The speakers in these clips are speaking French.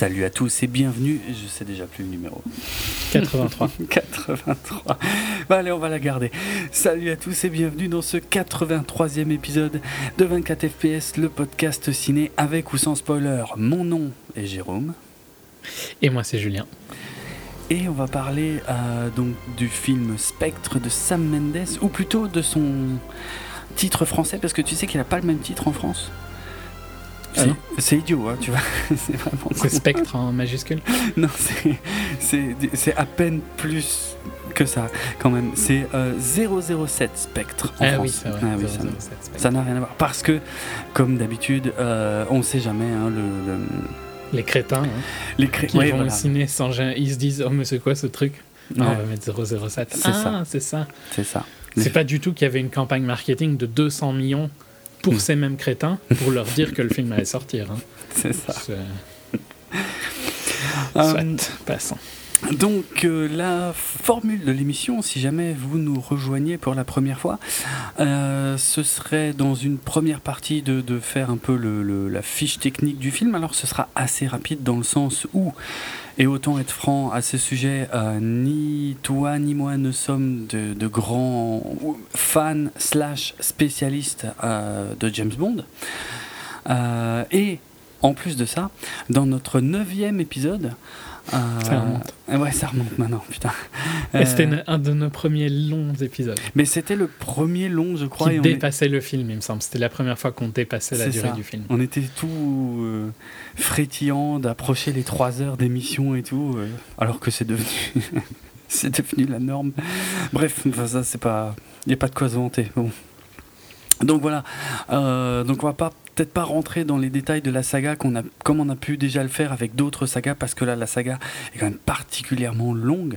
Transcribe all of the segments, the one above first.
Salut à tous et bienvenue. Je sais déjà plus le numéro. 83. 83. Bah allez, on va la garder. Salut à tous et bienvenue dans ce 83e épisode de 24 FPS, le podcast ciné avec ou sans spoiler. Mon nom est Jérôme. Et moi c'est Julien. Et on va parler euh, donc du film Spectre de Sam Mendes, ou plutôt de son titre français, parce que tu sais qu'il n'a pas le même titre en France? Ah C'est idiot, hein, tu vois. c'est vraiment C'est. Spectre en majuscule. Non, c'est- à peine plus que ça, quand même. C'est euh, 007 Spectre en ah France. oui, vrai. Ah oui, ça- 007 Spectre. ça n'a rien à voir. Parce que, comme d'habitude, euh, on sait jamais, hein, le, le- Les crétins hein, les cré- qui ouais, vont voilà. au ciné sans Ils se disent Oh, mais c'est quoi ce truc? Non, Ouais, on va mettre 007. C'est ah, ça. c'est ça. c'est ça. C'est pas du tout qu'il y avait une campagne marketing de 200 millions pour ces mêmes crétins pour leur dire que le film allait sortir. hein. C'est ça. Euh, Soit, passons. Donc euh, la formule de l'émission, si jamais vous nous rejoignez pour la première fois, euh, ce serait dans une première partie de, de faire un peu le- le- la fiche technique du film. Alors ce sera assez rapide dans le sens où, et autant être franc à ce sujet, euh, ni toi ni moi ne sommes de, grands fans slash spécialistes euh, de James Bond. Euh, et en plus de ça, dans notre neuvième épisode, Ça remonte. Ouais, ça remonte maintenant, putain. C'était Euh, une- un de nos premiers longs épisodes mais c'était le premier long, je crois. qui et on, est- dépassait le film, il me semble. C'était la première fois qu'on dépassait la durée ça. du film. on était tout euh, frétillant d'approcher les trois heures d'émission et tout, euh, alors que c'est devenu, c'est devenu la norme. Bref, enfin, ça c'est pas, il y a pas de quoi se vanter. Bon. Donc voilà, Euh, donc on va pas peut-être pas rentrer dans les détails de la saga comme on a pu déjà le faire avec d'autres sagas, parce que là la saga est quand même particulièrement longue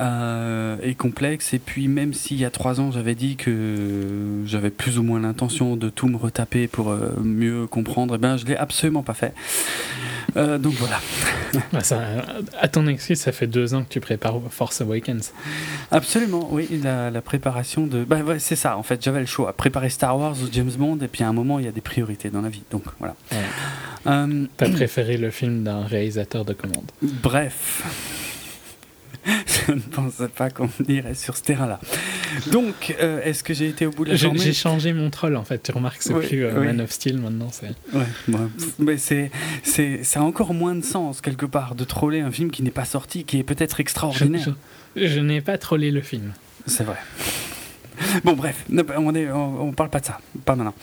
euh, et complexe. Et puis même s'il y a trois ans j'avais dit que j'avais plus ou moins l'intention de tout me retaper pour euh, mieux comprendre, et ben je l'ai absolument pas fait. Euh, donc voilà, Ah, ça, à ton excuse, ça fait deux ans que tu prépares Force Awakens. absolument, oui, la, la préparation de, bah ouais, c'est ça. En fait, j'avais le choix, préparer Star Wars ou James Bond, et puis à un moment il y a des priorités dans la vie. Donc voilà. Ouais. Euh, T'as préféré le film d'un réalisateur de commande. Bref. Je ne pensais pas qu'on irait sur ce terrain-là. Donc, euh, est-ce que j'ai été au bout de la journée j'ai changé mon troll en fait. Tu remarques, c'est Oui, plus euh, oui. Man of Steel maintenant. C'est Ouais, ouais. Mais c'est, c'est, ça a encore moins de sens, quelque part, de troller un film qui n'est pas sorti, qui est peut-être je, extraordinaire. je- je n'ai pas trollé le film. C'est vrai. Bon, bref, ne- on, on parle pas de ça, pas maintenant.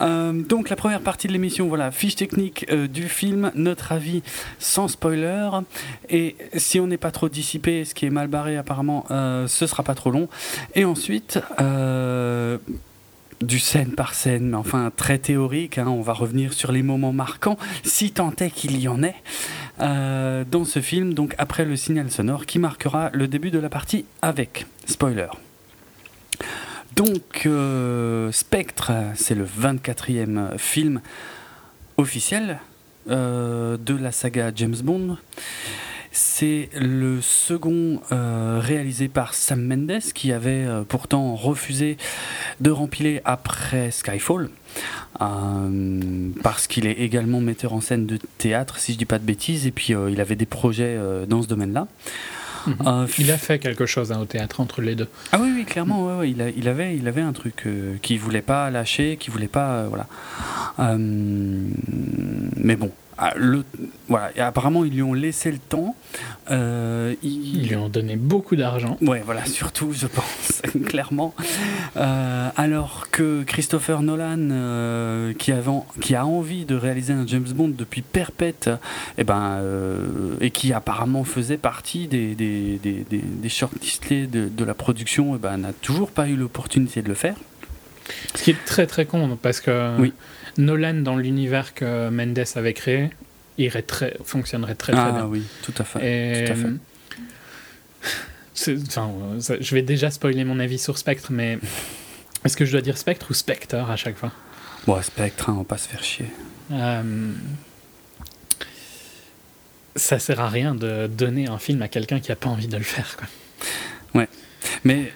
Euh, donc, la première partie de l'émission, voilà, fiche technique euh, du film, notre avis sans spoiler. Et si on n'est pas trop dissipé, ce qui est mal barré apparemment, euh, ce sera pas trop long. Et ensuite, euh, du scène par scène, mais enfin très théorique, hein, on va revenir sur les moments marquants, si tant est qu'il y en ait, dans ce film, donc après le signal sonore qui marquera le début de la partie avec spoiler. Donc, euh, Spectre, c'est le 24e film officiel euh, de la saga James Bond. C'est le second euh, réalisé par Sam Mendes, qui avait pourtant refusé de rempiler après Skyfall, parce qu'il est également metteur en scène de théâtre, si je dis pas de bêtises, et puis il avait des projets dans ce domaine-là. Euh, Il a fait quelque chose hein, au théâtre entre les deux. ah oui, oui, clairement, ouais, ouais, il, a- il avait, il avait un truc euh, qu'il voulait pas lâcher, qu'il voulait pas, euh, voilà. Euh, mais bon, le, voilà, et apparemment ils lui ont laissé le temps. Euh, il- Ils lui ont donné beaucoup d'argent. Ouais, voilà, surtout, je pense, clairement. Euh, alors que Christopher Nolan, euh, qui, avant, qui a envie de réaliser un James Bond depuis perpète, et, ben, euh, et qui apparemment faisait partie des, des, des, des, des shortlistés de, de la production, et ben, n'a toujours pas eu l'opportunité de le faire. Ce qui est très très con parce que Oui. Nolan, dans l'univers que Mendes avait créé, irait très, fonctionnerait très très ah bien. oui, tout à fait. Et, tout à fait. enfin, euh, je vais déjà spoiler mon avis sur Spectre, mais est-ce que je dois dire Spectre ou Spectre à chaque fois? Bon, Spectre, hein, on va pas se faire chier. Euh, Ça sert à rien de donner un film à quelqu'un qui a pas envie de le faire. Quoi. Mais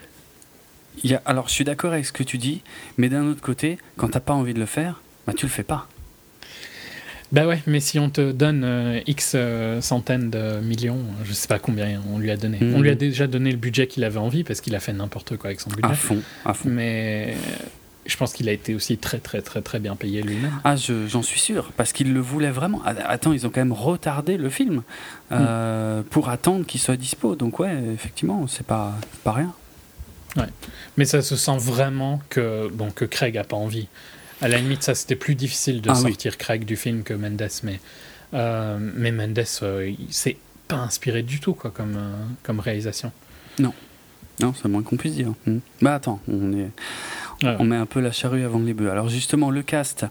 il y a, alors, je suis d'accord avec ce que tu dis, mais d'un autre côté, quand t'as pas envie de le faire, bah, tu le fais pas. Bah ouais, mais si on te donne euh, X euh, centaines de millions, je sais pas combien on lui a donné. Mhm. On lui a déjà donné le budget qu'il avait envie parce qu'il a fait n'importe quoi avec son budget. À fond, à fond. Mais je pense qu'il a été aussi très très très très bien payé lui-même. Ah, je- j'en suis sûr, parce qu'ils le voulaient vraiment. Ah, Attends, ils ont quand même retardé le film euh, pour attendre qu'il soit dispo. Donc ouais, effectivement, c'est pas, pas rien. Mais ça se sent vraiment que, bon, que Craig a pas envie. À la limite, ça c'était plus difficile de Ah oui. sortir Craig du film que Mendes, mais, euh, mais Mendes, euh, il s'est pas inspiré du tout quoi, comme, euh, comme réalisation. Non, c'est le moins qu'on puisse dire. Hmm. Bah attends, on, est, Ouais. on met un peu la charrue avant les bœufs. Alors justement, le cast.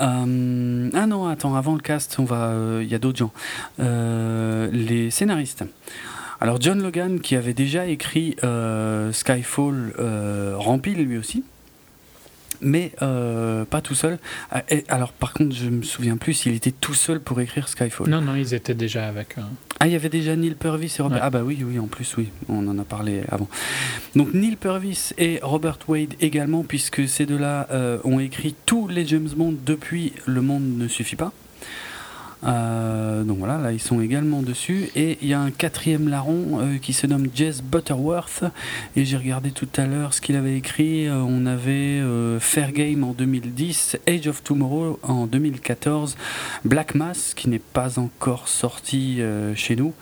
Euh, ah non, attends, avant le cast, on va, euh, il y a d'autres gens. Euh, les scénaristes. Alors John Logan, qui avait déjà écrit Skyfall, rempile lui aussi. Mais euh, pas tout seul. Ah, et alors par contre, je me souviens plus s'il était tout seul pour écrire Skyfall. Non, non, ils étaient déjà avec. euh, Ah, il y avait déjà Neil Purvis et Robert. Ouais. Ah, bah oui, oui, en plus, oui, on en a parlé avant. Donc, Neil Purvis et Robert Wade également, puisque ces deux-là euh, ont écrit tous les James Bond depuis Le Monde ne suffit pas. Euh, donc voilà, là ils sont également dessus. Et il y a un quatrième larron euh, qui se nomme Jess Butterworth. Et j'ai regardé tout à l'heure ce qu'il avait écrit. Euh, on avait Fair Game en 2010, Age of Tomorrow en 2014, Black Mass qui n'est pas encore sorti chez nous.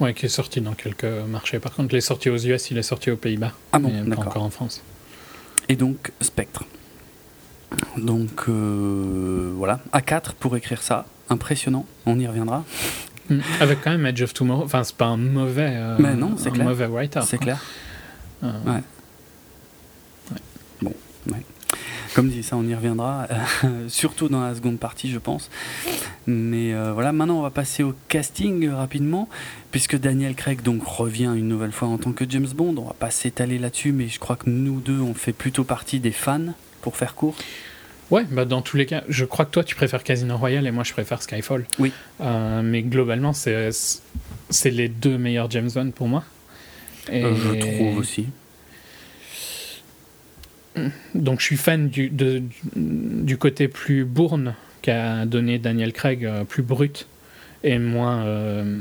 Ouais, qui est sorti dans quelques marchés. Par contre, il est sorti aux US, il est sorti aux Pays-Bas. Ah bon, mais pas encore en France. Et donc Spectre. Donc voilà, A4 pour écrire ça. Impressionnant, on y reviendra. Mm. Avec quand même Edge of Tomorrow. Enfin, c'est pas un mauvais. euh, Mais non, c'est clair. mauvais writer. C'est quoi. clair. Euh, Ouais. Comme dit, ça on y reviendra, euh, surtout dans la seconde partie je pense. Mais euh, voilà, maintenant on va passer au casting rapidement, puisque Daniel Craig donc revient une nouvelle fois en tant que James Bond. On va pas s'étaler là-dessus, mais je crois que nous deux on fait plutôt partie des fans, pour faire court. Ouais, bah dans tous les cas, je crois que toi tu préfères Casino Royale et moi je préfère Skyfall. Oui. Euh, mais globalement, c'est c'est les deux meilleurs James Bond pour moi. Et Euh, je trouve aussi. donc je suis fan du, de- du, côté plus bourne qu'a donné Daniel Craig, euh, plus brut et moins euh,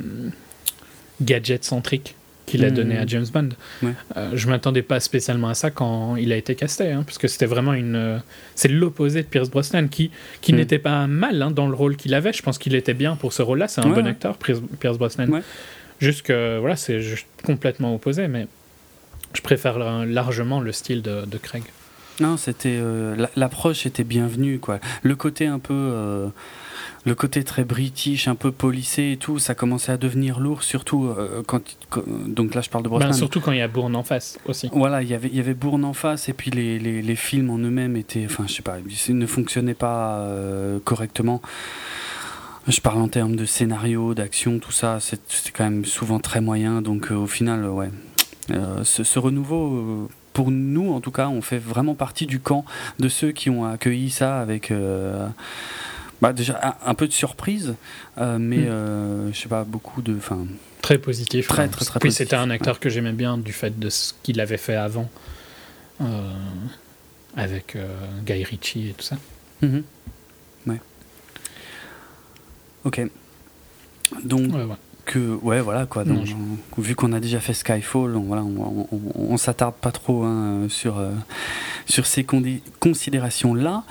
gadget centrique qu'il a Mhm. donné à James Bond. Ouais. Euh, je m'attendais pas spécialement à ça quand il a été casté, hein, parce que c'était vraiment une. euh, c'est l'opposé de Pierce Brosnan qui, qui Mhm. n'était pas mal hein, dans le rôle qu'il avait. Je pense qu'il était bien pour ce rôle-là. C'est un Ouais, bon ouais. acteur, Pierce, Brosnan. Juste que voilà, c'est complètement opposé, mais je préfère la- largement le style de, de Craig. Non, c'était euh, la- l'approche était bienvenue quoi. Le côté un peu euh, le côté très british, un peu polissé et tout, ça commençait à devenir lourd, surtout euh, quand, quand- donc là je parle de Brosnan. Ben, surtout quand il y a Bourne en face aussi. Voilà, il y avait il y avait Bourne en face et puis les, les, les films en eux-mêmes étaient, enfin je sais pas, ils ne fonctionnaient pas euh, correctement. Je parle en termes de scénario, d'action, tout ça, c'est- c'était quand même souvent très moyen. Donc euh, au final, ouais, ce, ce renouveau, pour nous en tout cas, on fait vraiment partie du camp de ceux qui ont accueilli ça avec. euh, bah, déjà un, un peu de surprise, euh, mais Mm. euh, je sais pas, beaucoup de. Enfin, Très positif. Très, hein. très, très Puis c'était un acteur que j'aimais bien du fait de ce qu'il avait fait avant. euh, avec Guy Ritchie et tout ça. mhm. ouais. Ok. Donc, ouais. Que ouais voilà quoi. Non, donc, on- vu qu'on a déjà fait Skyfall on, voilà on, on, on- on s'attarde pas trop hein, sur euh, sur ces considérations là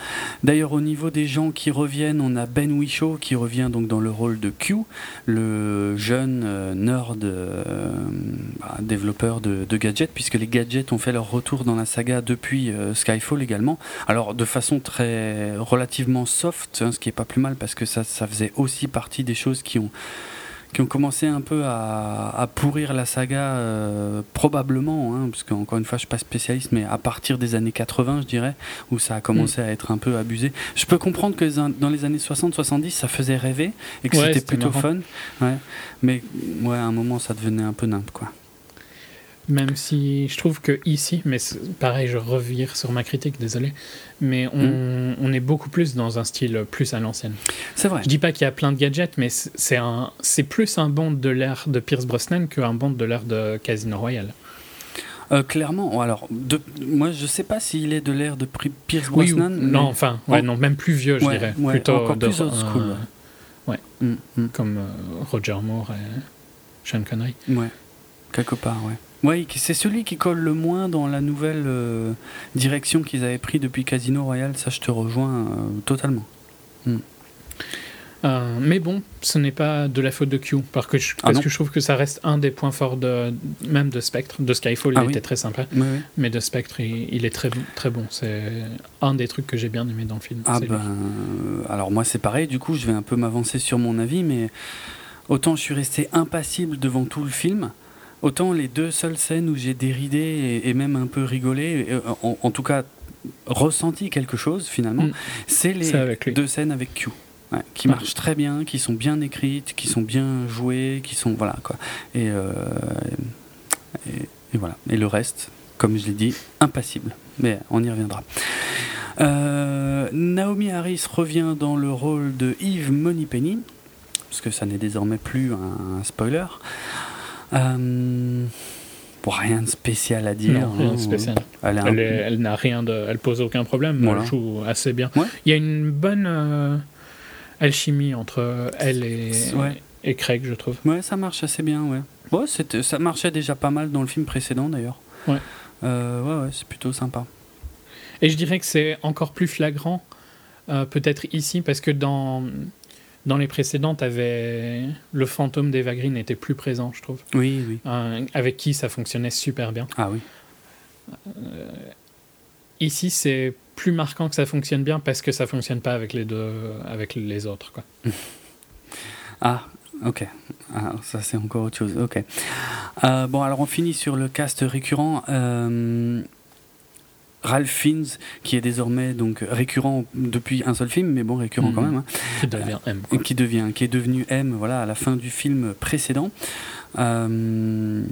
d'ailleurs au niveau des gens qui reviennent on a Ben Whishaw qui revient donc dans le rôle de Q le jeune euh, nerd euh, bah, développeur de, de gadgets puisque les gadgets ont fait leur retour dans la saga depuis Skyfall également. Alors de façon très relativement soft hein, ce qui est pas plus mal parce que ça ça faisait aussi partie des choses qui ont qui ont commencé un peu à, à pourrir la saga, euh, probablement, hein, parce qu'encore une fois, je suis pas spécialiste, mais à partir des années 80, je dirais, où ça a commencé à être un peu abusé. Je peux comprendre que dans- les années 60-70, ça faisait rêver et que Ouais, c'était c'était plutôt marrant. fun, ouais. mais ouais, à un moment, ça devenait un peu nimp, quoi. Même si je trouve que ici, mais pareil, je revire sur ma critique, désolé, mais on, Hmm. on est beaucoup plus dans un style plus à l'ancienne. C'est vrai. Je dis pas qu'il y a plein de gadgets, mais c'est un, c'est plus un Bond de l'ère de Pierce Brosnan qu'un Bond de l'ère de Casino Royale. Euh, clairement, alors, de, moi je sais pas s'il est de l'ère de Pierce Oui, ou- Brosnan. non, enfin, ouais, Oh. non, même plus vieux, je Ouais, dirais. ouais, Plutôt encore de- plus old school, euh, Mm, mm, comme euh, Roger Moore et Sean Connery. ouais, quelque part, ouais. Qui- c'est celui qui colle le moins dans la nouvelle euh, direction qu'ils avaient pris depuis Casino Royale, ça je te rejoins euh, totalement. Euh, mais bon, ce n'est pas de la faute de Q, parce que je, Ah parce que je trouve que ça reste un des points forts de, même de Spectre. De Skyfall, Ah il oui. était très sympa, mais de Spectre, il, il est très, très bon. C'est un des trucs que j'ai bien aimé dans le film. Ah ben, alors moi c'est pareil, du coup je vais un peu m'avancer sur mon avis, mais autant je suis resté impassible devant tout le film, autant les deux seules scènes où j'ai déridé et, et même un peu rigolé, euh, en, en tout cas ressenti quelque chose finalement, Mm. c'est les deux scènes avec Q. ouais, qui Ouais. marchent très bien, qui sont bien écrites, qui sont bien jouées, qui sont voilà quoi. Et, euh, et, et voilà. Et le reste, comme je l'ai dit, impassible. Mais on y reviendra. Euh, Naomi Harris revient dans le rôle de Eve Moneypenny, parce que ça n'est désormais plus un spoiler. Euh, rien de spécial à dire. Non, rien hein. de spécial. Elle est un- Elle, est- elle n'a rien de, elle pose aucun problème. Voilà. Elle joue assez bien. Ouais. Il y a une bonne euh, alchimie entre elle et, Ouais. et Craig, je trouve. Ouais, ça marche assez bien, ouais. Ouais, ça marchait déjà pas mal dans le film précédent d'ailleurs. Ouais. Euh, ouais, ouais, c'est plutôt sympa. Et je dirais que c'est encore plus flagrant, euh, peut-être ici, parce que dans, dans les précédentes, avait... le fantôme d'Eva Green était plus présent, je trouve. Oui, oui. Euh, avec qui ça fonctionnait super bien. Ah oui. Ici, c'est plus marquant que ça fonctionne bien parce que ça fonctionne pas avec les deux, avec les autres. Quoi. Ah, ok. Ah, ça c'est encore autre chose. Ok. Euh, bon, alors on finit sur le cast récurrent. Euh, Ralph Fiennes, qui est désormais donc récurrent depuis un seul film, mais bon récurrent quand Mhm. même, hein, Qui devient M. quoi. qui devient, qui est devenu M, voilà, à la fin du film précédent. Euh,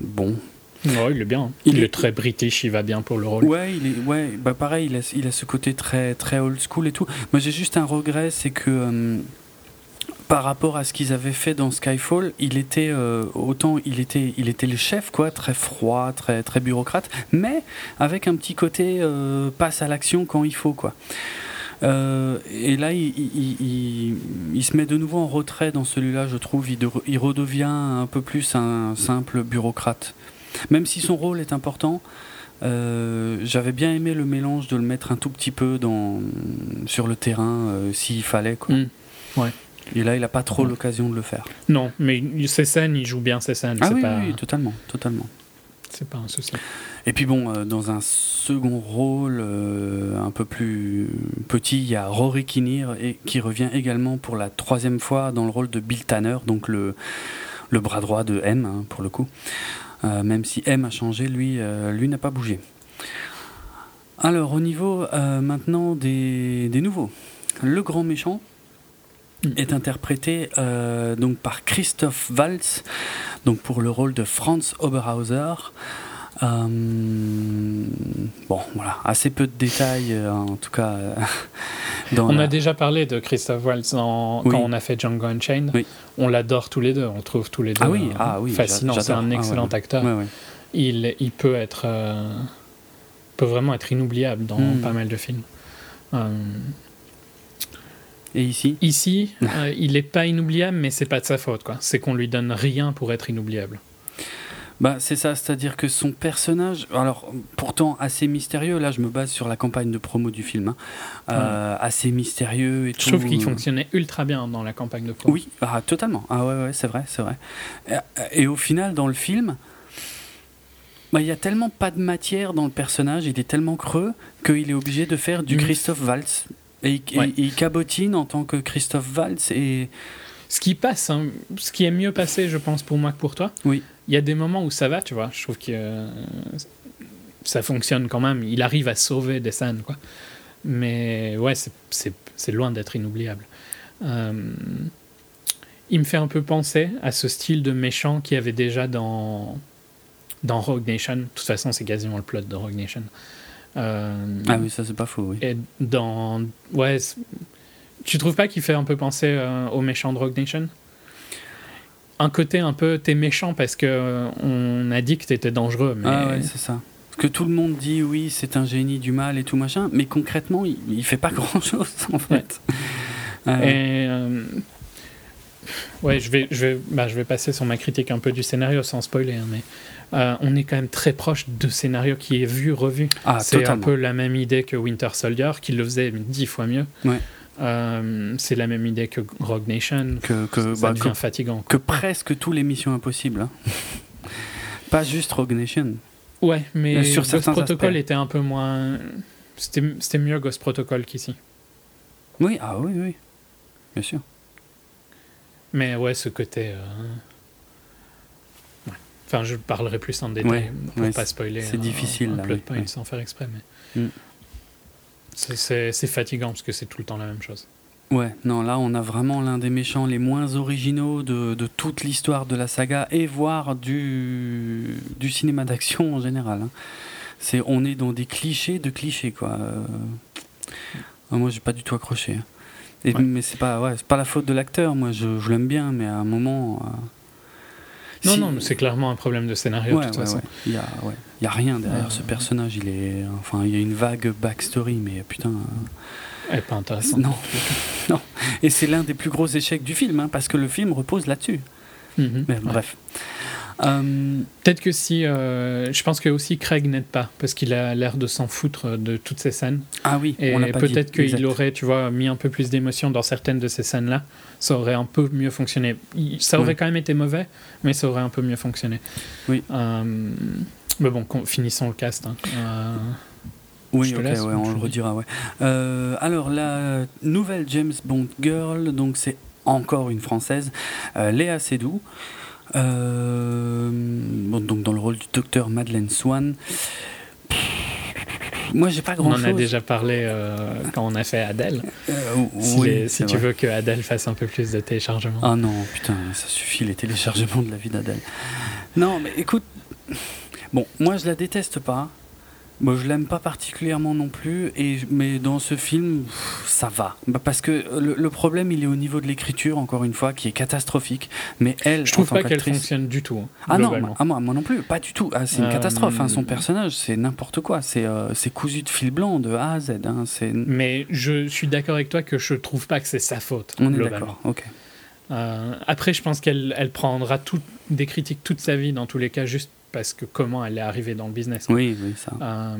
bon, Ouais, il est bien. hein. Il Il, est- est... très british, il va bien pour le rôle. Ouais, il est, ouais, bah pareil, il a, il a ce côté très, très old school et tout. Moi, j'ai juste un regret, c'est que euh, par rapport à ce qu'ils avaient fait dans Skyfall, il était euh, autant, il était, il était le chef, quoi, très froid, très, très bureaucrate, mais avec un petit côté euh, passe à l'action quand il faut, quoi. Euh, et là, il, il- se met de nouveau en retrait dans celui-là, je trouve. Il, de- il redevient un peu plus un simple bureaucrate. Même si son rôle est important, j'avais bien aimé le mélange de le mettre un tout petit peu dans, sur le terrain s'il fallait. Quoi. Mm. Ouais. Et là, il n'a pas trop l'occasion de le faire. Non, mais ses scènes, il joue bien ses scènes. Ah oui, pas, oui, totalement, totalement. c'est pas un souci. Et puis bon, euh, dans un second rôle euh, un peu plus petit, il y a Rory Kinnear et, qui revient également pour la troisième fois dans le rôle de Bill Tanner, donc le, le bras droit de M, hein, pour le coup. Euh, même si M a changé, lui, lui n'a pas bougé. Alors, au niveau maintenant des, des nouveaux, le grand méchant. Est interprété euh, donc par Christoph Waltz, donc pour le rôle de Franz Oberhauser. Euh, bon, voilà, assez peu de détails, euh, en tout cas. dans On la- a déjà parlé de Christophe Waltz en- Oui. quand on a fait Django Unchained. Oui. On l'adore tous les deux. On le trouve tous les deux Ah oui, ah oui, fascinant. C'est un. Ah excellent ouais. acteur. Ouais, ouais. Il, il peut être, peut vraiment être inoubliable dans Mm. pas mal de films. Et ici ici, euh, il est pas inoubliable, mais c'est pas de sa faute. quoi. C'est qu'on lui donne rien pour être inoubliable. Bah, c'est ça, c'est-à-dire que son personnage, alors pourtant assez mystérieux, là je me base sur la campagne de promo du film, hein, euh, assez mystérieux et Je tout. trouve qu'il fonctionnait ultra bien dans la campagne de promo. Oui, ah, totalement. Ah ouais, ouais, c'est vrai, c'est vrai. Et, et au final, dans le film, bah, il y a tellement pas de matière dans le personnage, il est tellement creux qu'il est obligé de faire du Mm. Christophe Waltz. Et, il- Ouais. et il cabotine en tant que Christophe Waltz et Ce qui passe, hein, ce qui est mieux passé, je pense, pour moi que pour toi. Oui. Il y a des moments où ça va, tu vois. Je trouve que euh, ça fonctionne quand même. Il arrive à sauver des scènes, quoi. Mais ouais, c'est loin d'être inoubliable. Euh, il me fait un peu penser à ce style de méchant qu'il y avait déjà dans, dans Rogue Nation. De toute façon, c'est quasiment le plot de Rogue Nation. Euh, ah oui, ça c'est pas faux, oui. et dans. Ouais. Tu trouves pas qu'il fait un peu penser euh, au méchant de Rogue Nation? Un côté un peu t'es méchant parce que euh, on a dit que t'étais dangereux. Mais... Ah ouais, c'est ça. Parce que tout le monde dit oui, c'est un génie du mal et tout machin, mais concrètement, il, il fait pas grand chose en fait. Euh, Et, euh, ouais, je vais, je, vais, bah, je vais passer sur ma critique un peu du scénario sans spoiler, hein, mais euh, on est quand même très proche de scénario qui est vu, revu. ah, c'est un peu la même idée que Winter Soldier, qui le faisait dix fois mieux. Ouais. Euh, c'est la même idée que Rogue Nation. que, que, Ça bah, devient que, fatigant. que presque tous les missions impossibles. hein. pas juste Rogue Nation. Ouais, mais Euh, sur Ghost Protocol aspects. était un peu moins. C'était mieux Ghost Protocol qu'ici. Oui, ah oui, oui. Bien sûr. Mais ouais, ce côté. euh. Enfin, je parlerai plus en détail Ouais, pour ouais, pas spoiler. c'est difficile, Un là, plot point ouais. sans faire exprès, mais. Mm. C'est- fatigant parce que c'est tout le temps la même chose. Ouais, non, là on a vraiment l'un des méchants les moins originaux de, de toute l'histoire de la saga et voire du, du cinéma d'action en général. hein. C'est, on est dans des clichés de clichés quoi. Euh, moi j'ai pas du tout accroché. hein. Et. Mais c'est pas, ouais, c'est pas la faute de l'acteur, moi je, je l'aime bien, mais à un moment. euh, Non, si- non, mais c'est clairement un problème de scénario Ouais, de toute ouais, façon. ouais. Il y a, ouais. Il y a rien derrière Euh. ce personnage. Il est, enfin, il y a une vague backstory, mais putain. euh, Elle est pas intéressant. non, non. Et c'est l'un des plus gros échecs du film, hein, parce que le film repose là-dessus. Mais Ouais. bref. Euh, Peut-être que si. euh, je pense que aussi Craig n'aide pas parce qu'il a l'air de s'en foutre de toutes ces scènes. ah oui, Et peut-être qu'il aurait, tu vois, mis un peu plus d'émotion dans certaines de ces scènes-là. Ça aurait un peu mieux fonctionné. Ça aurait quand même été mauvais, mais ça aurait un peu mieux fonctionné. Oui. Euh, mais bon, finissons le cast. hein. Oui, Je te ok, laisse, ouais, ou on le redira, ouais. Euh, alors, la nouvelle James Bond Girl, donc c'est encore une française, euh, Léa Seydoux. Euh, bon, donc dans le rôle du docteur Madeleine Swan. Moi, j'ai pas on grand en chose. a déjà parlé euh, quand on a fait Adèle. Euh, Si, oui, les- si c'est tu vrai. veux que Adèle fasse un peu plus de téléchargement. Ah non, putain, ça suffit les téléchargements de la vie d'Adèle. Non, mais écoute, bon, moi je la déteste pas. Moi, je l'aime pas particulièrement non plus, et, mais dans ce film, ça va. Bah, parce que le, le problème, il est au niveau de l'écriture, encore une fois, qui est catastrophique. Mais elle, Je trouve pas qu'elle fonctionne du tout. hein, Ah non, ah, moi, moi non plus, pas du tout. Ah, c'est une Euh, catastrophe. hein, son personnage, c'est n'importe quoi. C'est euh, c'est cousu de fil blanc de A à Z. hein. Mais je suis d'accord avec toi que je trouve pas que c'est sa faute. On est d'accord. Ok. Euh, après, je pense qu'elle elle prendra tout, des critiques toute sa vie, dans tous les cas, juste parce que comment elle est arrivée dans le business. Oui, oui, ça. Euh,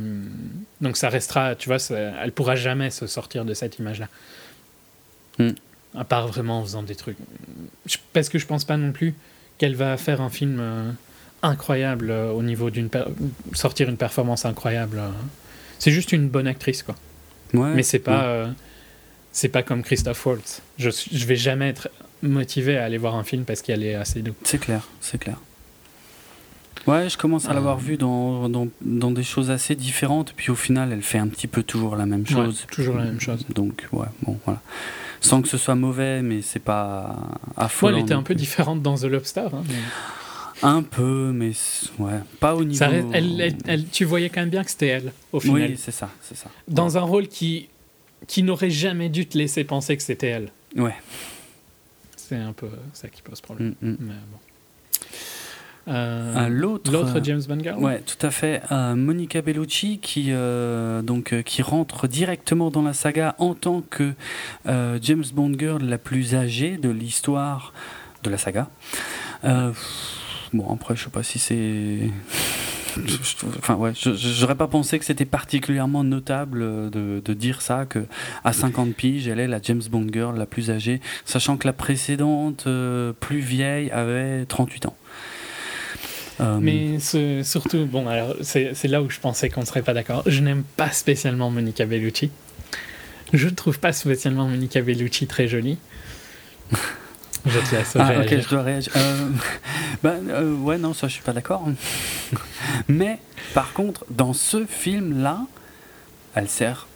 donc ça restera, tu vois, ça- elle pourra jamais se sortir de cette image-là. Hmm. À part vraiment en faisant des trucs. Je- parce que je pense pas non plus qu'elle va faire un film euh, incroyable euh, au niveau d'une. sortir une performance incroyable. C'est juste une bonne actrice, quoi. Ouais, Mais c'est pas, ouais. c'est pas comme Christophe Waltz. Je, je vais jamais être motivé à aller voir un film parce qu'elle est assez doux. C'est clair, c'est clair. Ouais, je commence à Euh. l'avoir vu dans, dans, dans des choses assez différentes, puis au final, elle fait un petit peu toujours la même chose. Ouais, toujours la même chose. Donc, ouais, bon, voilà. Sans que ce soit mauvais, mais c'est pas affolant. elle était un peu différente dans The Lobster. hein, mais Un peu, mais ouais, pas au niveau. ça reste- elle- elle- elle- tu voyais quand même bien que c'était elle, au final. Oui, c'est ça, c'est ça. Dans un rôle qui, qui n'aurait jamais dû te laisser penser que c'était elle. Ouais. C'est un peu ça qui pose problème. Mm, mm. Mais bon. Euh, l'autre, euh, James Bond girl Ouais, tout à fait. Euh, Monica Bellucci qui donc qui rentre directement dans la saga en tant que James Bond girl la plus âgée de l'histoire de la saga. Bon après je sais pas si c'est Enfin ouais, j'aurais pas pensé que c'était particulièrement notable de, de dire ça que à 50 piges elle est la James Bond girl la plus âgée, sachant que la précédente euh, plus vieille avait 38 ans. Euh, Mais ce- surtout, bon, alors c'est là où je pensais qu'on serait pas d'accord. Je n'aime pas spécialement Monica Bellucci. Je ne trouve pas spécialement Monica Bellucci très jolie. Je te laisse Ah, réagir. ok, je dois réagir. Euh, bah, euh, ouais, non, ça, je suis pas d'accord. Mais, par contre, dans ce film-là, elle sert.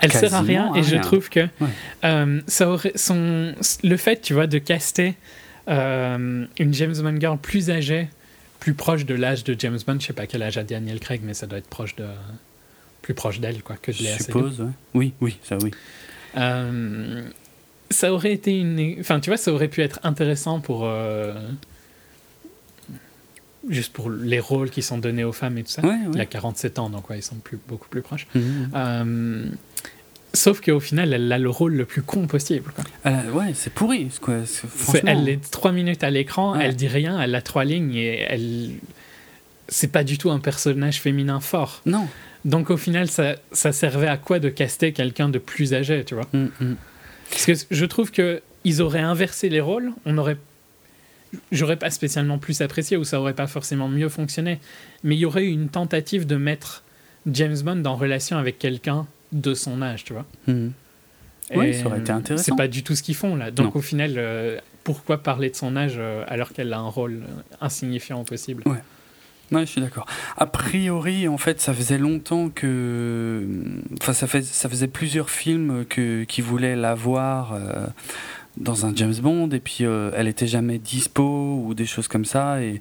Elle sert à rien à et je trouve que Ouais. euh, ça aurait son le fait, tu vois, de caster euh, une James Bond girl plus âgée, plus proche de l'âge de James Bond. Je sais pas quel âge a Daniel Craig, mais ça doit être proche de plus proche d'elle, quoi, que de Je suppose, ouais. Oui, oui, ça, oui. Euh, ça aurait été une. Enfin, tu vois, ça aurait pu être intéressant pour. euh, Juste pour les rôles qui sont donnés aux femmes et tout ça. Ouais, Il a ouais. 47 ans, donc ouais, ils sont plus, beaucoup plus proches. Mhm. Euh, sauf qu'au final, elle a le rôle le plus con possible. quoi. Euh, ouais, c'est pourri. Quoi. Franchement. Elle est trois minutes à l'écran, Ouais. elle dit rien, elle a trois lignes et elle. C'est pas du tout un personnage féminin fort. Non. Donc au final, ça, ça servait à quoi de caster quelqu'un de plus âgé, tu vois? Mhm, mhm. Parce que je trouve que ils auraient inversé les rôles, on aurait. J'aurais pas spécialement plus apprécié ou ça aurait pas forcément mieux fonctionné, mais il y aurait eu une tentative de mettre James Bond en relation avec quelqu'un de son âge, tu vois. Mhm. Oui, ça aurait été euh, intéressant. C'est pas du tout ce qu'ils font là. Donc Non. au final, euh, pourquoi parler de son âge euh, alors qu'elle a un rôle insignifiant possible? Ouais. Ouais, je suis d'accord. A priori, en fait, ça faisait longtemps que. Enfin, ça, fait, ça faisait plusieurs films que, qui voulaient la voir euh, dans un James Bond, et puis elle était jamais dispo ou des choses comme ça, et,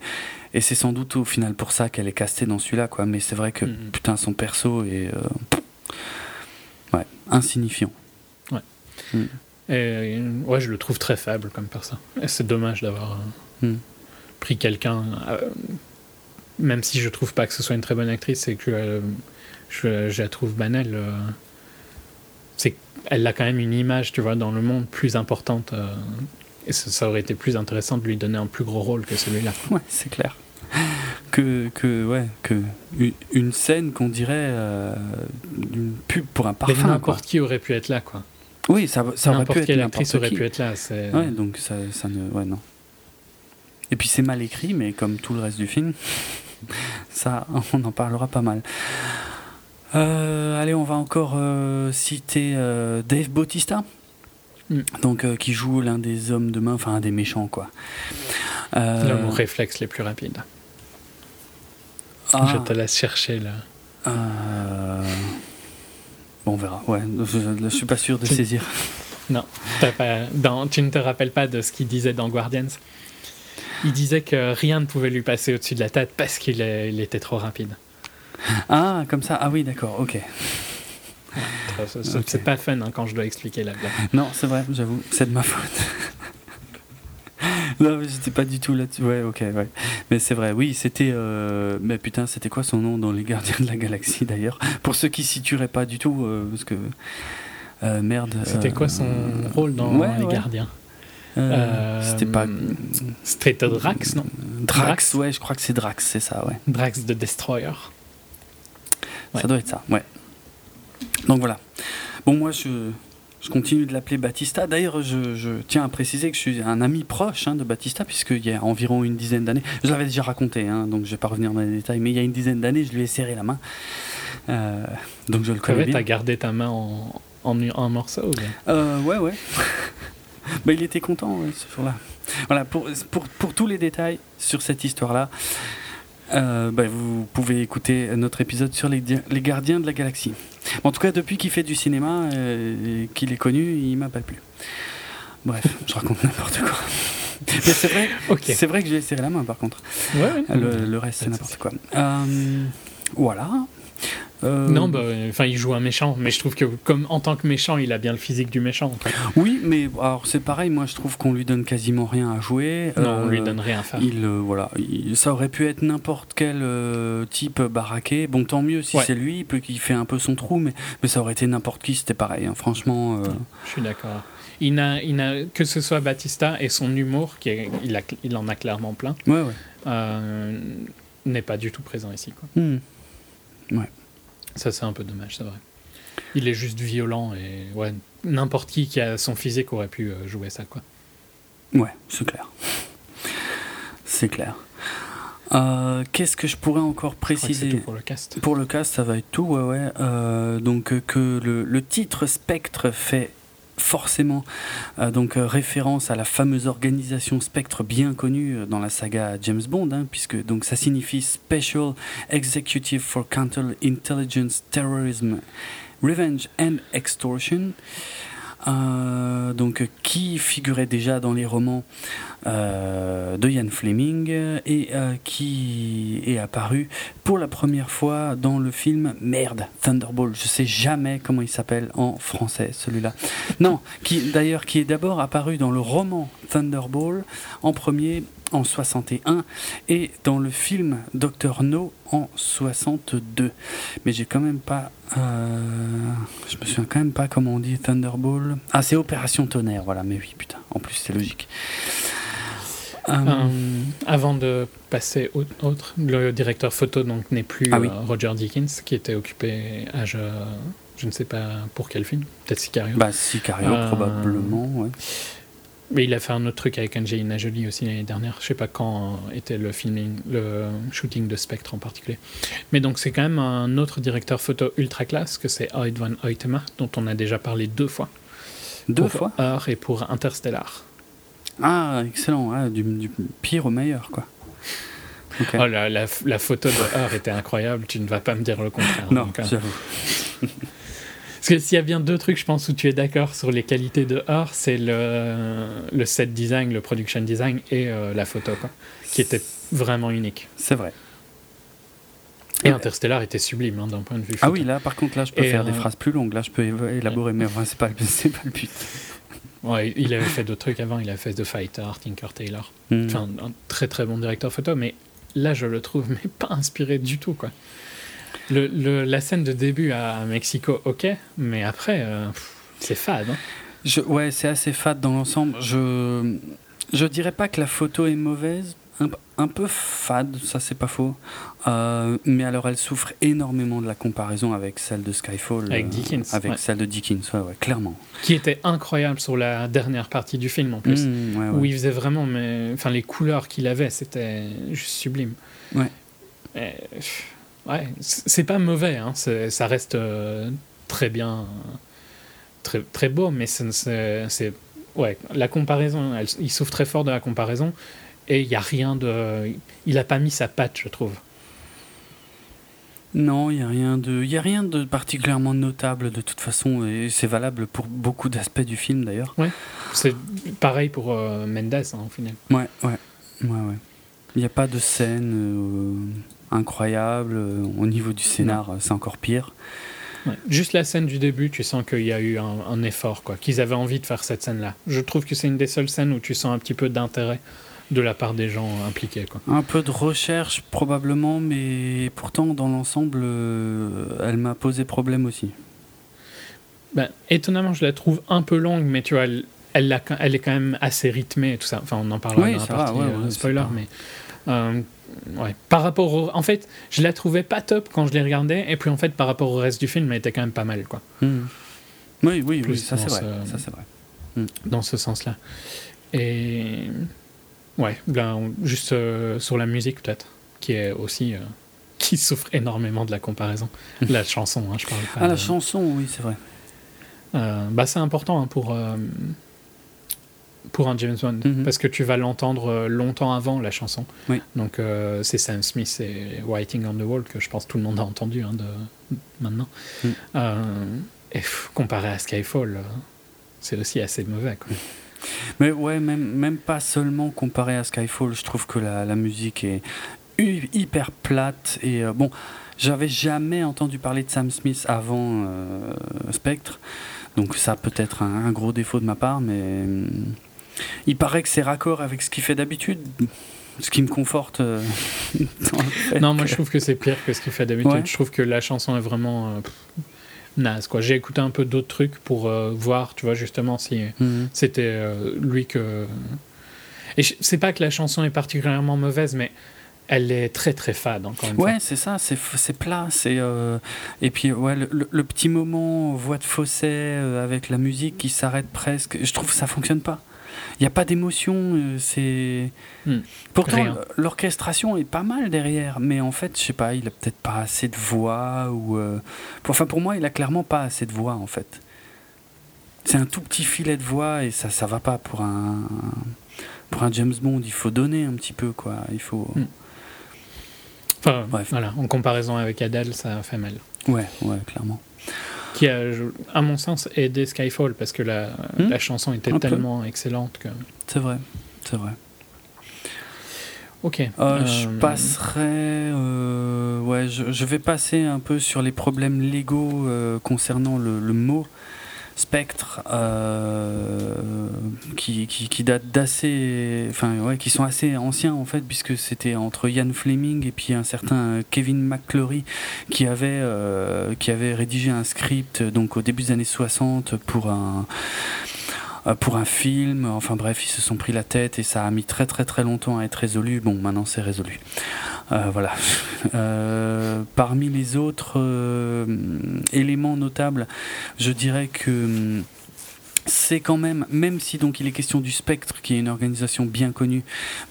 et c'est sans doute au final pour ça qu'elle est castée dans celui-là, quoi. Mais c'est vrai que, Mhm. putain, son perso est. euh, ouais, insignifiant. Et, euh, ouais, je le trouve très faible comme personne. Et c'est dommage d'avoir euh, Hmm. pris quelqu'un, euh, même si je trouve pas que ce soit une très bonne actrice et que euh, je, je la trouve banale. euh, c'est elle a quand même une image, tu vois, dans le monde plus importante. et ça, ça aurait été plus intéressant de lui donner un plus gros rôle que celui-là. Ouais, c'est clair. Que, que, ouais, que une- scène qu'on dirait euh, une pub pour un Mais parfum. n'importe qui aurait pu être là, quoi. Oui, ça, ça aurait pu N'importe être quelle actrice aurait qui. pu être là. C'est... Ouais, donc ça, ça ne. Ouais, non. Et puis c'est mal écrit, mais comme tout le reste du film, ça, on en parlera pas mal. Euh, allez, on va encore euh, citer euh, Dave Bautista, Mm. donc qui joue l'un des hommes de main, enfin un des méchants, quoi. L'homme aux réflexes les plus rapides. Ah, Je te laisse chercher là. euh, Bon, on verra. Ouais, je, je suis pas sûr de saisir. Non, t'as pas, dans- tu ne te rappelles pas de ce qu'il disait dans Guardians Il disait que rien ne pouvait lui passer au-dessus de la tête parce qu'il était trop rapide. Ah, comme ça. Ah oui, d'accord. Ok. C'est- C'est Ok. c'est pas fun hein, quand je dois expliquer la blague. Non, c'est vrai, j'avoue, c'est de ma faute. non, mais j'étais pas du tout là-dessus. Ouais, ok, ouais. Mais c'est vrai, oui, c'était. euh, Mais putain, c'était quoi son nom dans Les Gardiens de la Galaxie d'ailleurs? Pour ceux qui situeraient pas du tout, euh, parce que. euh, merde. C'était quoi son rôle dans ouais, Les ouais. Gardiens? C'était pas. C'était Drax, non? Drax, Drax? ouais, je crois que c'est Drax, c'est ça, ouais. Drax de Destroyer. Ouais. Ça doit être ça, ouais. Donc voilà. Bon, moi, je, je continue de l'appeler Batista. D'ailleurs, je, je tiens à préciser que je suis un ami proche hein, de Batista, puisqu'il y a environ une dizaine d'années, je l'avais déjà raconté, hein, donc je vais pas revenir dans les détails, mais il y a une dizaine d'années, je lui ai serré la main. Euh, donc je le connais bien. T'as gardé ta main en, en un morceau ou bien? Euh, ouais, ouais. bah, il était content ouais, ce jour-là. Voilà, pour, pour, pour tous les détails sur cette histoire-là, euh, bah, vous pouvez écouter notre épisode sur les gardiens de la galaxie. En tout cas, depuis qu'il fait du cinéma euh, et qu'il est connu, il m'appelle plus. Bref, je raconte n'importe quoi. Mais c'est vrai, Ok. c'est vrai que je lui ai serré la main par contre. Ouais. Le, le reste, c'est Pas n'importe quoi. Euh, voilà. Euh, Non, bah, enfin, il joue un méchant, mais je trouve que comme en tant que méchant, il a bien le physique du méchant. en fait. Oui, mais alors c'est pareil, moi je trouve qu'on lui donne quasiment rien à jouer. Non, on lui Euh, donne rien à faire. Il, euh, voilà, il- ça aurait pu être n'importe quel type baraqué. Bon, tant mieux si Ouais. c'est lui, peut qu'il fait un peu son trou, mais, mais ça aurait été n'importe qui, c'était pareil. hein. Franchement, Je suis d'accord. Il n'a, il n'a, que ce soit Batista et son humour, qui est- il, a, il en a clairement plein, ouais, ouais. n'est pas du tout présent ici. Quoi. Hmm. Ça, c'est un peu dommage, c'est vrai. Il est juste violent et ouais, n'importe qui qui a son physique aurait pu euh, jouer ça. Quoi. Ouais, c'est clair. C'est clair. Euh, Qu'est-ce que je pourrais encore préciser tout pour le cast. Pour le cast, ça va être tout, ouais, ouais. Euh, donc que le, le titre Spectre fait forcément euh, donc euh, référence à la fameuse organisation Spectre bien connue euh, dans la saga James Bond, hein, puisque donc ça signifie Special Executive for Counter-Intelligence Terrorism, Revenge and Extortion. Donc qui figurait déjà dans les romans de Ian Fleming euh, et euh, qui est apparu pour la première fois dans le film Merde, Thunderball. Je sais jamais comment il s'appelle en français celui-là. Non, qui d'ailleurs qui est d'abord apparu dans le roman Thunderball en premier en 61 et dans le film Doctor No en 62. Mais j'ai quand même pas. Euh, je me souviens quand même pas comment on dit Thunderball. Ah, c'est Opération Tonnerre, voilà, mais oui, putain, en plus c'est logique. Euh, euh, avant de passer au autre, le directeur photo donc n'est plus ah Roger Dickens qui était occupé à je, je ne sais pas pour quel film, peut-être Sicario. Bah Sicario probablement, ouais. Mais il a fait un autre truc avec Angelina Jolie aussi l'année dernière. Je sais pas quand était le filming, le shooting de Spectre en particulier. Mais donc c'est quand même un autre directeur photo ultra classe que c'est Oid van Oytema, dont on a déjà parlé deux fois. Deux fois? Heure et pour Interstellar. Ah, excellent. du, pire au meilleur, quoi. Oh, la, la, photo de Heure était incroyable. Tu ne vas pas me dire le contraire. Non, euh, j'avoue. Parce que s'il y a bien deux trucs, je pense, où tu es d'accord sur les qualités de Or, c'est le, le set design, le production design et euh, la photo, quoi, qui était vraiment unique. C'est vrai. Et Interstellar était sublime hein, d'un point de vue. Ah oui, là par contre, là je peux faire des euh, phrases plus longues, là je peux élaborer, mais enfin, c'est pas, pas le but. Ouais, il avait fait d'autres trucs avant, il a fait The Fighter, Tinker Taylor. Hmm. Enfin, un très très bon directeur photo, mais là je le trouve mais pas inspiré du tout, quoi. Le, la scène de début à Mexico, ok, mais après, euh, c'est fade. Hein. Je, ouais, c'est assez fade dans l'ensemble. Je, je dirais pas que la photo est mauvaise, un, peu fade, ça c'est pas faux. Euh, mais alors elle souffre énormément de la comparaison avec celle de Skyfall. Avec euh, Dickens. avec celle de Dickens, ouais, clairement. Qui était incroyable sur la dernière partie du film en plus. Mmh, où il faisait vraiment. Mais, enfin, les couleurs qu'il avait, c'était juste sublime. Ouais. Ouais, c'est pas mauvais, hein. ça reste euh, très bien, très, très beau, mais c'est. Ouais, la comparaison, il souffre très fort de la comparaison, et il n'y a rien de. Il n'a pas mis sa patte, je trouve. Non, il n'y a, rien de, y a rien de particulièrement notable de toute façon, et c'est valable pour beaucoup d'aspects du film d'ailleurs. Ouais, c'est pareil pour euh, Mendes hein, au final. Ouais, ouais, ouais, ouais. Il n'y a pas de scène. Euh, incroyable. Euh, au niveau du scénar, c'est encore pire. Juste la scène du début, tu sens qu'il y a eu un, effort, quoi, qu'ils avaient envie de faire cette scène-là. Je trouve que c'est une des seules scènes où tu sens un petit peu d'intérêt de la part des gens impliqués. Quoi. Un peu de recherche probablement, mais pourtant dans l'ensemble, euh, elle m'a posé problème aussi. Ben, étonnamment, je la trouve un peu longue, mais tu vois, elle, elle, elle est quand même assez rythmée et tout ça. Enfin, on en parlera dans la partie euh, spoiler, mais ouais. Par rapport au... En fait, je la trouvais pas top quand je l'ai regardée, et puis en fait, par rapport au reste du film, elle était quand même pas mal, quoi. Hmm. Oui, oui, oui, ça c'est vrai. Ça, c'est vrai. Hmm. Dans ce sens-là. Et... Ouais, ben, juste euh, sur la musique, peut-être, qui est aussi... Euh, qui souffre énormément de la comparaison. la chanson, hein, je parle pas. Ah, la chanson, oui, c'est vrai. Euh, bah, c'est important hein, pour pour un James Bond, mhm. parce que tu vas l'entendre longtemps avant la chanson. Donc c'est Sam Smith et Writing on the Wall que je pense tout le monde a entendu hein, de, maintenant. Euh, et comparé à Skyfall, c'est aussi assez mauvais. Mais ouais, même, même pas seulement comparé à Skyfall, je trouve que la, la musique est hyper plate et bon, j'avais jamais entendu parler de Sam Smith avant Spectre. Donc ça peut être un, un, gros défaut de ma part, mais il paraît que c'est raccord avec ce qu'il fait d'habitude. Ce qui me conforte. Euh, non, moi je trouve que c'est pire que ce qu'il fait d'habitude. Je trouve que la chanson est vraiment euh, naze. Quoi. J'ai écouté un peu d'autres trucs pour euh, voir, tu vois, justement, si mhm. c'était lui que. Et c'est pas que la chanson est particulièrement mauvaise, mais elle est très très fade encore une ouais, c'est ça, c'est plat. C'est et puis ouais, le, petit moment voix de fausset avec la musique qui s'arrête presque. Je trouve que ça fonctionne pas. Il n'y a pas d'émotion. Euh, c'est hmm. pourtant l'orchestration est pas mal derrière, mais en fait, je sais pas, il a peut-être pas assez de voix ou. Euh, enfin, pour moi, il a clairement pas assez de voix en fait. C'est un tout petit filet de voix et ça, ça va pas pour un pour un James Bond. Il faut donner un petit peu quoi. Il faut. Hmm. Enfin, Bref. voilà, en comparaison avec Adele, ça fait mal. Ouais, ouais, clairement qui a, à mon sens, aidé Skyfall parce que la, hmm? la chanson était tellement excellente que. C'est vrai, c'est vrai. Ok. Euh, je Euh, passerai. euh, ouais, je, je vais passer un peu sur les problèmes légaux concernant le, le mot spectre, euh, qui, qui, qui d'assez. Enfin, ouais, qui sont assez anciens en fait, puisque c'était entre Ian Fleming et puis un certain Kevin McClory qui avait, euh, qui avait rédigé un script donc au début des années 60 pour un pour un film. Enfin bref, ils se sont pris la tête et ça a mis très très très longtemps à être résolu. Bon, maintenant c'est résolu. Euh, voilà. Euh, parmi les autres euh, éléments notables, je dirais que hum, c'est quand même, même si donc il est question du Spectre, qui est une organisation bien connue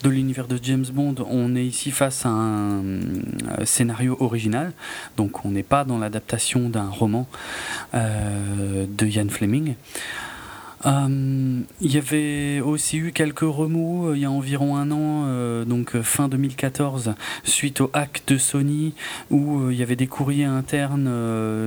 de l'univers de James Bond, on est ici face à un euh, scénario original, donc on n'est pas dans l'adaptation d'un roman euh, de Ian Fleming. Euh, il y avait aussi eu quelques remous euh, il y a environ un an, euh, donc fin 2014, suite au hack de Sony, où il y avait des courriers internes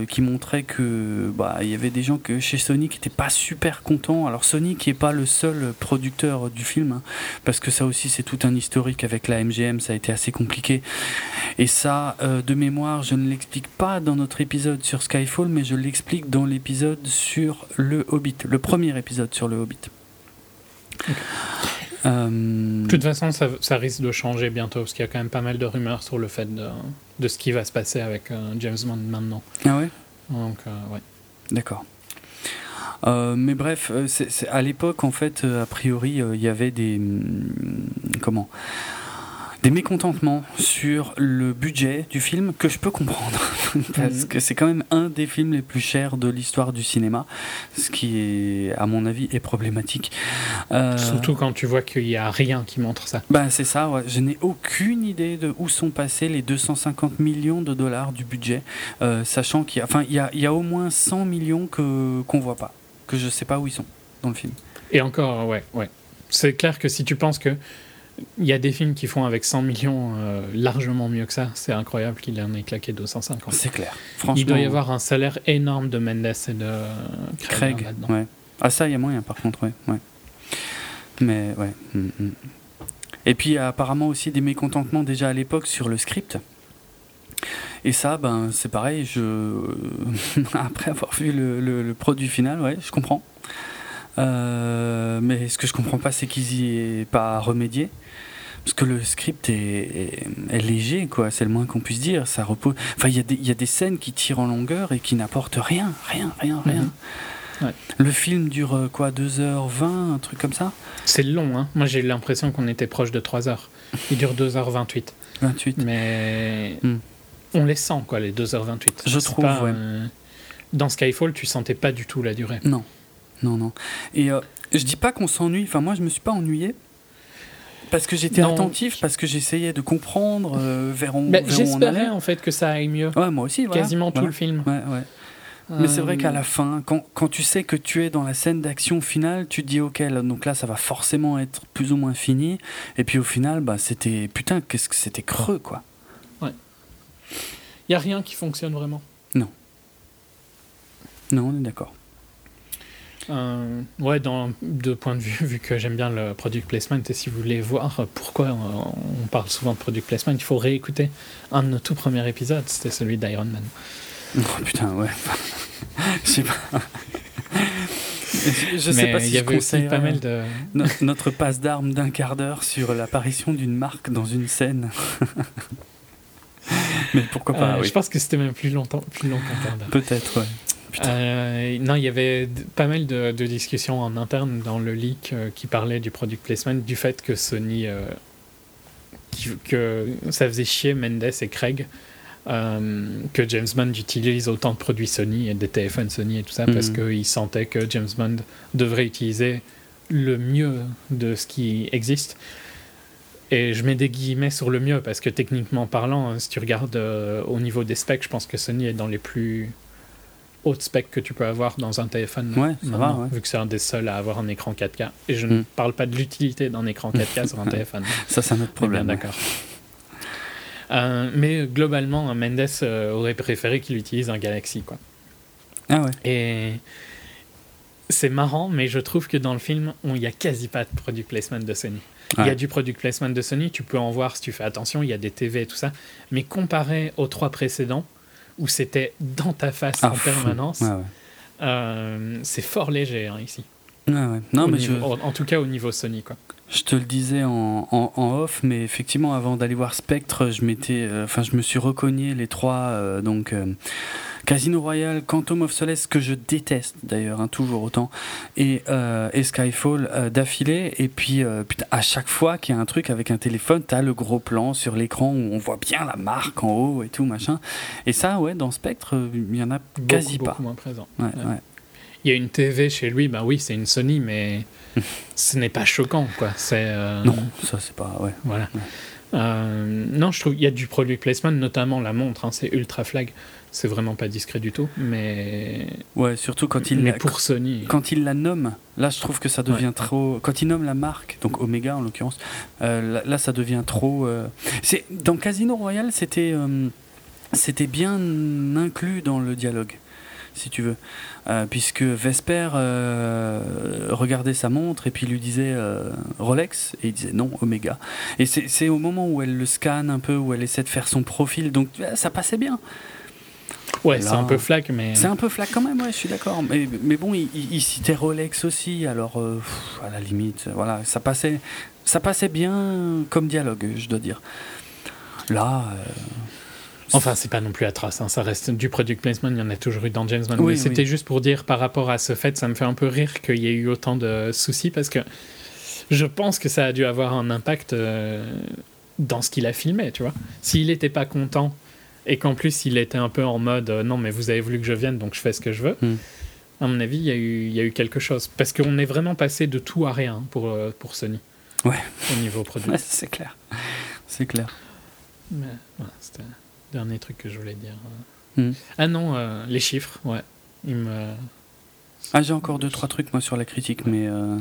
qui montraient que bah, y avait des gens que chez Sony qui n'étaient pas super contents. Alors Sony qui est pas le seul producteur du film, hein, parce que ça aussi c'est tout un historique avec la MGM, ça a été assez compliqué. Et ça, de mémoire, je ne l'explique pas dans notre épisode sur Skyfall, mais je l'explique dans l'épisode sur le Hobbit, le premier épisode sur le Hobbit. Euh, De toute façon, ça, ça risque de changer bientôt, parce qu'il y a quand même pas mal de rumeurs sur le fait de, de ce qui va se passer avec euh, James Bond maintenant. Ah ouais? Donc, euh, ouais. D'accord. Euh, mais bref, à l'époque, en fait, a priori, il y avait des hum, comment? Des mécontentements sur le budget du film que je peux comprendre parce Mhm. que c'est quand même un des films les plus chers de l'histoire du cinéma, ce qui est, à mon avis, est problématique. Euh, Surtout quand tu vois qu'il n'y a rien qui montre ça. bah, c'est ça, ouais. je n'ai aucune idée de où sont passés les 250 millions de dollars du budget, euh, sachant qu'il y a, enfin, il y a, il y a au moins 100 millions que, qu'on voit pas, que je sais pas où ils sont dans le film. Et encore, ouais, ouais. C'est clair que si tu penses que il y a des films qui font avec 100 millions euh, largement mieux que ça, c'est incroyable qu'il en ait claqué 250. C'est clair. Franchement, Il doit y avoir un salaire énorme de Mendes et de Craig, Craig, là-dedans. ouais. Ah, ça, il y a moyen par contre, ouais. ouais. Mais, ouais. mm, mm. Et puis, il y a apparemment aussi des mécontentements déjà à l'époque sur le script. Et ça, ben, c'est pareil, je... après avoir vu le, le- le produit final, ouais, je comprends. Euh, mais ce que je comprends pas, c'est qu'ils y aient pas remédié. Parce que le script est, est- est léger, quoi, c'est le moins qu'on puisse dire. Ça repose. Enfin, il y, a des- il y a des scènes qui tirent en longueur et qui n'apportent rien, rien, rien, rien. Mhm. Ouais. Le film dure euh, quoi, 2h20, un truc comme ça? C'est long, hein. Moi, j'ai eu l'impression qu'on était proche de 3 heures. Il dure 2h28. 28. Mais Hmm. on les sent, quoi, les 2h28. Je trouve, pas, ouais. euh, Dans Skyfall, tu sentais pas du tout la durée. Non, non, non. Et euh, je dis pas qu'on s'ennuie, enfin, moi, je me suis pas ennuyé. Parce que j'étais Non. attentif, parce que j'essayais de comprendre euh, vers, où, Bah, vers où on J'espérais allait. en fait que ça aille mieux. Ouais, moi aussi, voilà. Quasiment tout le film. Ouais, ouais. Mais c'est vrai Euh, qu'à la fin, quand, quand tu sais que tu es dans la scène d'action finale, tu te dis ok, là, donc là ça va forcément être plus ou moins fini. Et puis au final, bah c'était putain, qu'est-ce que c'était creux quoi. Il y a rien qui fonctionne vraiment. Non, on est d'accord. Euh, ouais, dans deux points de vue, vu que j'aime bien le product placement, et si vous voulez voir pourquoi on, on parle souvent de product placement, il faut réécouter un de nos tout premiers épisodes, c'était celui d'Iron Man. Oh putain, ouais. Je sais pas. je sais Mais pas si il y je avait aussi conseille pas mal de. no- notre passe d'armes d'un quart d'heure sur l'apparition d'une marque dans une scène. Mais pourquoi pas, Euh, oui. Je pense que c'était même plus longtemps, plus long qu'un quart d'heure. Peut-être, ouais. Euh, non, il y avait pas mal de, de discussions en interne dans le leak euh, qui parlait du product placement, du fait que Sony, euh, qui- que ça faisait chier Mendes et Craig que James Bond utilise autant de produits Sony et des téléphones Sony et tout ça parce Mhm. qu'ils sentaient que James Bond devrait utiliser le mieux de ce qui existe. Et je mets des guillemets sur le mieux parce que techniquement parlant, euh, si tu regardes au niveau des specs, je pense que Sony est dans les plus hautes specs que tu peux avoir dans un téléphone. Ouais, ça maintenant, va, ouais. Vu que c'est un des seuls à avoir un écran 4K. Et je Mm. ne parle pas de l'utilité d'un écran 4K sur un téléphone. Ça, c'est un autre problème. ouais. d'accord. Euh, mais globalement, Mendes euh, aurait préféré qu'il utilise un Galaxy. Quoi. Ah ouais. Et c'est marrant, mais je trouve que dans le film, il n'y a quasi pas de product placement de Sony. Il y a du product placement de Sony, tu peux en voir si tu fais attention, il y a des TV et tout ça. Mais comparé aux trois précédents, où c'était dans ta face Ah, en fou. permanence, Ouais, ouais. euh, c'est fort léger hein, ici. Ouais. Non, mais niveau- je, en, en tout cas au niveau Sony. Quoi. Je te le disais en, en, en off, mais effectivement, avant d'aller voir Spectre, je m'étais, euh, enfin, je me suis recogné les trois, euh, donc euh, Casino Royale, Quantum of Solace, que je déteste d'ailleurs, hein, toujours autant, et, et Skyfall d'affilée. Et puis, putain, à chaque fois qu'il y a un truc avec un téléphone, t'as le gros plan sur l'écran où on voit bien la marque en haut et tout machin. Et ça, ouais, dans Spectre, il y en a Beaucoup, quasi beaucoup pas. moins présent. Ouais, Ouais. ouais. Il y a une TV chez lui, bah oui, c'est une Sony, mais ce n'est pas choquant. quoi. C'est, euh, Non, ça c'est pas, ouais. Voilà. Ouais. Euh, non, je trouve il y a du product placement, notamment la montre. hein, c'est ultra flag. C'est vraiment pas discret du tout. Mais, Ouais, surtout quand il mais pour Sony. quand il la nomme, là je trouve que ça devient trop. Quand il nomme la marque, donc Omega en l'occurrence, euh, là, là, ça devient trop. C'est dans Casino Royale, c'était c'était bien inclus dans le dialogue, si tu veux, Euh, puisque Vesper euh, regardait sa montre et puis lui disait euh, Rolex et il disait non Omega. Et c'est au moment où elle le scanne un peu, où elle essaie de faire son profil, donc ça passait bien. Ouais, c'est un peu flag, mais. C'est un peu flac quand même, ouais, je suis d'accord. Mais, mais bon, il, il- il citait Rolex aussi, alors pff, à la limite, voilà, ça passait, ça passait bien comme dialogue, je dois dire. Là, Enfin, c'est pas non plus atroce, hein, ça reste du product placement, il y en a toujours eu dans James Bond. Oui, mais c'était oui. juste pour dire par rapport à ce fait, ça me fait un peu rire qu'il y ait eu autant de soucis parce que je pense que ça a dû avoir un impact euh, dans ce qu'il a filmé, tu vois. S'il n'était pas content et qu'en plus il était un peu en mode euh, non, mais vous avez voulu que je vienne donc je fais ce que je veux, Hmm. à mon avis, il y, a eu, il y a eu quelque chose. Parce qu'on est vraiment passé de tout à rien pour, euh, pour Sony. Ouais. Au niveau produit. ouais, c'est clair, c'est clair. Mais voilà, dernier truc que je voulais dire. Hmm. Ah non, euh, les chiffres, ouais. Il me... Ah, j'ai encore deux trois trucs moi sur la critique, mais euh,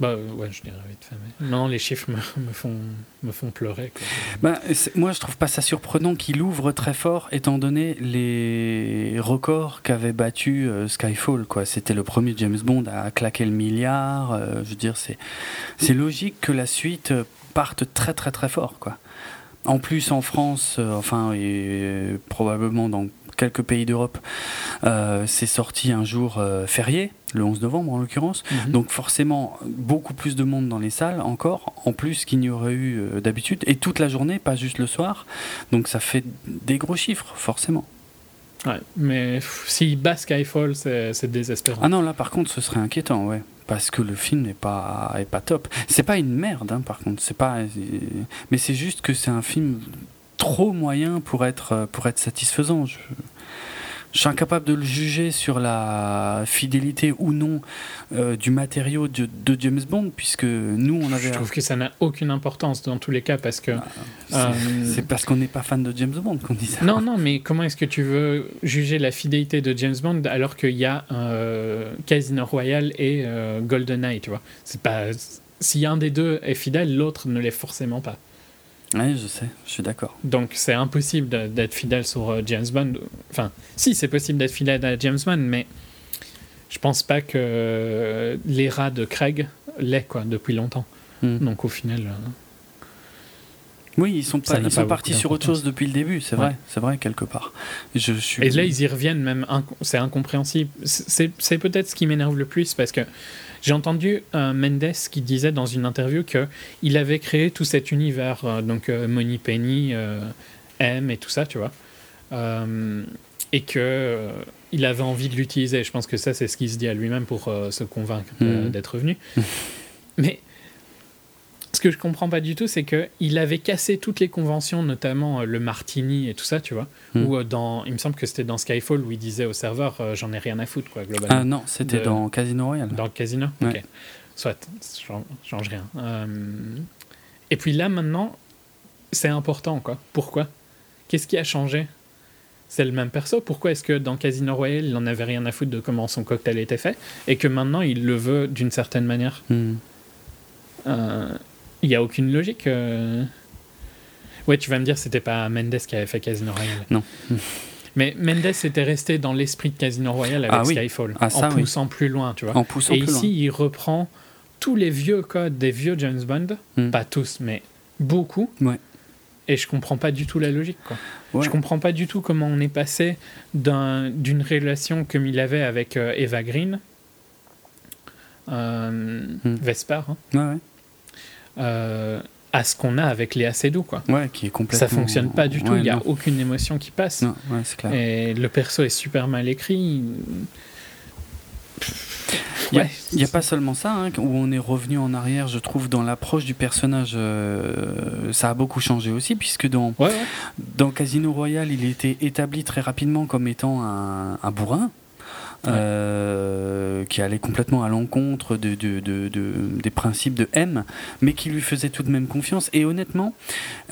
Bah euh, ouais, je dirais vite fait. Mais... Non, les chiffres me, me font, me font pleurer. Quoi. bah, moi je trouve pas ça surprenant qu'il ouvre très fort, étant donné les records qu'avait battu euh, Skyfall. Quoi, c'était le premier James Bond à claquer le milliard. euh, je veux dire, c'est c'est logique que la suite parte très très très fort, quoi. En plus, en France, euh, enfin, et euh, probablement dans quelques pays d'Europe, euh, c'est sorti un jour férié, le 11 novembre en l'occurrence. Mhm. Donc forcément, beaucoup plus de monde dans les salles encore, en plus qu'il n'y aurait eu d'habitude, et toute la journée, pas juste le soir. Donc ça fait des gros chiffres, forcément. Ouais, mais s'il bat Skyfall, c'est désespérant. Ah non, là par contre, ce serait inquiétant, ouais. Parce que le film n'est pas, est pas top. C'est pas une merde, hein, par contre. C'est pas, mais c'est juste que c'est un film trop moyen pour être, pour être satisfaisant. Je suis incapable de le juger sur la fidélité ou non euh, du matériau de, de James Bond, puisque nous, on avait. Je trouve que ça n'a aucune importance dans tous les cas parce que... C'est Euh, c'est parce qu'on n'est pas fan de James Bond qu'on dit ça. Non, non, mais comment est-ce que tu veux juger la fidélité de James Bond alors qu'il y a euh, Casino Royale et euh, GoldenEye, tu vois? C'est pas... Si un des deux est fidèle, l'autre ne l'est forcément pas. Ouais, je sais, je suis d'accord. Donc c'est impossible d'être fidèle sur euh, James Bond. Enfin, si, c'est possible d'être fidèle à James Bond, mais je pense pas que euh, l'era de Craig l'est, quoi, depuis longtemps. Hmm. Donc au final... euh, Oui, ils sont, pas, ils pas partis sur autre chose depuis le début, c'est Ouais. vrai, c'est vrai, quelque part. Je suis... Et là, ils y reviennent même. inc- C'est incompréhensible. C'est peut-être ce qui m'énerve le plus parce que j'ai entendu euh, Mendes qui disait dans une interview que il avait créé tout cet univers, euh, donc euh, Money Penny, M et tout ça, tu vois, et que il avait envie de l'utiliser. Je pense que ça, c'est ce qu'il se dit à lui-même pour se convaincre Mhm. d'être revenu. Mais ce que je comprends pas du tout, c'est que il avait cassé toutes les conventions, notamment euh, le martini et tout ça, tu vois. Hmm. Ou euh, dans, il me semble que c'était dans Skyfall où il disait au serveur, euh, j'en ai rien à foutre, quoi, globalement. Ah non, c'était dans Casino Royale. Dans le casino? Ouais. Ok. Soit, ça change, change rien. Et puis là, maintenant, c'est important, quoi. Pourquoi? Qu'est-ce qui a changé? C'est le même perso? Pourquoi est-ce que dans Casino Royale, il en avait rien à foutre de comment son cocktail était fait? Et que maintenant, il le veut d'une certaine manière? Hmm. Euh, Il n'y a aucune logique. euh. Ouais, tu vas me dire, c'était pas Mendes qui avait fait Casino Royale. Non. Mais Mendes était resté dans l'esprit de Casino Royale avec Ah oui. Skyfall, Ah, ça, en oui. poussant plus loin, tu vois. En poussant Et plus ici, il reprend tous les vieux codes des vieux James Bond, Hmm. pas tous, mais beaucoup. Ouais. Et je comprends pas du tout la logique, quoi. loin. Je comprends pas du tout comment on est passé d'un- d'une relation comme il avait avec euh, Eva Green, euh. Vesper, hein, Ouais, ouais. Euh, à ce qu'on a avec Léa Seydoux, quoi. Ouais, qui est complètement. Ça fonctionne pas du tout, Ouais, il y a aucune émotion qui passe. Non, ouais, clair. Et le perso est super mal écrit. Il n'y a, a pas seulement ça, hein, où on est revenu en arrière, je trouve, dans l'approche du personnage. euh, ça a beaucoup changé aussi, puisque dans, Ouais, ouais. dans Casino Royale, il était établi très rapidement comme étant un, un bourrin. Euh, qui allait complètement à l'encontre de, de- de- de- des principes de M, mais qui lui faisait tout de même confiance. Et honnêtement,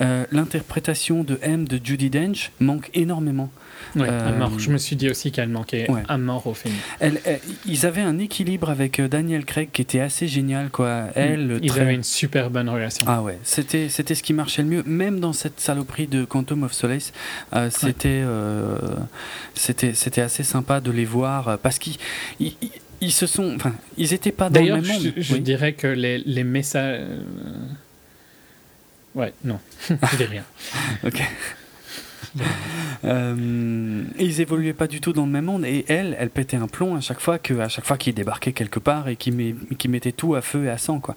euh, l'interprétation de M de Judy Dench manque énormément. Ouais, Euh, à mort. Je me suis dit aussi qu'elle manquait Ouais. à mort au film. Elle, elle- ils avaient un équilibre avec euh, Daniel Craig qui était assez génial, quoi. Elle, Ils très- avaient une super bonne relation. Ah ouais, c'était c'était ce qui marchait le mieux, même dans cette saloperie de Quantum of Solace. euh, c'était euh, c'était c'était assez sympa de les voir parce qu'ils ils, se sont, enfin, ils étaient pas dans le même monde. je, je Oui. dirais que les, les messages. Ouais, non, je dis rien. Ok. Euh, et ils évoluaient pas du tout dans le même monde et elle, elle pétait un plomb à chaque fois que, à chaque fois qu'il débarquait quelque part et qui met, qui mettait tout à feu et à sang quoi.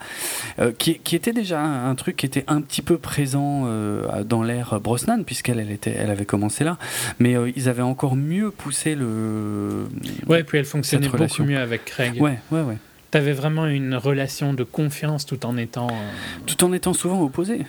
Euh, qui, qui était déjà un, un truc qui était un petit peu présent euh, dans l'ère Brosnan puisqu'elle elle était, elle avait commencé là, mais euh, ils avaient encore mieux poussé le. Ouais, puis elle fonctionnait Cette beaucoup mieux avec Craig. Ouais, ouais, ouais. T'avais vraiment une relation de confiance tout en étant. euh, Tout en étant souvent opposés.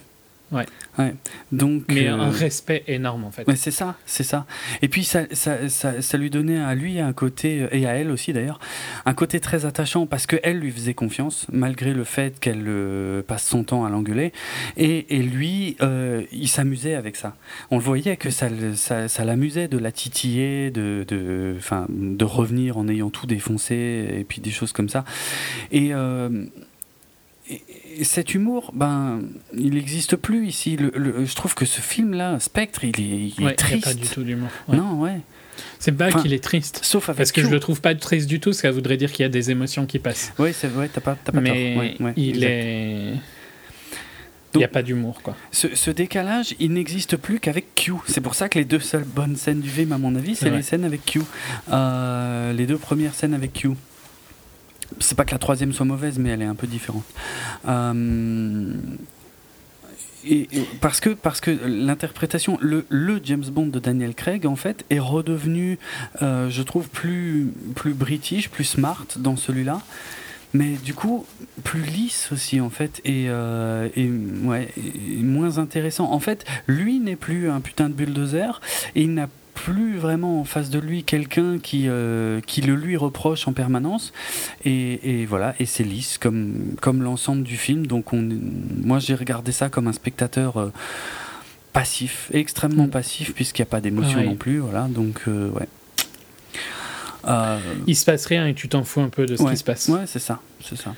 Ouais. Ouais. Donc. Mais euh, un respect énorme en fait. Ouais, c'est ça, c'est ça. Et puis ça, ça, ça, ça lui donnait à lui un côté, et à elle aussi d'ailleurs, un côté très attachant parce qu'elle lui faisait confiance, malgré le fait qu'elle euh, passe son temps à l'engueuler. Et, et lui, euh, il s'amusait avec ça. On le voyait que ça, ça, ça l'amusait de la titiller, de, de, de revenir en ayant tout défoncé, et puis des choses comme ça. Euh, et cet humour, ben, il n'existe plus ici. Le, le- je trouve que ce film-là, Spectre, il est, il est Ouais, il a triste. pas du tout d'humour. Ouais. Non, ouais. C'est pas Enfin, qu'il est triste. Sauf avec Parce que Q. je le trouve pas triste du tout, ça voudrait dire qu'il y a des émotions qui passent. Ouais, c'est vrai, t'as pas, pas Mais tort. Ouais, ouais, il exact. est. Il n'y a pas d'humour, quoi. Ce, ce décalage, il n'existe plus qu'avec Q. C'est pour ça que les deux seules bonnes scènes du film, à mon avis, c'est les scènes avec Q. Euh, les deux premières scènes avec Q. C'est pas que la troisième soit mauvaise, mais elle est un peu différente. Euh, et, parce que, parce que l'interprétation, le, le James Bond de Daniel Craig, en fait, est redevenu, euh, je trouve, plus, plus british, plus smart dans celui-là. Mais du coup, plus lisse aussi, en fait, et, euh, moins intéressant. En fait, lui n'est plus un putain de bulldozer, et il n'a plus vraiment en face de lui quelqu'un qui, euh, qui le lui reproche en permanence. Et, et voilà, et c'est lisse comme, comme l'ensemble du film. Donc on, moi j'ai regardé ça comme un spectateur euh, passif, extrêmement Mm. passif, puisqu'il n'y a pas d'émotion non plus. Voilà, donc euh, ouais. Il se passe rien et tu t'en fous un peu de ce ouais, qui se passe. Ouais, c'est ça, c'est ça.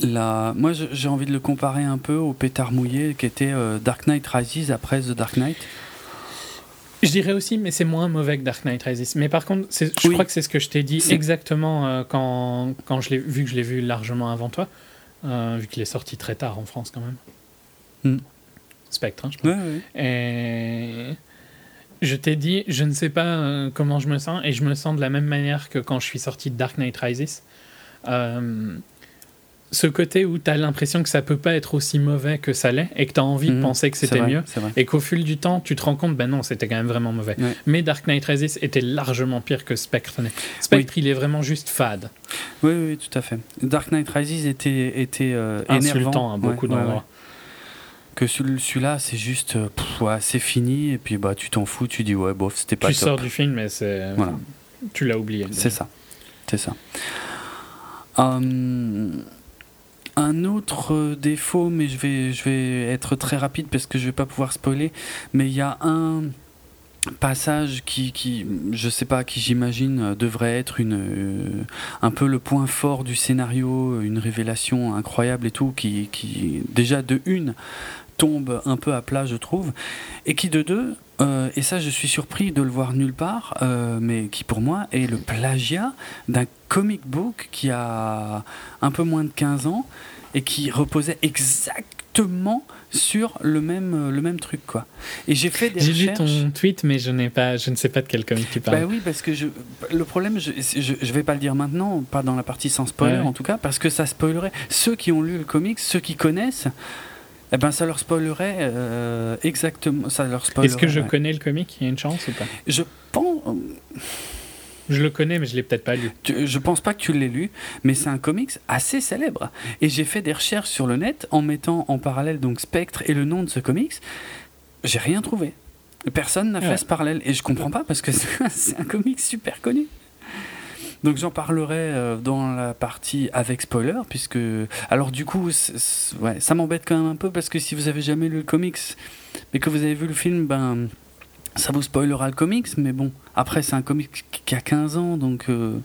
La... Moi, j'ai envie de le comparer un peu au pétard mouillé qui était Dark Knight Rises après The Dark Knight. Je dirais aussi, mais c'est moins mauvais que Dark Knight Rises. Mais par contre, je Oui. crois que c'est ce que je t'ai dit exactement euh, quand, quand je l'ai vu, que je l'ai vu largement avant toi, euh, vu qu'il est sorti très tard en France quand même. Hmm. Spectre, hein, je pense. Ouais, ouais. Et je t'ai dit, je ne sais pas euh, comment je me sens, et je me sens de la même manière que quand je suis sorti de Dark Knight Rises. Ce côté où tu as l'impression que ça peut pas être aussi mauvais que ça l'est, et que tu as envie de Mhm. penser que c'était vrai, mieux. Et qu'au fil du temps, tu te rends compte, ben non, c'était quand même vraiment mauvais. Ouais. Mais Dark Knight Rises était largement pire que Spectre. Spectre, il est vraiment juste fade, Oui, oui, tout à fait. Dark Knight Rises était, était euh, insultant à beaucoup Ouais, d'endroits. ouais. Que celui- celui-là, c'est juste, euh, pff, c'est fini, et puis bah, tu t'en fous, tu dis, ouais, bof, c'était pas Tu top. sors du film, mais c'est, Voilà. tu l'as oublié. C'est ça. C'est ça. Hum, un autre euh, défaut, mais je vais, je vais être très rapide parce que je vais pas pouvoir spoiler, mais il y a un passage qui, qui je sais pas, qui j'imagine euh, devrait être une, euh, un peu le point fort du scénario, une révélation incroyable et tout, qui, qui déjà de une tombe un peu à plat, je trouve, et qui de deux, et ça je suis surpris de le voir nulle part, mais qui pour moi est le plagiat d'un comic book qui a un peu moins de 15 ans et qui reposait exactement sur le même, euh, le même truc quoi. Et j'ai fait des J'ai lu ton tweet, mais je, n'ai pas, je ne sais pas de quel comic tu parles. Bah oui, parce que je, le problème, je, je, je vais pas le dire maintenant, pas dans la partie sans spoiler Ouais. en tout cas, parce que ça spoilerait ceux qui ont lu le comics, ceux qui connaissent. Eh ben, ça leur spoilerait euh, exactement. Ça leur spoilerait. Est-ce que je ouais. connais le comic? Il y a une chance ou pas? Je pense, Je le connais, mais je l'ai peut-être pas lu. tu- je pense pas que tu l'aies lu, mais c'est un comics assez célèbre. Et j'ai fait des recherches sur le net en mettant en parallèle donc Spectre et le nom de ce comics. J'ai rien trouvé. Personne n'a fait ce parallèle et je comprends pas parce que c'est un comics super connu. Donc j'en parlerai euh, dans la partie avec spoiler puisque alors du coup ouais, ça m'embête quand même un peu parce que si vous avez jamais lu le comics mais que vous avez vu le film ben ça vous spoilera le comics mais bon après c'est un comics qui a 15 ans donc euh,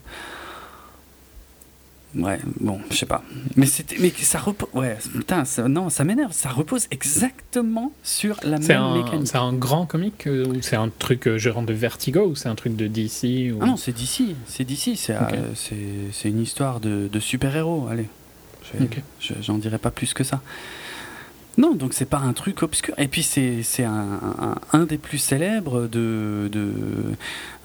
Ouais, bon, je sais pas. Mais c'était, mais ça repose. Ouais, putain, ça- non, ça m'énerve. Ça repose exactement sur la même un, mécanique. c'est un grand comic euh, ou c'est un truc euh, gérant de Vertigo ou c'est un truc de DC ou... Ah non, c'est d'ici. C'est d'ici. C'est, Ok. euh, c'est, une histoire de, de super-héros. Allez, je vais- Ok. je- j'en dirai pas plus que ça. Non, donc c'est pas un truc obscur. Et puis c'est, c'est un, un, un des plus célèbres de, de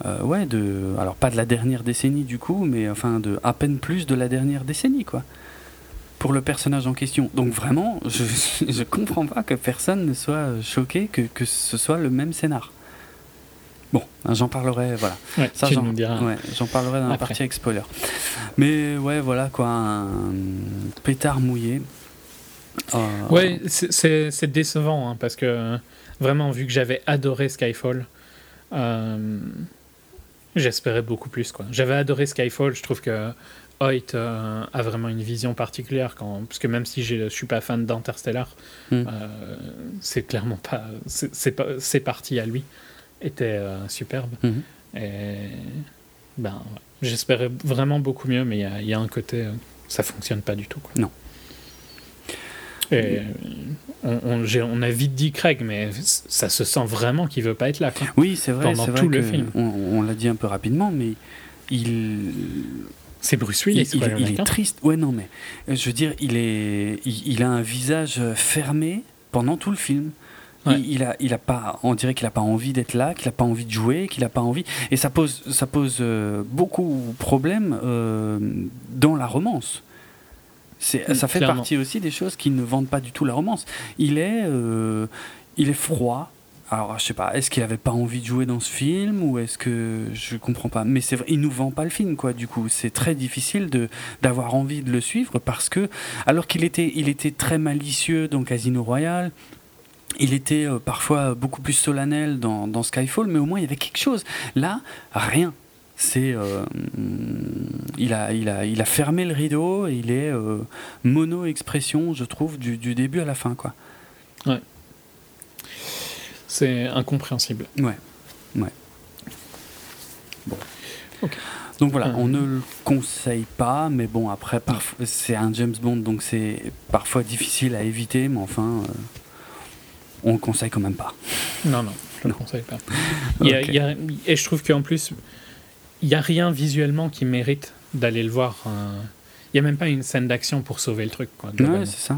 euh, ouais, de, alors pas de la dernière décennie du coup, mais enfin de à peine plus de la dernière décennie quoi. Pour le personnage en question. Donc vraiment, je, je comprends pas que personne ne soit choqué que, que ce soit le même scénar. Bon, hein, j'en parlerai, voilà. Ouais, Ça, j'en, ouais, j'en parlerai dans la partie avec spoiler. Mais ouais, voilà quoi, un pétard mouillé. Euh, Ouais, c'est- décevant hein, parce que vraiment, vu que j'avais adoré Skyfall, euh, j'espérais beaucoup plus. quoi. J'avais adoré Skyfall, je trouve que Hoyt euh, a vraiment une vision particulière. Quand, parce que même si je suis pas fan d'Interstellar, Mm. euh, c'est clairement pas. c'est- C'est pas- ses parties à lui étaient superbes. Mhm. Et ben, j'espérais vraiment beaucoup mieux, mais il y a- il y, a un côté. ça fonctionne pas du tout. Quoi. Non. Et euh, on, on- j'ai- on a vite dit Craig, mais ça se sent vraiment qu'il veut pas être là. Quoi. Oui, c'est vrai, pendant c'est vrai tout le film. On, on l'a dit un peu rapidement, mais il, C'est Bruce il, Willis. il- est hein. triste. Ouais, non, mais euh, je veux dire, il est, il, il a un visage fermé pendant tout le film. Ouais. Il, il a, il a pas, on dirait qu'il a pas envie d'être là, qu'il a pas envie de jouer, qu'il a pas envie, et ça pose, ça pose euh, beaucoup de problèmes euh, dans la romance. C'est, ça fait clairement. partie aussi des choses qui ne vendent pas du tout la romance. Il est, euh, il est froid. Alors, je sais pas, est-ce qu'il avait pas envie de jouer dans ce film ou est-ce que je comprends pas Mais c'est vrai, il nous vend pas le film, quoi. Du coup, c'est très difficile de d'avoir envie de le suivre parce que, alors qu'il était, il était très malicieux dans Casino Royale. Il était euh, parfois beaucoup plus solennel dans, dans Skyfall, mais au moins il y avait quelque chose. Là, rien. C'est, euh, il a, il a, il a fermé le rideau. Et il est euh, mono expression, je trouve, du, du début à la fin, quoi. C'est incompréhensible. Ouais, ouais. Bon. Ok. Donc voilà, Euh. on ne le conseille pas, mais bon, après, parfois, c'est un James Bond, donc c'est parfois difficile à éviter, mais enfin, euh, on le conseille quand même pas. Non, non, je ne le conseille pas. Il y a- Ok. il y a- et je trouve qu'en plus, il n'y a rien visuellement qui mérite d'aller le voir. euh, Il n'y a même pas une scène d'action pour sauver le truc. Quoi, Ouais, c'est ça.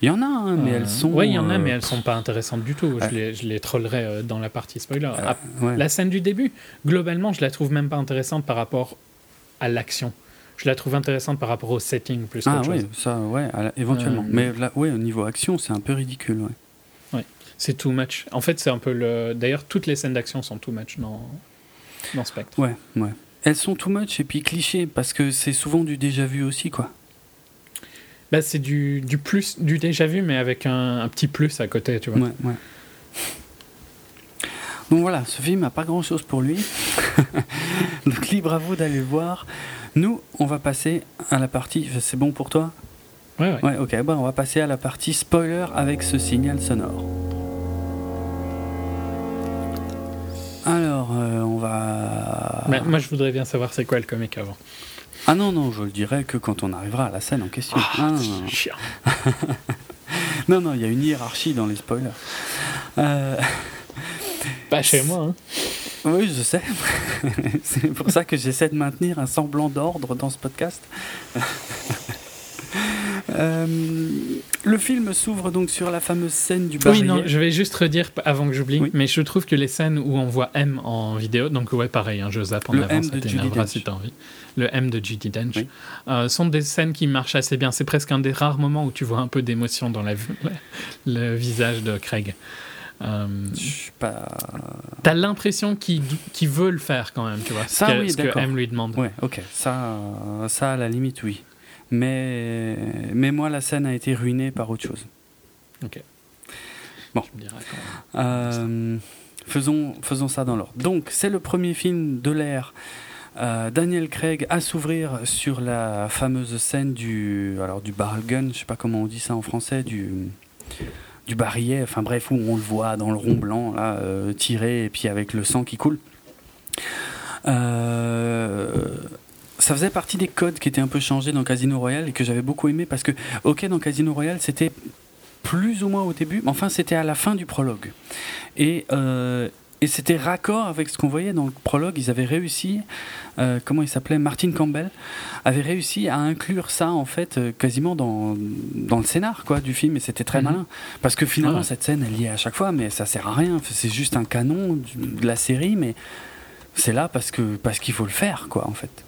Il y en a, hein, mais Euh, elles sont. Ouais, il y en a, euh, mais elles sont pas intéressantes du tout. Ouais. Je, les, je les trollerai euh, dans la partie spoiler. euh, Ah, ouais. La scène du début, globalement, je la trouve même pas intéressante par rapport à l'action. Je la trouve intéressante par rapport au setting plus Ah ouais, chose. ça, ouais, la- éventuellement. Euh, Mais là, ouais, au niveau action, c'est un peu ridicule, ouais. C'est too much. En fait, c'est un peu le. D'ailleurs, toutes les scènes d'action sont too much dans, dans Spectre. Ouais, ouais. Elles sont too much et puis clichés, parce que c'est souvent du déjà vu aussi, quoi. Bah, c'est du, du plus, du déjà vu, mais avec un, un petit plus à côté, tu vois. Ouais, ouais. Donc voilà, ce film n'a pas grand chose pour lui. Donc libre à vous d'aller le voir. Nous, on va passer à la partie. C'est bon pour toi? Ouais, ouais. Ouais, ok. Bah, on va passer à la partie spoiler avec ce signal sonore. Alors, euh, on va. Mais moi, je voudrais bien savoir c'est quoi le comic avant. Ah non, non, je le dirai que quand on arrivera à la scène en question. Ah, non, non, non. Chiant. non, non, il y a une hiérarchie dans les spoilers. Euh, Pas chez moi. Hein. Oui, je sais. C'est pour ça que j'essaie de maintenir un semblant d'ordre dans ce podcast. Euh, le film s'ouvre donc sur la fameuse scène du barillet. Oui, non, je vais juste redire avant que j'oublie, mais je trouve que les scènes où on voit M en vidéo, donc ouais, pareil, hein, je zappe en le avant, Judy Dench. si envie. Le M de Judy Dench, euh, sont des scènes qui marchent assez bien. C'est presque un des rares moments où tu vois un peu d'émotion dans la, le visage de Craig. Euh, pas... T'as l'impression qu'il veut le faire quand même, tu vois. Ça, ce oui, ce que M lui demande. Ouais, ok. Ça, ça, à la limite, oui. Mais, mais moi, la scène a été ruinée par autre chose. Ok. Bon. Euh, faisons, faisons ça dans l'ordre. Donc, c'est le premier film de l'ère. Euh, Daniel Craig à s'ouvrir sur la fameuse scène du, alors du barrel gun, je sais pas comment on dit ça en français, du, du barillet, enfin bref, où on le voit dans le rond blanc, là, euh, tiré, et puis avec le sang qui coule. Euh, ça faisait partie des codes qui étaient un peu changés dans Casino Royale et que j'avais beaucoup aimé parce que, ok, dans Casino Royale, c'était plus ou moins au début, mais enfin, c'était à la fin du prologue. Et, euh, et c'était raccord avec ce qu'on voyait dans le prologue. Ils avaient réussi, euh, comment il s'appelait Martin Campbell avait réussi à inclure ça en fait euh, quasiment dans, dans le scénar quoi du film et c'était très mhm. malin parce que finalement cette scène elle y est à chaque fois mais ça sert à rien c'est juste un canon de la série mais c'est là parce que parce qu'il faut le faire quoi en fait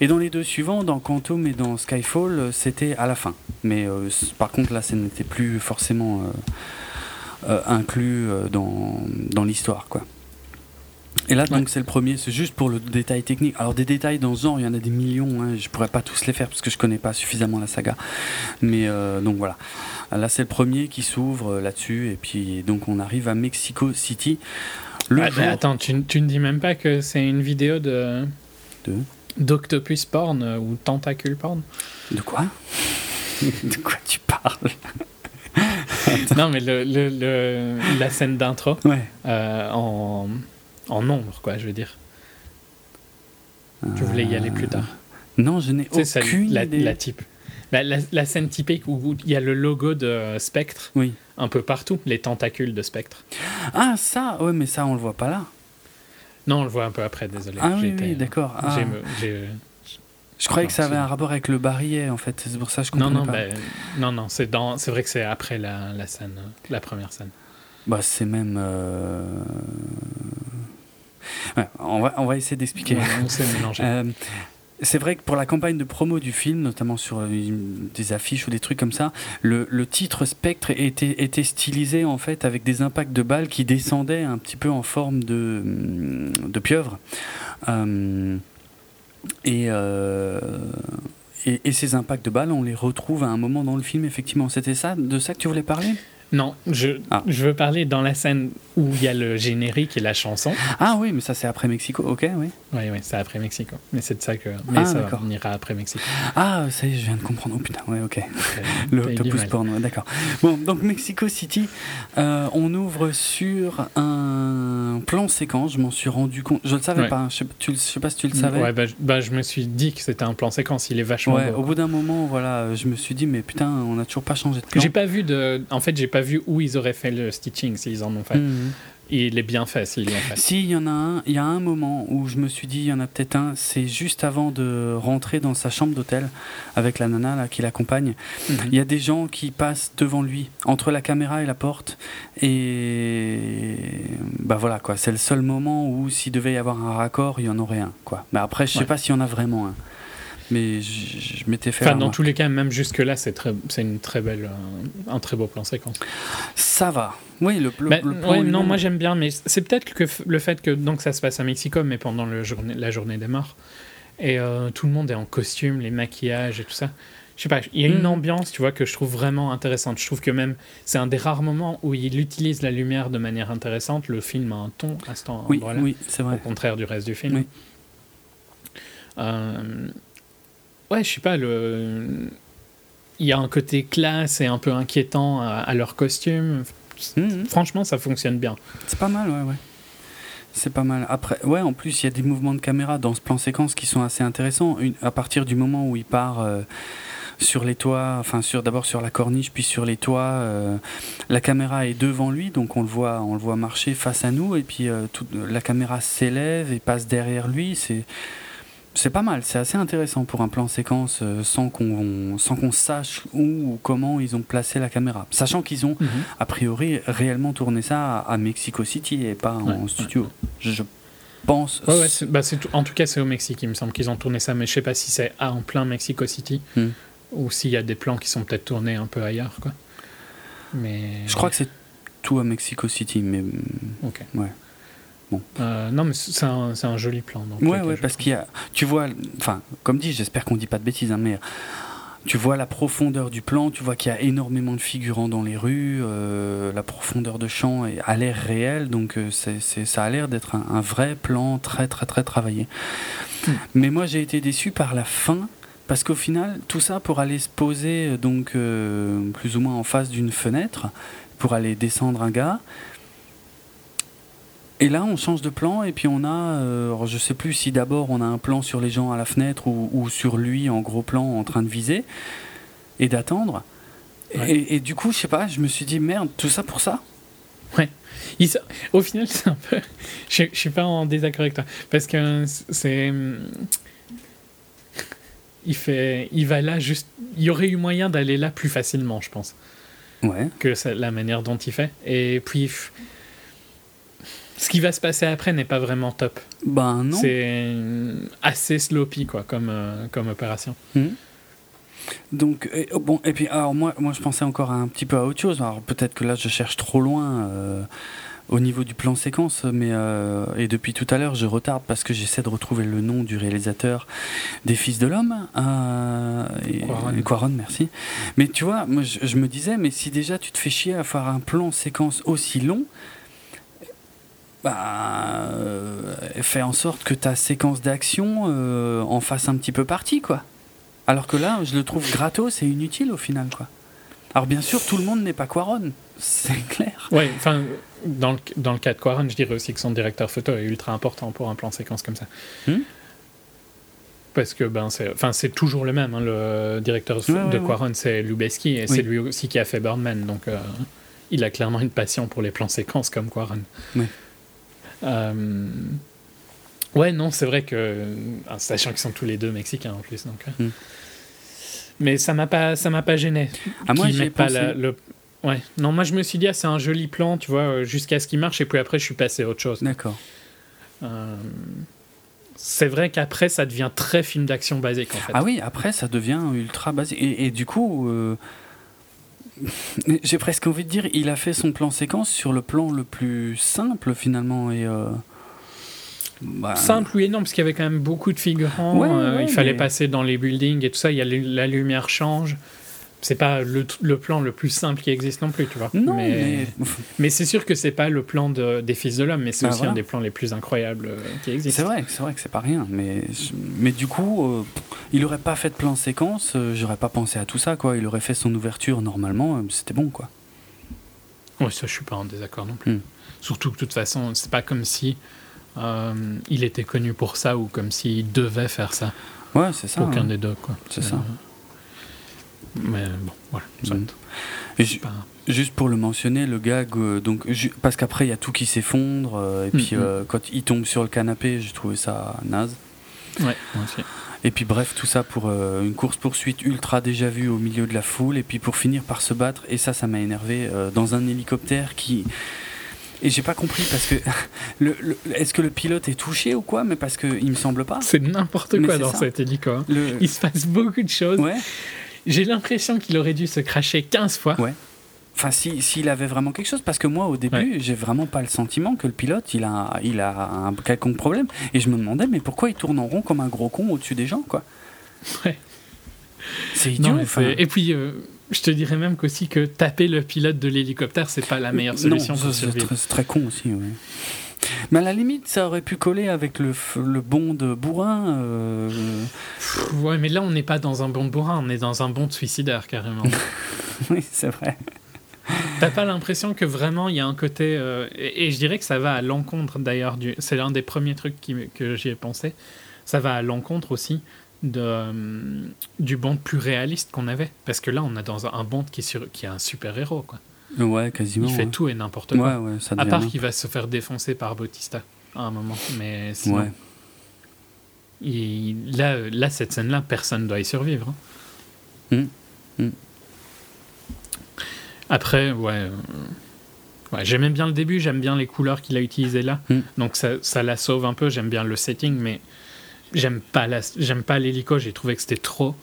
et dans les deux suivants, dans Quantum et dans Skyfall, euh, c'était à la fin. Mais euh, par contre, là, ça n'était plus forcément euh, inclus dans, dans l'histoire, quoi. Et là, donc, c'est le premier, c'est juste pour le détail technique. Alors, des détails dans ce genre, il y en a des millions, hein, je pourrais pas tous les faire parce que je connais pas suffisamment la saga. Mais donc voilà. Là, c'est le premier qui s'ouvre là-dessus, et puis donc on arrive à Mexico City. Le ah, attends, tu, tu ne dis même pas que c'est une vidéo de. De D'octopus porn euh, ou tentacule porn. De quoi? De quoi tu parles? Non, mais le, le, la scène d'intro euh, en, en nombre, quoi, je veux dire. Je voulais y aller plus tard. Euh, non, je n'ai aucune la, idée. La, type. La, la, scène typique où il y a le logo de Spectre oui. un peu partout, les tentacules de Spectre. Ah, ça, ouais, mais ça, on le voit pas là. Non, on le voit un peu après, désolé. Ah oui, oui d'accord. Ah. Je croyais que ça avait un rapport avec le barillet, en fait. C'est pour ça que je comprends non, non, pas. Ben, non, non, c'est dans... c'est vrai que c'est après la, la, scène, la première scène. Bah, c'est même. Euh... Ouais, on va, on va essayer d'expliquer. on s'est mélangé. Euh, c'est vrai que pour la campagne de promo du film, notamment sur euh, des affiches ou des trucs comme ça, le, titre Spectre était, stylisé en fait avec des impacts de balles qui descendaient un petit peu en forme de, de pieuvre. Euh, et, euh, et, et, ces impacts de balles, on les retrouve à un moment dans le film, effectivement. C'était ça, de ça que tu voulais parler? Non, je, ah. je veux parler dans la scène où il y a le générique et la chanson. Ah oui, mais ça c'est après Mexico, ok, oui. Oui, oui, c'est après Mexico. Mais c'est de ça que. Mais ah, ça on ira après Mexico. Ah, ça y est, je viens de comprendre. Oh putain, ouais, ok. le Octopus Porn, d'accord. Bon, donc Mexico City, euh, on ouvre sur un plan séquence, je m'en suis rendu compte. Je le savais pas, je sais, tu, sais pas si tu le savais. Ouais, bah, bah, je me suis dit que c'était un plan séquence, il est vachement. Ouais, au bout d'un moment, voilà, je me suis dit, mais putain, on a toujours pas changé de plan. J'ai pas vu de. En fait, j'ai pas vu où ils auraient fait le stitching s'ils en ont fait. Il est bien fait s'ils l'ont fait. Si, il y en a un. Il y a un moment où je me suis dit, il y en a peut-être un. C'est juste avant de rentrer dans sa chambre d'hôtel avec la nana là, qui l'accompagne. Mhm. Il y a des gens qui passent devant lui, entre la caméra et la porte. Et bah voilà quoi. C'est le seul moment où s'il devait y avoir un raccord, il y en aurait un quoi. Mais après, je sais pas s'il y en a vraiment un mais je, m'étais fait. Enfin, dans tous les cas, même jusque-là, c'est très, c'est une très belle, un, très beau plan séquence. Ça va. Oui, le, le, ben, plan. non, moi j'aime bien, mais c'est peut-être que le fait que donc ça se passe à Mexico, mais pendant le journée, la journée des morts, et euh, tout le monde est en costume, les maquillages et tout ça. Je sais pas, il y a une mm. ambiance, tu vois, que je trouve vraiment intéressante. Je trouve que même c'est un des rares moments où il utilise la lumière de manière intéressante. Le film a un ton à ce temps. Oui, oui c'est vrai. Au contraire du reste du film. Oui. Euh, ouais, je sais pas, le... il y a un côté classe et un peu inquiétant à, leur costume. Mhm. Franchement, ça fonctionne bien. C'est pas mal, ouais, ouais. C'est pas mal. Après, ouais, en plus, il y a des mouvements de caméra dans ce plan séquence qui sont assez intéressants. à partir du moment où il part. Euh, sur les toits, enfin sur d'abord sur la corniche, puis sur les toits. euh, la caméra est devant lui, donc on le voit, on le voit marcher face à nous, et puis euh, tout- la caméra s'élève et passe derrière lui. C'est c'est pas mal, c'est assez intéressant pour un plan séquence euh, sans qu'on sans qu'on sache où ou comment ils ont placé la caméra, sachant qu'ils ont Mhm. a priori réellement tourné ça à, Mexico City et pas en studio. Je, je pense. Ouais, ouais, c'est- bah, en tout cas, c'est au Mexique, il me semble qu'ils ont tourné ça, mais je sais pas si c'est en plein Mexico City Hmm. ou s'il y a des plans qui sont peut-être tournés un peu ailleurs, quoi. Mais Je crois que c'est tout à Mexico City, mais Ok. Ouais. Euh, non, mais c'est un, joli plan. tous ouais, je parce qu'il y a, tu vois, enfin, comme dit, j'espère qu'on dit pas de bêtises, hein, mais tu vois la profondeur du plan, tu vois qu'il y a énormément de figurants dans les rues, euh, la profondeur de champ a l'air réelle, donc euh, ça a l'air d'être un, un vrai plan très très très travaillé. Hmm. Mais moi j'ai été déçu par la fin. Parce qu'au final, tout ça pour aller se poser euh, donc euh, plus ou moins en face d'une fenêtre, pour aller descendre un gars. Et là, on change de plan et puis on a, euh, je sais plus si d'abord on a un plan sur les gens à la fenêtre ou, ou sur lui en gros plan en train de viser et d'attendre. Ouais. Et, et du coup, je sais pas, je me suis dit merde, tout ça pour ça? Il s- Au final, c'est un peu. Je, je suis pas en désaccord avec toi. Parce que c'est. hum, Il, fait... il va là juste. Il y aurait eu moyen d'aller là plus facilement, je pense, Ouais. que la manière dont il fait. Et puis. Ce qui va se passer après n'est pas vraiment top. Ben non. C'est assez sloppy, quoi, comme, euh, comme opération. Mhm. Donc et, oh, bon et puis alors moi moi je pensais encore un petit peu à autre chose. Alors peut-être que là je cherche trop loin euh, au niveau du plan séquence, mais euh, et depuis tout à l'heure je retarde parce que j'essaie de retrouver le nom du réalisateur des Fils de l'homme. Quaron, merci. Mais tu vois, moi je, je me disais, mais si déjà tu te fais chier à faire un plan séquence aussi long. Bah, euh, fais en sorte que ta séquence d'action euh, en fasse un petit peu partie, quoi. Alors que là, je le trouve gratos et inutile au final, quoi. Alors bien sûr, tout le monde n'est pas Quaron, c'est clair. Ouais, enfin, dans le, dans le cas de Quaron, je dirais aussi que son directeur photo est ultra important pour un plan séquence comme ça. Hmm. Parce que ben, c'est enfin, c'est toujours le même. hein, le directeur Ouais, de ouais. Quaron, c'est Lubeski, et Oui. c'est lui aussi qui a fait Birdman. Donc, euh, il a clairement une passion pour les plans séquences comme Quaron. Euh, Ouais, non, c'est vrai que. ah, Sachant qu'ils sont tous les deux mexicains en plus. Donc, euh. Hmm. Mais ça m'a pas, ça m'a pas gêné. Ah, moi, qu'ils j'y ai mettent pas pensé. la- le. Ouais. Non, moi je me suis dit, ah, c'est un joli plan, tu vois, euh, jusqu'à ce qu'il marche, et puis après je suis passé à autre chose. D'accord. Euh, C'est vrai qu'après ça devient très film d'action basique en fait. Ah oui, après, ça devient ultra basique. Et, et du coup, euh, j'ai presque envie de dire, il a fait son plan séquence sur le plan le plus simple finalement. Et, euh, bah, Simple, oui et non, parce qu'il y avait quand même beaucoup de figurants. Ouais, euh, ouais, il fallait mais- passer dans les buildings et tout ça. Il y a la lumière change. C'est pas le, le plan le plus simple qui existe non plus, tu vois. Non, mais, mais, mais c'est sûr que c'est pas le plan de- des Fils de l'homme, mais c'est Bah, aussi voilà. un des plans les plus incroyables euh, qui existent. c'est vrai, c'est vrai que c'est pas rien. Mais, mais du coup, euh, il aurait pas fait de plan séquence, euh, j'aurais pas pensé à tout ça, quoi. Il aurait fait son ouverture normalement, euh, c'était bon, quoi. Ouais, ça, je suis pas en désaccord non plus. Hmm. Surtout que de toute façon, c'est pas comme si il était connu pour ça ou comme s'il devait faire ça. Ouais, c'est ça. Aucun ouais. des deux, quoi. C'est ça. Mais bon, voilà. soit. Mm. Et pas- Juste pour le mentionner, le gag, euh, donc, parce qu'après il y a tout qui s'effondre, euh, et puis Mhm. euh, quand il tombe sur le canapé, j'ai trouvé ça naze. Ouais, moi aussi. Et puis bref, tout ça pour euh, une course-poursuite ultra déjà vue au milieu de la foule, et puis pour finir par se battre, et ça, ça m'a énervé, euh, dans un hélicoptère qui. Et j'ai pas compris parce que. le, le- Est-ce que le pilote est touché ou quoi? Mais parce que il me semble pas. C'est n'importe quoi dans ça. cet hélico. hein. Le... Il se passe beaucoup de choses. Ouais. J'ai l'impression qu'il aurait dû se cracher 15 fois. Ouais. Enfin, si- s'il avait vraiment quelque chose, parce que moi, au début, j'ai vraiment pas le sentiment que le pilote, il a, il a un quelconque problème. Et je me demandais, mais pourquoi il tourne en rond comme un gros con au-dessus des gens, quoi? Ouais. C'est idiot. Non, enfin. Et puis, euh, je te dirais même qu'aussi que taper le pilote de l'hélicoptère, c'est pas la meilleure solution Non, très, c'est très con aussi, ouais. Mais à la limite, ça aurait pu coller avec le, le bond de bourrin. euh, Ouais, mais là, on n'est pas dans un bon de bourrin, on est dans un bon de suicidaire, carrément. oui, c'est vrai. T'as pas l'impression que vraiment il y a un côté. euh, et, et je dirais que ça va à l'encontre d'ailleurs. du C'est l'un des premiers trucs qui, que j'y ai pensé. Ça va à l'encontre aussi de, euh, du Bond plus réaliste qu'on avait. Parce que là, on a dans un, un Bond qui est, sur, qui est un super-héros. quoi. Ouais, quasiment. Il fait ouais. tout et n'importe Ouais, quoi. ouais, ça à part qu'il va se faire défoncer par Bautista à un moment. Mais sinon, Ouais. il- là, euh, là, cette scène-là, personne ne doit y survivre. hein. Mm. Mm. Après, ouais. euh, ouais J'aimais bien le début, j'aime bien les couleurs qu'il a utilisées là. Mm. Donc ça, ça la sauve un peu, j'aime bien le setting, mais j'aime pas la- j'aime pas l'hélico, j'ai trouvé que c'était trop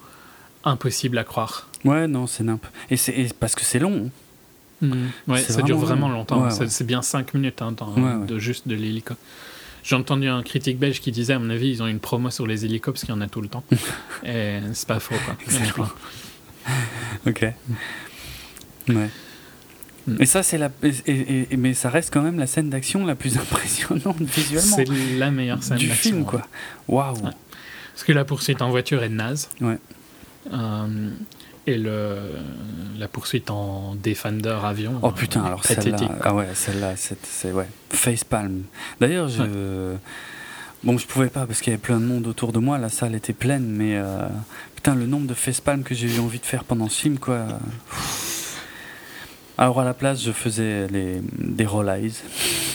impossible à croire. Ouais, non, c'est nimp. Et c'est parce que c'est long. Ouais, ça dure vraiment vraiment long. longtemps, Ouais, ouais. c'est bien 5 minutes hein, dans- de juste de l'hélico. J'ai entendu un critique belge qui disait, à mon avis, ils ont une promo sur les hélicos parce qu'il y en a tout le temps. Et c'est pas faux, quoi. Excellent. Ok. Ouais. Mm. Et ça, c'est la. et- et- et- mais ça reste quand même la scène d'action la plus impressionnante visuellement C'est la meilleure scène du d'action, film, quoi. Waouh. Parce que la poursuite en voiture est naze. Ouais. Euh, et le, la poursuite en Defender avion. Oh putain, alors celle-là, ah ouais, celle-là, c'est, ouais, facepalm. D'ailleurs, je, bon, je pouvais pas parce qu'il y avait plein de monde autour de moi, la salle était pleine, mais euh, putain, le nombre de facepalm que j'ai eu envie de faire pendant ce film, quoi. Alors à la place, je faisais les, des roll eyes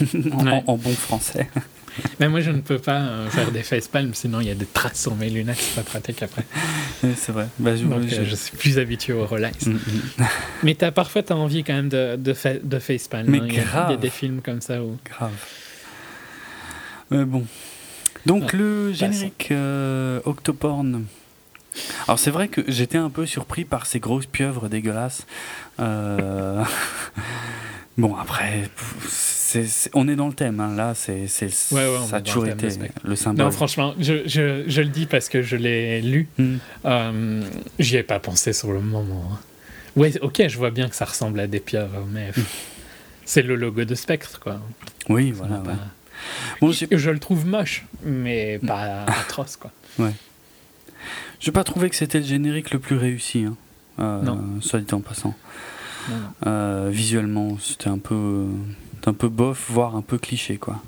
en, Ouais. en bon français. Mais moi, je ne peux pas euh, faire des facepalms, sinon il y a des traces sur mes lunettes, c'est pas pratique après. c'est vrai. Bah, je, Donc, je- euh, je suis plus habitué au Rolex. Mm, mm. Mais t'as parfois t'as envie quand même de, de, fa- de facepalm. Mais hein. Il y a- Il y, a grave. des films comme ça où. Grave. Mais bon. Donc le générique euh, Octoporn. Alors c'est vrai que j'étais un peu surpris par ces grosses pieuvres dégueulasses. Euh, bon après, on est dans le thème. hein. Là, c'est, Ouais, ouais, ça a toujours thème, été le symbole. Non, franchement, je, je, je le dis parce que je l'ai lu. Hmm. Euh, J'y ai pas pensé sur le moment. hein. Ouais, ok, je vois bien que ça ressemble à des pieuvres, mais c'est le logo de Spectre, quoi. Oui, Ça voilà. ouais. pas- Bon, Je le trouve moche, mais pas atroce, quoi. j'ai pas trouvé que c'était le générique le plus réussi. Hein. Euh, Non. Soit dit en passant. Euh, visuellement, c'était un peu, un peu bof, voire un peu cliché, quoi.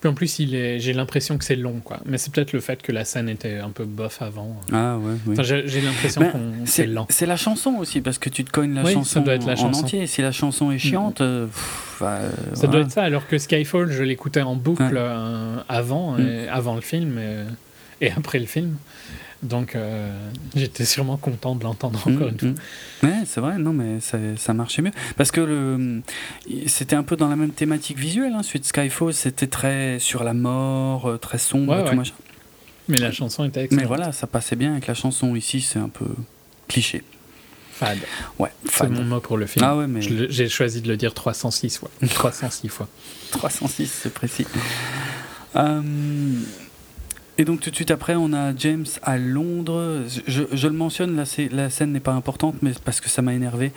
Puis en plus, il est... j'ai l'impression que c'est long, quoi. Mais c'est peut-être le fait que la scène était un peu bof avant. Ah ouais, oui. Enfin, j'ai l'impression Ben, qu'on C'est lent. c'est la chanson aussi, parce que tu te cognes la Oui, ça chanson doit être la en chanson. entier. Si la chanson est chiante, euh, pff, bah, euh, Ça doit être ça, alors que Skyfall, je l'écoutais en boucle Ouais. euh, avant, Mm. et- avant le film et, et après le film. Donc euh, j'étais sûrement content de l'entendre encore Mm, une fois. Ouais, c'est vrai, non, mais ça, ça marchait mieux. Parce que le, c'était un peu dans la même thématique visuelle. Hein. Suite Skyfall, c'était très sur la mort, euh, très sombre, Ouais, tout ouais. machin. Mais la chanson était excellente. Mais voilà, ça passait bien avec la chanson. Ici, c'est un peu cliché. Fade. Ouais, C'est mon mot pour le film. Ah ouais, mais J'ai choisi de le dire 306 fois. 306 fois. 306, c'est précis. Euh, et donc tout de suite après, on a James à Londres. Je, je le mentionne, là, la scène n'est pas importante, mais parce que ça m'a énervé.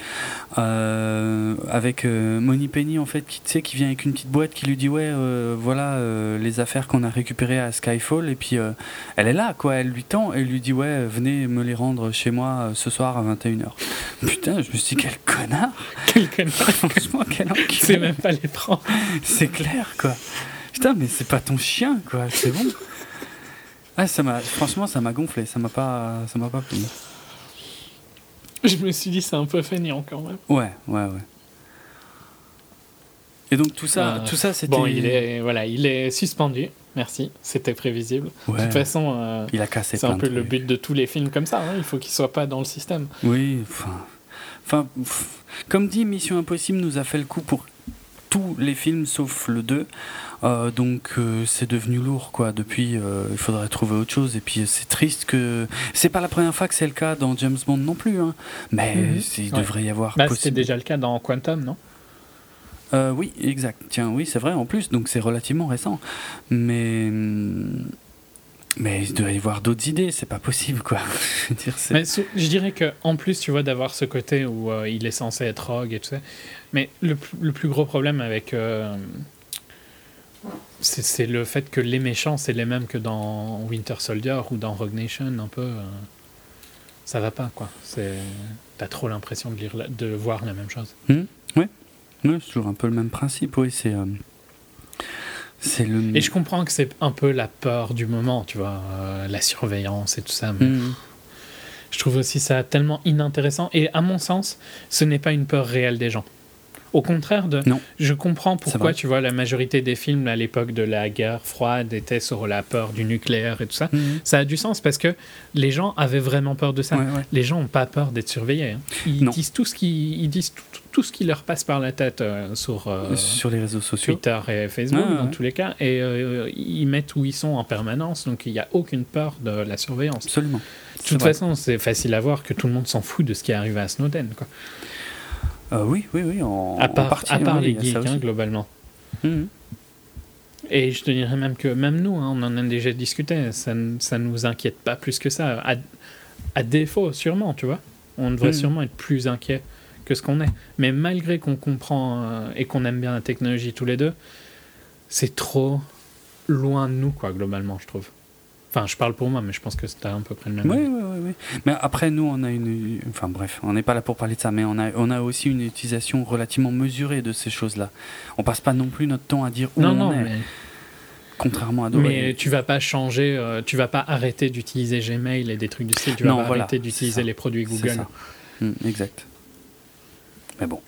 Euh, avec euh, Money Penny, en fait, qui, tu sais, qui vient avec une petite boîte qui lui dit Ouais, euh, voilà les affaires qu'on a récupérées à Skyfall. Et puis, elle est là, quoi. Elle lui tend et lui dit Ouais, venez me les rendre chez moi ce soir à 21h. Putain, je me suis dit Quel connard Quel connard. Franchement, quel. C'est même pas les prendre. C'est clair, quoi. Putain, mais c'est pas ton chien, quoi. C'est bon. Ah, ça m'a, franchement, ça m'a gonflé. Ça m'a pas, ça m'a pas plu. Je me suis dit, c'est un peu feignant quand même. Ouais, ouais, ouais. Et donc tout ça, Euh, tout ça, c'était. Bon, il est, voilà, il est suspendu. Merci. C'était prévisible. Ouais. De toute façon, euh, Il a cassé c'est un peu le but de tous les films comme ça. hein. Il faut qu'il soit pas dans le système. Oui, enfin, comme dit, Mission Impossible nous a fait le coup pour tous les films sauf le 2. Euh, donc euh, c'est devenu lourd quoi. Depuis, euh, il faudrait trouver autre chose. Et puis c'est triste que c'est pas la première fois que c'est le cas dans James Bond non plus. Hein. Mais Mhm. il Ouais. devrait y avoir. Bah, c'était déjà le cas dans Quantum, non? Oui, exact. Tiens, oui, c'est vrai en plus. Donc c'est relativement récent. Mais hum, mais il doit y avoir d'autres idées. C'est pas possible quoi. Je veux dire, c'est- Mais ce- je dirais que en plus, tu vois, d'avoir ce côté où il est censé être rogue et tout ça. Mais le, le plus gros problème avec. C'est le fait que les méchants, c'est les mêmes que dans Winter Soldier ou dans Rogue Nation, un peu. euh, ça va pas, quoi. T'as trop l'impression de, lire la- de voir la même chose. Ouais, c'est toujours un peu le même principe, oui. C'est euh, le. Et je comprends que c'est un peu la peur du moment, tu vois, euh, la surveillance et tout ça. Mais Mhm. je trouve aussi ça tellement inintéressant. Et à mon sens, ce n'est pas une peur réelle des gens. Au contraire de. Non. Je comprends pourquoi, tu vois, la majorité des films à l'époque de la guerre froide étaient sur la peur du nucléaire et tout ça. Mhm. Ça a du sens parce que les gens avaient vraiment peur de ça. Ouais, ouais. Les gens n'ont pas peur d'être surveillés. hein. Ils Non. disent tout ce qui, ils disent tout, tout- tout ce qui leur passe par la tête euh, sur euh, Sur les réseaux sociaux. Twitter et Facebook ouais, dans ouais. tous les cas, et euh, ils mettent où ils sont en permanence, donc il n'y a aucune peur de la surveillance. Absolument. De toute vrai. façon, c'est facile à voir que tout le monde s'en fout de ce qui est arrivé à Snowden. Quoi. Euh, oui, oui, oui. En, À part, en partie, à part oui, les geeks, hein, globalement. Mhm. Et je te dirais même que même nous, hein, on en a déjà discuté, ça ne nous inquiète pas plus que ça. À, à défaut, sûrement, tu vois. On devrait Mhm. sûrement être plus inquiet que ce qu'on est. Mais malgré qu'on comprend euh, et qu'on aime bien la technologie tous les deux, c'est trop loin de nous, quoi, globalement, je trouve. Enfin, je parle pour moi, mais je pense que c'est à peu près le même. Oui, oui, oui, oui. Mais après, nous, on a une. Enfin, bref, on n'est pas là pour parler de ça, mais on a, on a aussi une utilisation relativement mesurée de ces choses-là. On passe pas non plus notre temps à dire où Non, on non, est, mais, contrairement à d'autres. mais tu vas pas changer, euh, tu vas pas arrêter d'utiliser Gmail et des trucs du style, tu vas Non, pas voilà, arrêter d'utiliser les produits Google. ça. Mm, exact. Mais bon,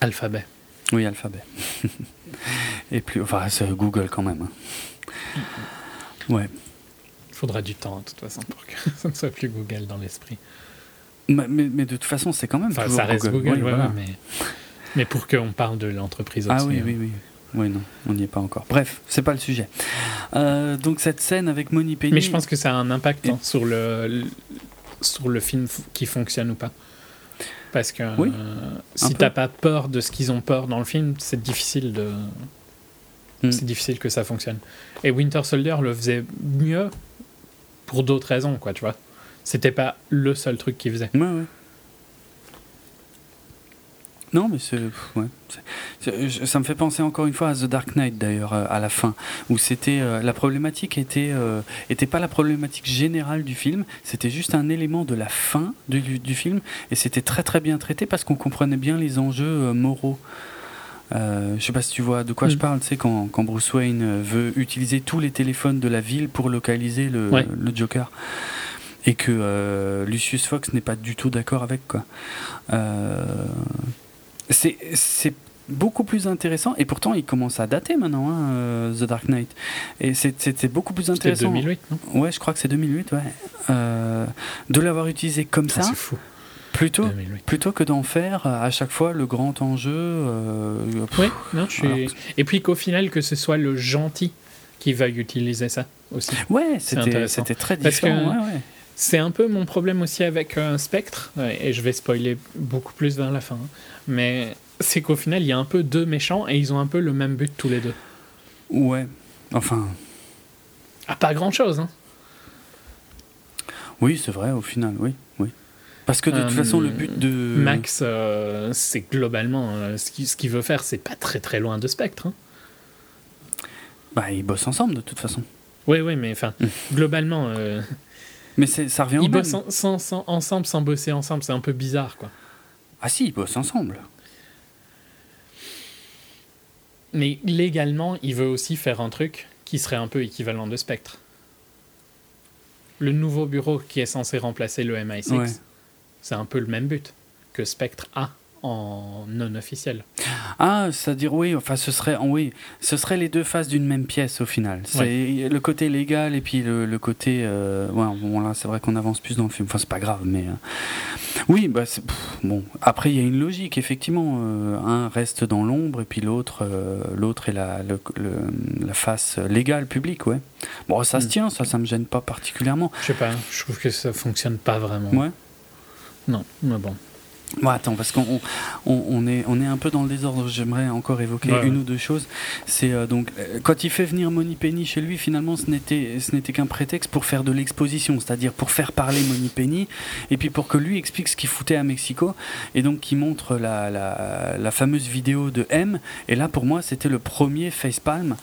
Alphabet. oui, alphabet. Et plus. Enfin, c'est Google quand même. hein. Ouais. Il faudra du temps, de toute façon, pour que ça ne soit plus Google dans l'esprit. Mais, mais, mais de toute façon, c'est quand même. Enfin, toujours ça reste Google, Oui, voilà. mais, mais pour qu'on parle de l'entreprise aussi. Ah oui, hein. oui, oui. Oui, non, on n'y est pas encore. Bref, c'est pas le sujet. Euh, donc, cette scène avec Moni Penny. Mais je pense que ça a un impact Et- hein, sur, le, le- sur le film qui fonctionne ou pas. Parce que Oui, euh, si t'as pas peur de ce qu'ils ont peur dans le film, c'est difficile de. Mm. C'est difficile que ça fonctionne. Et Winter Soldier le faisait mieux pour d'autres raisons, quoi, tu vois. C'était pas le seul truc qu'il faisait. Ouais, ouais. Non, mais c'est. Ça me fait penser encore une fois à The Dark Knight, d'ailleurs, euh, à la fin, où c'était. euh, la problématique était, euh, était pas la problématique générale du film, c'était juste un élément de la fin du, film, et c'était très très bien traité parce qu'on comprenait bien les enjeux moraux. Euh, je sais pas si tu vois de quoi je Mm. parle, tu sais, quand, quand Bruce Wayne euh, veut utiliser tous les téléphones de la ville pour localiser le, Ouais. le Joker. Et que euh, Lucius Fox n'est pas du tout d'accord avec, quoi. Euh, c'est beaucoup plus intéressant, et pourtant il commence à dater maintenant, hein, The Dark Knight. Et c'est- c'était beaucoup plus intéressant. 2008, non? Ouais, je crois que c'est 2008, ouais. De l'avoir utilisé comme Ah, ça, C'est fou. Plutôt, 2008. plutôt que d'en faire euh, à chaque fois le grand enjeu. euh, pff, Oui, non, je suis... alors Et puis qu'au final, que ce soit le gentil qui va utiliser ça aussi. Ouais, c'était très Parce différent. que- ouais, ouais. C'est un peu mon problème aussi avec euh, Spectre, et je vais spoiler beaucoup plus vers la fin, hein. mais c'est qu'au final, il y a un peu deux méchants et ils ont un peu le même but tous les deux. Ouais. Enfin, Ah, pas grand chose, hein. oui, c'est vrai, au final, oui. oui. Parce que de toute façon, le but de. Max, euh, c'est globalement euh, ce qu'il veut faire, c'est pas très très loin de Spectre. hein. Bah, ils bossent ensemble, de toute façon. Oui, oui, mais enfin, Mm. globalement, euh, Mais ça revient au ils bossent en- sans- sans- ensemble sans bosser ensemble, c'est un peu bizarre, quoi. Ah si, ils bossent ensemble. Mais légalement, il veut aussi faire un truc qui serait un peu équivalent de Spectre. Le nouveau bureau qui est censé remplacer le MI6, Ouais. C'est un peu le même but que Spectre a en non officiel. Ah, c'est-à-dire oui, enfin ce serait oui, ce serait les deux faces d'une même pièce au final. C'est le côté légal et puis le, le côté euh, ouais, bon là c'est vrai qu'on avance plus dans le film. Enfin c'est pas grave, mais euh, oui, bah pff, bon. Après il y a une logique effectivement. euh, un reste dans l'ombre et puis l'autre l'autre est la le- le- la face légale publique, ouais. Bon ça se Mm. tient, ça ça me gêne pas particulièrement. Je sais pas, je trouve que ça fonctionne pas vraiment. Ouais. Non, mais bon. Bon, attends, parce qu'on on, on- est, on est un peu dans le désordre. J'aimerais encore évoquer Ouais, une ouais. ou deux choses. C'est euh, donc euh, quand il fait venir Moni Penny chez lui, finalement, ce n'était, ce n'était qu'un prétexte pour faire de l'exposition, c'est-à-dire pour faire parler Moni Penny, et puis pour que lui explique ce qu'il foutait à Mexico, et donc qui montre la, la, la fameuse vidéo de M. Et là, pour moi, c'était le premier facepalm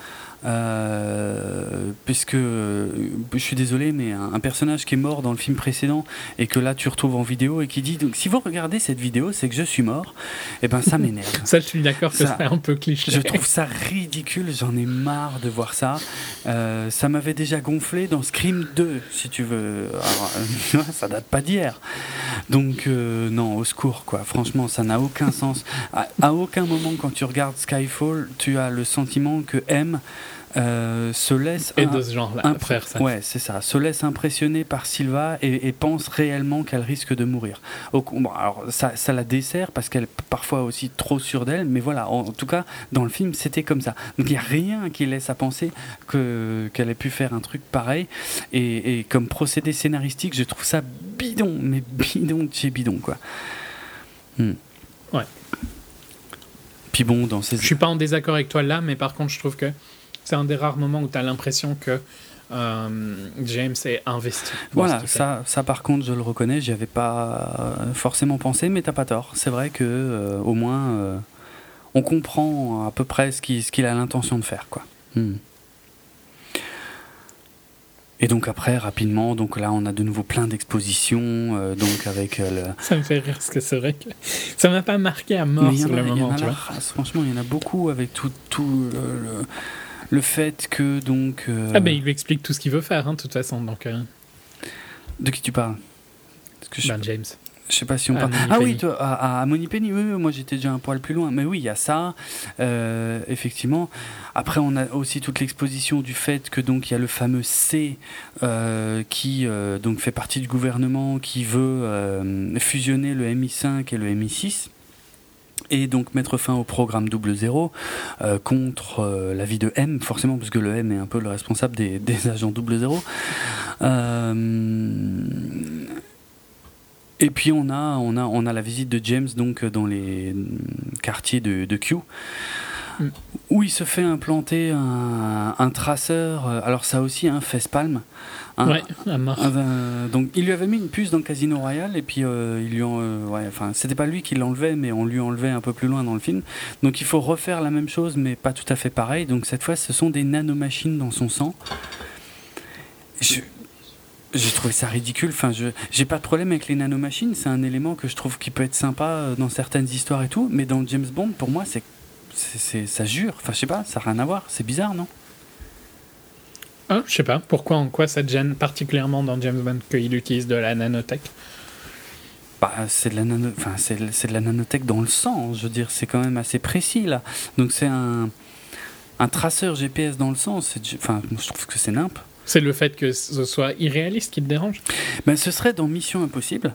euh, puisque euh, je suis désolé, mais un, un personnage qui est mort dans le film précédent et que là tu retrouves en vidéo et qui dit donc si vous regardez cette vidéo, c'est que je suis mort. Et ben ça m'énerve. Ça, je suis d'accord que c'est un peu cliché. Je trouve ça ridicule, j'en ai marre de voir ça. Euh, ça m'avait déjà gonflé dans Scream 2, si tu veux. Alors, euh, ça date pas d'hier. Donc, non, au secours, quoi. Franchement, ça n'a aucun sens. À, à aucun moment, quand tu regardes Skyfall, tu as le sentiment que M euh, se laisse. Et un- de ce genre-là. Ouais, c'est ça. Se laisse impressionner par Silva et, et pense réellement qu'elle risque de mourir. Au, con- bon, alors ça, ça la dessert parce qu'elle est parfois aussi trop sûre d'elle, mais voilà. En, en tout cas, dans le film, c'était comme ça. Donc il n'y a rien qui laisse à penser que qu'elle ait pu faire un truc pareil. Et, et comme procédé scénaristique, je trouve ça bidon, mais bidon de chez bidon, quoi. Hmm. Ouais. Puis bon, dans ces Je suis pas en désaccord avec toi là, mais par contre, je trouve que c'est un des rares moments où tu as l'impression que euh, James est investi. Voilà, ça, ça par contre, je le reconnais, j'y avais pas euh, forcément pensé, mais t'as pas tort. C'est vrai que euh, au moins, euh, on comprend à peu près ce qu'il a l'intention de faire, quoi. Hmm. Et donc après, rapidement, donc là, on a de nouveau plein d'expositions, euh, donc avec euh, le. Ça me fait rire parce que c'est vrai que ça m'a pas marqué à mort Mais il y en sur a- le moment, tu vois. franchement, il y en a beaucoup avec tout, tout le, le, le fait que donc. euh, Ah ben il lui explique tout ce qu'il veut faire, hein, de toute façon, donc euh, De qui tu parles? Parce que je- ben James. Je sais pas si on À parle. Ah oui, toi, à, à Money Penny, oui, oui, moi j'étais déjà un poil plus loin. Mais oui, il y a ça, euh, effectivement. Après, on a aussi toute l'exposition du fait que donc il y a le fameux C euh, qui donc fait partie du gouvernement, qui veut euh, fusionner le MI5 et le MI6 et donc mettre fin au programme double zéro euh, contre euh, l'avis de M, forcément, parce que le M est un peu le responsable des, agents double zéro. Euh, et puis on a, on, a, on a la visite de James donc dans les quartiers de, Q. où il se fait implanter un, un traceur. euh, Alors ça aussi, un palm. Un, ouais, à mort. un- un- donc il lui avait mis une puce dans le Casino Royal et puis euh, il lui en, euh, ouais, enfin c'était pas lui qui l'enlevait mais on lui enlevait un peu plus loin dans le film. Donc il faut refaire la même chose mais pas tout à fait pareil. Donc cette fois ce sont des nanomachines dans son sang. Je j'ai trouvé ça ridicule. Enfin, je j'ai pas de problème avec les nanomachines. C'est un élément que je trouve qui peut être sympa dans certaines histoires et tout. Mais dans James Bond, pour moi, c'est c'est ça jure. Enfin, je sais pas, ça n'a rien à voir. C'est bizarre, non? Ah, je sais pas, pourquoi, en quoi ça te gêne particulièrement dans James Bond qu'il utilise de la nanotech? Bah, c'est de la nano, enfin c'est c'est de la nanotech dans le sang. Je veux dire, c'est quand même assez précis là. Donc c'est un un traceur GPS dans le sang. C'est enfin, je trouve que c'est nimp. C'est le fait que ce soit irréaliste qui te dérange? Ben, ce serait dans Mission Impossible.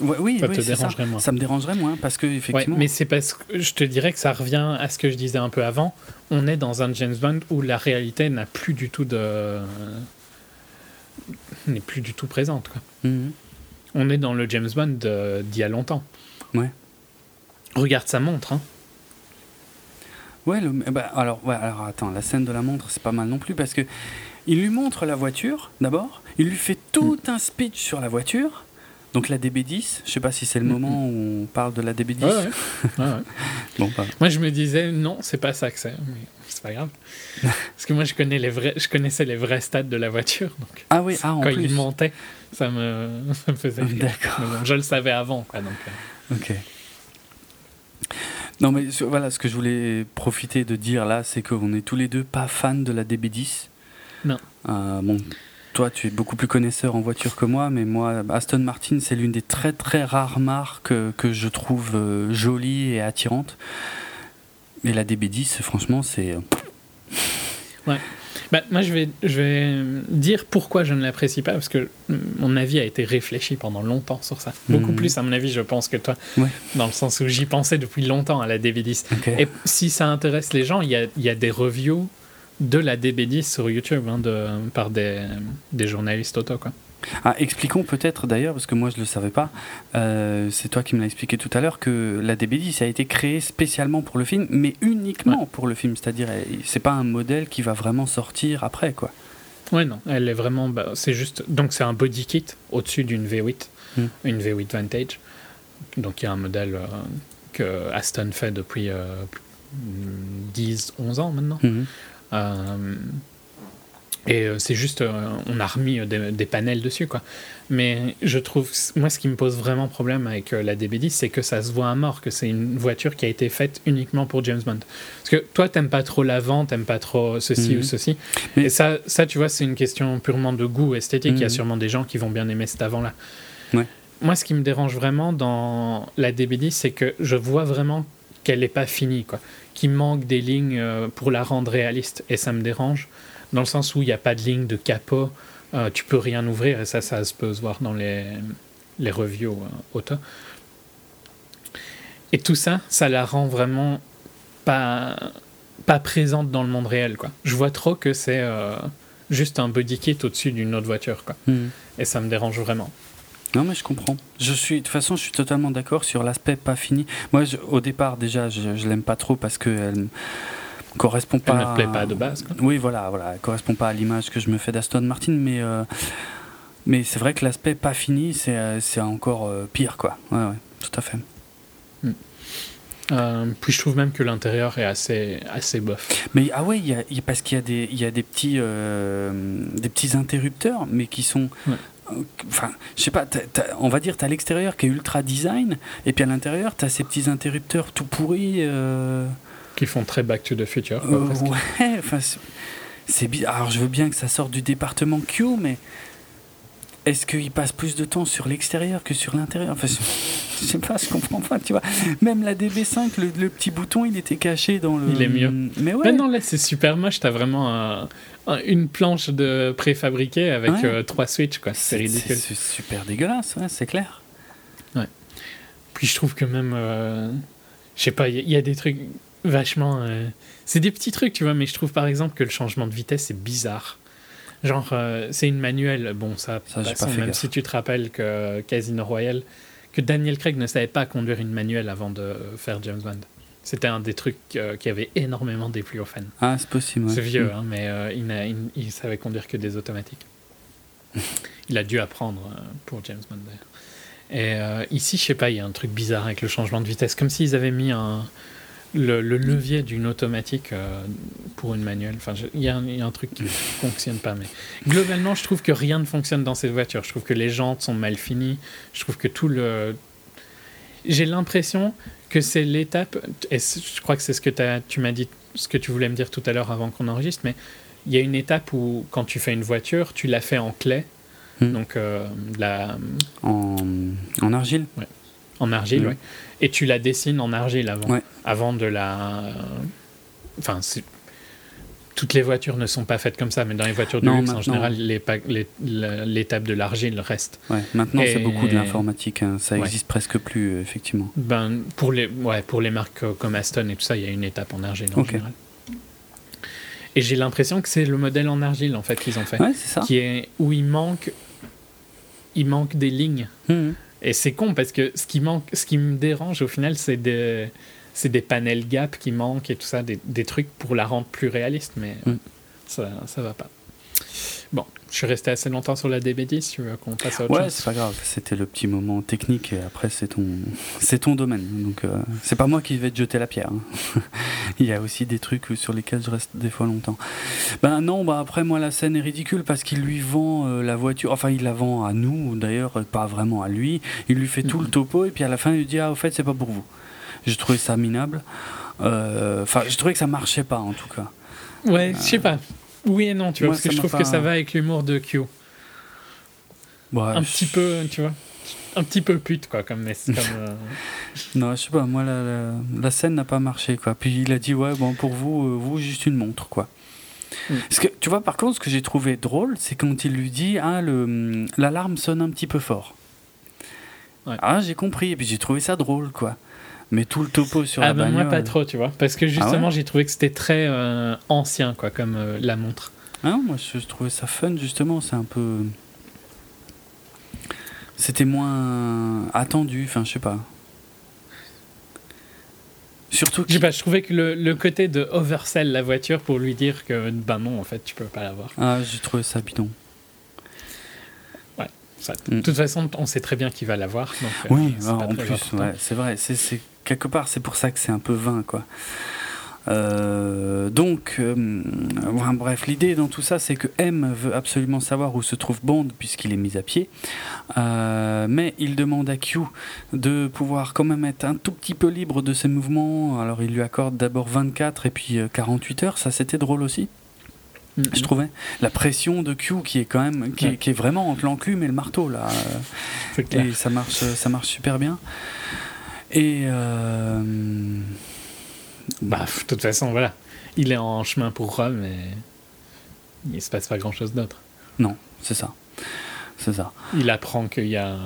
Ouais, oui, Ça oui, te c'est dérangerait ça. moins. Ça me dérangerait moins parce que Ouais, effectivement. mais c'est parce que je te dirais que ça revient à ce que je disais un peu avant. On est dans un James Bond où la réalité n'a plus du tout de. n'est plus du tout présente. Quoi. Mhm. On est dans le James Bond d'il y a longtemps. Ouais. Regarde sa montre. Hein. Ouais, le- eh ben, alors, ouais, alors attends, la scène de la montre, c'est pas mal non plus parce que il lui montre la voiture d'abord, il lui fait tout Mm. un speech sur la voiture, donc la DB10. Je sais pas si c'est le moment où on parle de la DB10. Ouais, ouais. Ouais, ouais. Bon, bah, Moi, je me disais, non, c'est pas ça que c'est. Mais c'est pas grave. Parce que moi, je, connais les vrais, je connaissais les vrais stats de la voiture. Donc, Ah oui, ah en quand plus. il montait, ça me, ça me faisait rire. D'accord. Bon, je le savais avant. Quoi, donc, euh, Ok. Non mais voilà, ce que je voulais profiter de dire là, c'est qu'on est tous les deux pas fans de la DB10. Non. Euh, bon, toi tu es beaucoup plus connaisseur en voiture que moi, mais moi Aston Martin c'est l'une des très très rares marques euh, que je trouve euh, jolie et attirante. Mais la DB10, franchement, c'est euh, Bah, moi, je vais, je vais dire pourquoi je ne l'apprécie pas, parce que mon avis a été réfléchi pendant longtemps sur ça. Beaucoup Mhm. plus, à mon avis, je pense que toi, Ouais. dans le sens où j'y pensais depuis longtemps à la DB10. ok. Et si ça intéresse les gens, il y a, il y a des reviews de la DB10 sur YouTube hein, de, par des, des journalistes auto. Quoi. Ah, expliquons peut-être d'ailleurs, parce que moi je ne le savais pas, euh, c'est toi qui me l'as expliqué tout à l'heure, que la DB10 a été créée spécialement pour le film, mais uniquement pour le film, c'est-à-dire euh, c'est pas un modèle qui va vraiment sortir après quoi. Ouais, non, elle est vraiment. bah, c'est juste. Donc, c'est un body kit au-dessus d'une V8, Hmm. une V8 Vantage. Donc, il y a un modèle euh, que Aston fait depuis euh, 10, 11 ans maintenant. Euh, et euh, c'est juste, euh, on a remis euh, des, des panels dessus, quoi. Mais je trouve, moi, ce qui me pose vraiment problème avec euh, la DB10, c'est que ça se voit à mort, que c'est une voiture qui a été faite uniquement pour James Bond. Parce que toi, t'aimes pas trop l'avant, t'aimes pas trop ceci Mhm. ou ceci. Mais- Et ça, ça, tu vois, c'est une question purement de goût esthétique. Il y a Mhm. sûrement des gens qui vont bien aimer cet avant-là. Ouais. Moi, ce qui me dérange vraiment dans la DB10, c'est que je vois vraiment qu'elle n'est pas finie, quoi. Qu'il manque des lignes euh, pour la rendre réaliste. Et ça me dérange, dans le sens où il n'y a pas de ligne de capot, euh, tu peux rien ouvrir, et ça, ça se peut se voir dans les, les reviews euh, auto. Et tout ça, ça la rend vraiment pas, pas présente dans le monde réel, quoi. Je vois trop que c'est euh, juste un body kit au-dessus d'une autre voiture, quoi. Mhm. Et ça me dérange vraiment. Non mais je comprends. Je suis de toute façon je suis totalement d'accord sur l'aspect pas fini. Moi je- au départ déjà je, je l'aime pas trop parce que elle correspond pas. Elle ne plaît pas de base, quoi. Oui voilà voilà elle correspond pas à l'image que je me fais d'Aston Martin mais euh, mais c'est vrai que l'aspect pas fini c'est euh, c'est encore euh, pire quoi. Ouais ouais tout à fait. Euh, puis je trouve même que l'intérieur est assez, assez bof. Mais ah ouais il y a, il y a- parce qu'il y a des il y a des petits euh, des petits interrupteurs mais qui sont Ouais. Enfin, je sais pas, on va dire, t'as l'extérieur qui est ultra design, et puis à l'intérieur, t'as ces petits interrupteurs tout pourris. euh, Qui font très Back to the Future. quoi, Euh, ouais, enfin, c'est- bizarre. Alors, je veux bien que ça sorte du département Q, mais est-ce qu'il passe plus de temps sur l'extérieur que sur l'intérieur? Enfin, je, sais pas, je comprends pas, tu vois. Même la DB5, le, le petit bouton, il était caché dans le. Il est mieux. Mais ouais. Mais non, là c'est super moche. T'as vraiment un- une planche de préfabriqué avec Ouais. euh, trois switches, quoi. C'est ridicule. C'est super dégueulasse, ouais, c'est clair. Puis je trouve que même. euh, je sais pas, il y, a- il y a des trucs vachement. euh, c'est des petits trucs, tu vois, mais je trouve par exemple que le changement de vitesse est bizarre. Genre, c'est une manuelle. Bon, ça, Ça, j'ai passons, pas fait même gaffe. si tu te rappelles que Casino Royale, que Daniel Craig ne savait pas conduire une manuelle avant de faire James Bond. C'était un des trucs euh, qui avait énormément déplu aux fans. Ah, c'est possible. ouais. C'est vieux, hein, mais euh, il, n'a- il, il savait conduire que des automatiques. il a dû apprendre euh, pour James Bond d'ailleurs. Et ici, je sais pas, il y a un truc bizarre avec le changement de vitesse, comme s'ils avaient mis un, le, le levier d'une automatique pour une manuelle. Enfin, je- il y, a un- il y a un truc qui ne fonctionne pas. Mais globalement, je trouve que rien ne fonctionne dans cette voiture. Je trouve que les jantes sont mal finies. Je trouve que tout le. J'ai l'impression que c'est l'étape, et je crois que c'est ce que tu m'as dit, ce que tu voulais me dire tout à l'heure avant qu'on enregistre, mais il y a une étape où, quand tu fais une voiture, tu la fais en clé, Hmm. donc euh, la, En, en argile? En argile, Hmm. ouais, et tu la dessines en argile avant, Ouais. avant de la. Enfin, toutes les voitures ne sont pas faites comme ça, mais dans les voitures de Non, luxe, en général, les les- l'étape de l'argile reste. Ouais, maintenant, c'est beaucoup de l'informatique. hein. Ça Ouais. existe presque plus, euh, effectivement. Ben, pour, les, ouais, pour les marques euh, comme Aston et tout ça, il y a une étape en argile en général. Et j'ai l'impression que c'est le modèle en argile en fait qu'ils ont fait, Ouais, c'est ça. qui est où il manque, il manque des lignes. Mhm. Et c'est con parce que ce qui manque, ce qui me dérange au final, c'est des, c'est des panels gap qui manquent et tout ça, des, des trucs pour la rendre plus réaliste, mais Mm. ça, ça va pas. Bon, je suis resté assez longtemps sur la DB10, tu veux qu'on passe à autre Ouais, chose c'est pas grave. C'était le petit moment technique et après, c'est ton, c'est ton domaine. Donc, euh, c'est pas moi qui vais te jeter la pierre. hein. Il y a aussi des trucs sur lesquels je reste des fois longtemps. Ben non, bah après, moi, la scène est ridicule parce qu'il lui vend euh, la voiture. Enfin, il la vend à nous, d'ailleurs, pas vraiment à lui. Il lui fait tout le topo et puis à la fin, il lui dit Ah, au fait, c'est pas pour vous. J'ai trouvé ça minable. Euh, Enfin, j'ai trouvé que ça marchait pas en tout cas. Ouais, je sais pas. Oui et non, tu vois, parce que je trouve que ça va avec l'humour de Q. Ouais, un je- petit peu, tu vois, un petit peu pute, quoi, comme. comme euh, Non, je sais pas, moi la, la, la scène n'a pas marché quoi. Puis il a dit ouais bon pour vous, euh, vous juste une montre quoi. Mm. Parce que tu vois par contre ce que j'ai trouvé drôle c'est quand il lui dit ah l'alarme sonne un petit peu fort. Ouais. Ah j'ai compris et puis j'ai trouvé ça drôle quoi. Mais tout le topo sur Ah la ben moi bagnole. pas trop, tu vois, parce que justement Ah ouais j'ai trouvé que c'était très euh, ancien, quoi, comme euh, la montre. Ah non, moi je, je trouvais ça fun justement, c'est un peu c'était moins attendu, enfin je sais pas. Surtout Je sais que pas, je trouvais que le, le côté de oversell la voiture pour lui dire que ben non, en fait, tu peux pas l'avoir. ah, j'ai trouvé ça bidon. Ça, Mm. De toute façon, on sait très bien qu'il va l'avoir. donc, euh, Oui, c'est ah, pas en plus, ouais, c'est vrai. C'est, c'est- quelque part, c'est pour ça que c'est un peu vain, quoi. Euh, donc, euh, enfin, bref, l'idée dans tout ça, c'est que M veut absolument savoir où se trouve Bond puisqu'il est mis à pied, Euh, mais il demande à Q de pouvoir quand même être un tout petit peu libre de ses mouvements. Alors, il lui accorde d'abord 24 et puis euh, 48 heures. Ça, c'était drôle aussi je trouvais la pression de Q qui est quand même qui, est, Ouais. qui est vraiment entre l'enclume et le marteau là et ça marche ça marche super bien et euh, Bah, de toute façon, voilà. Il est en chemin pour Rome et il se passe pas grand chose d'autre. non c'est ça c'est ça Il apprend qu'il y a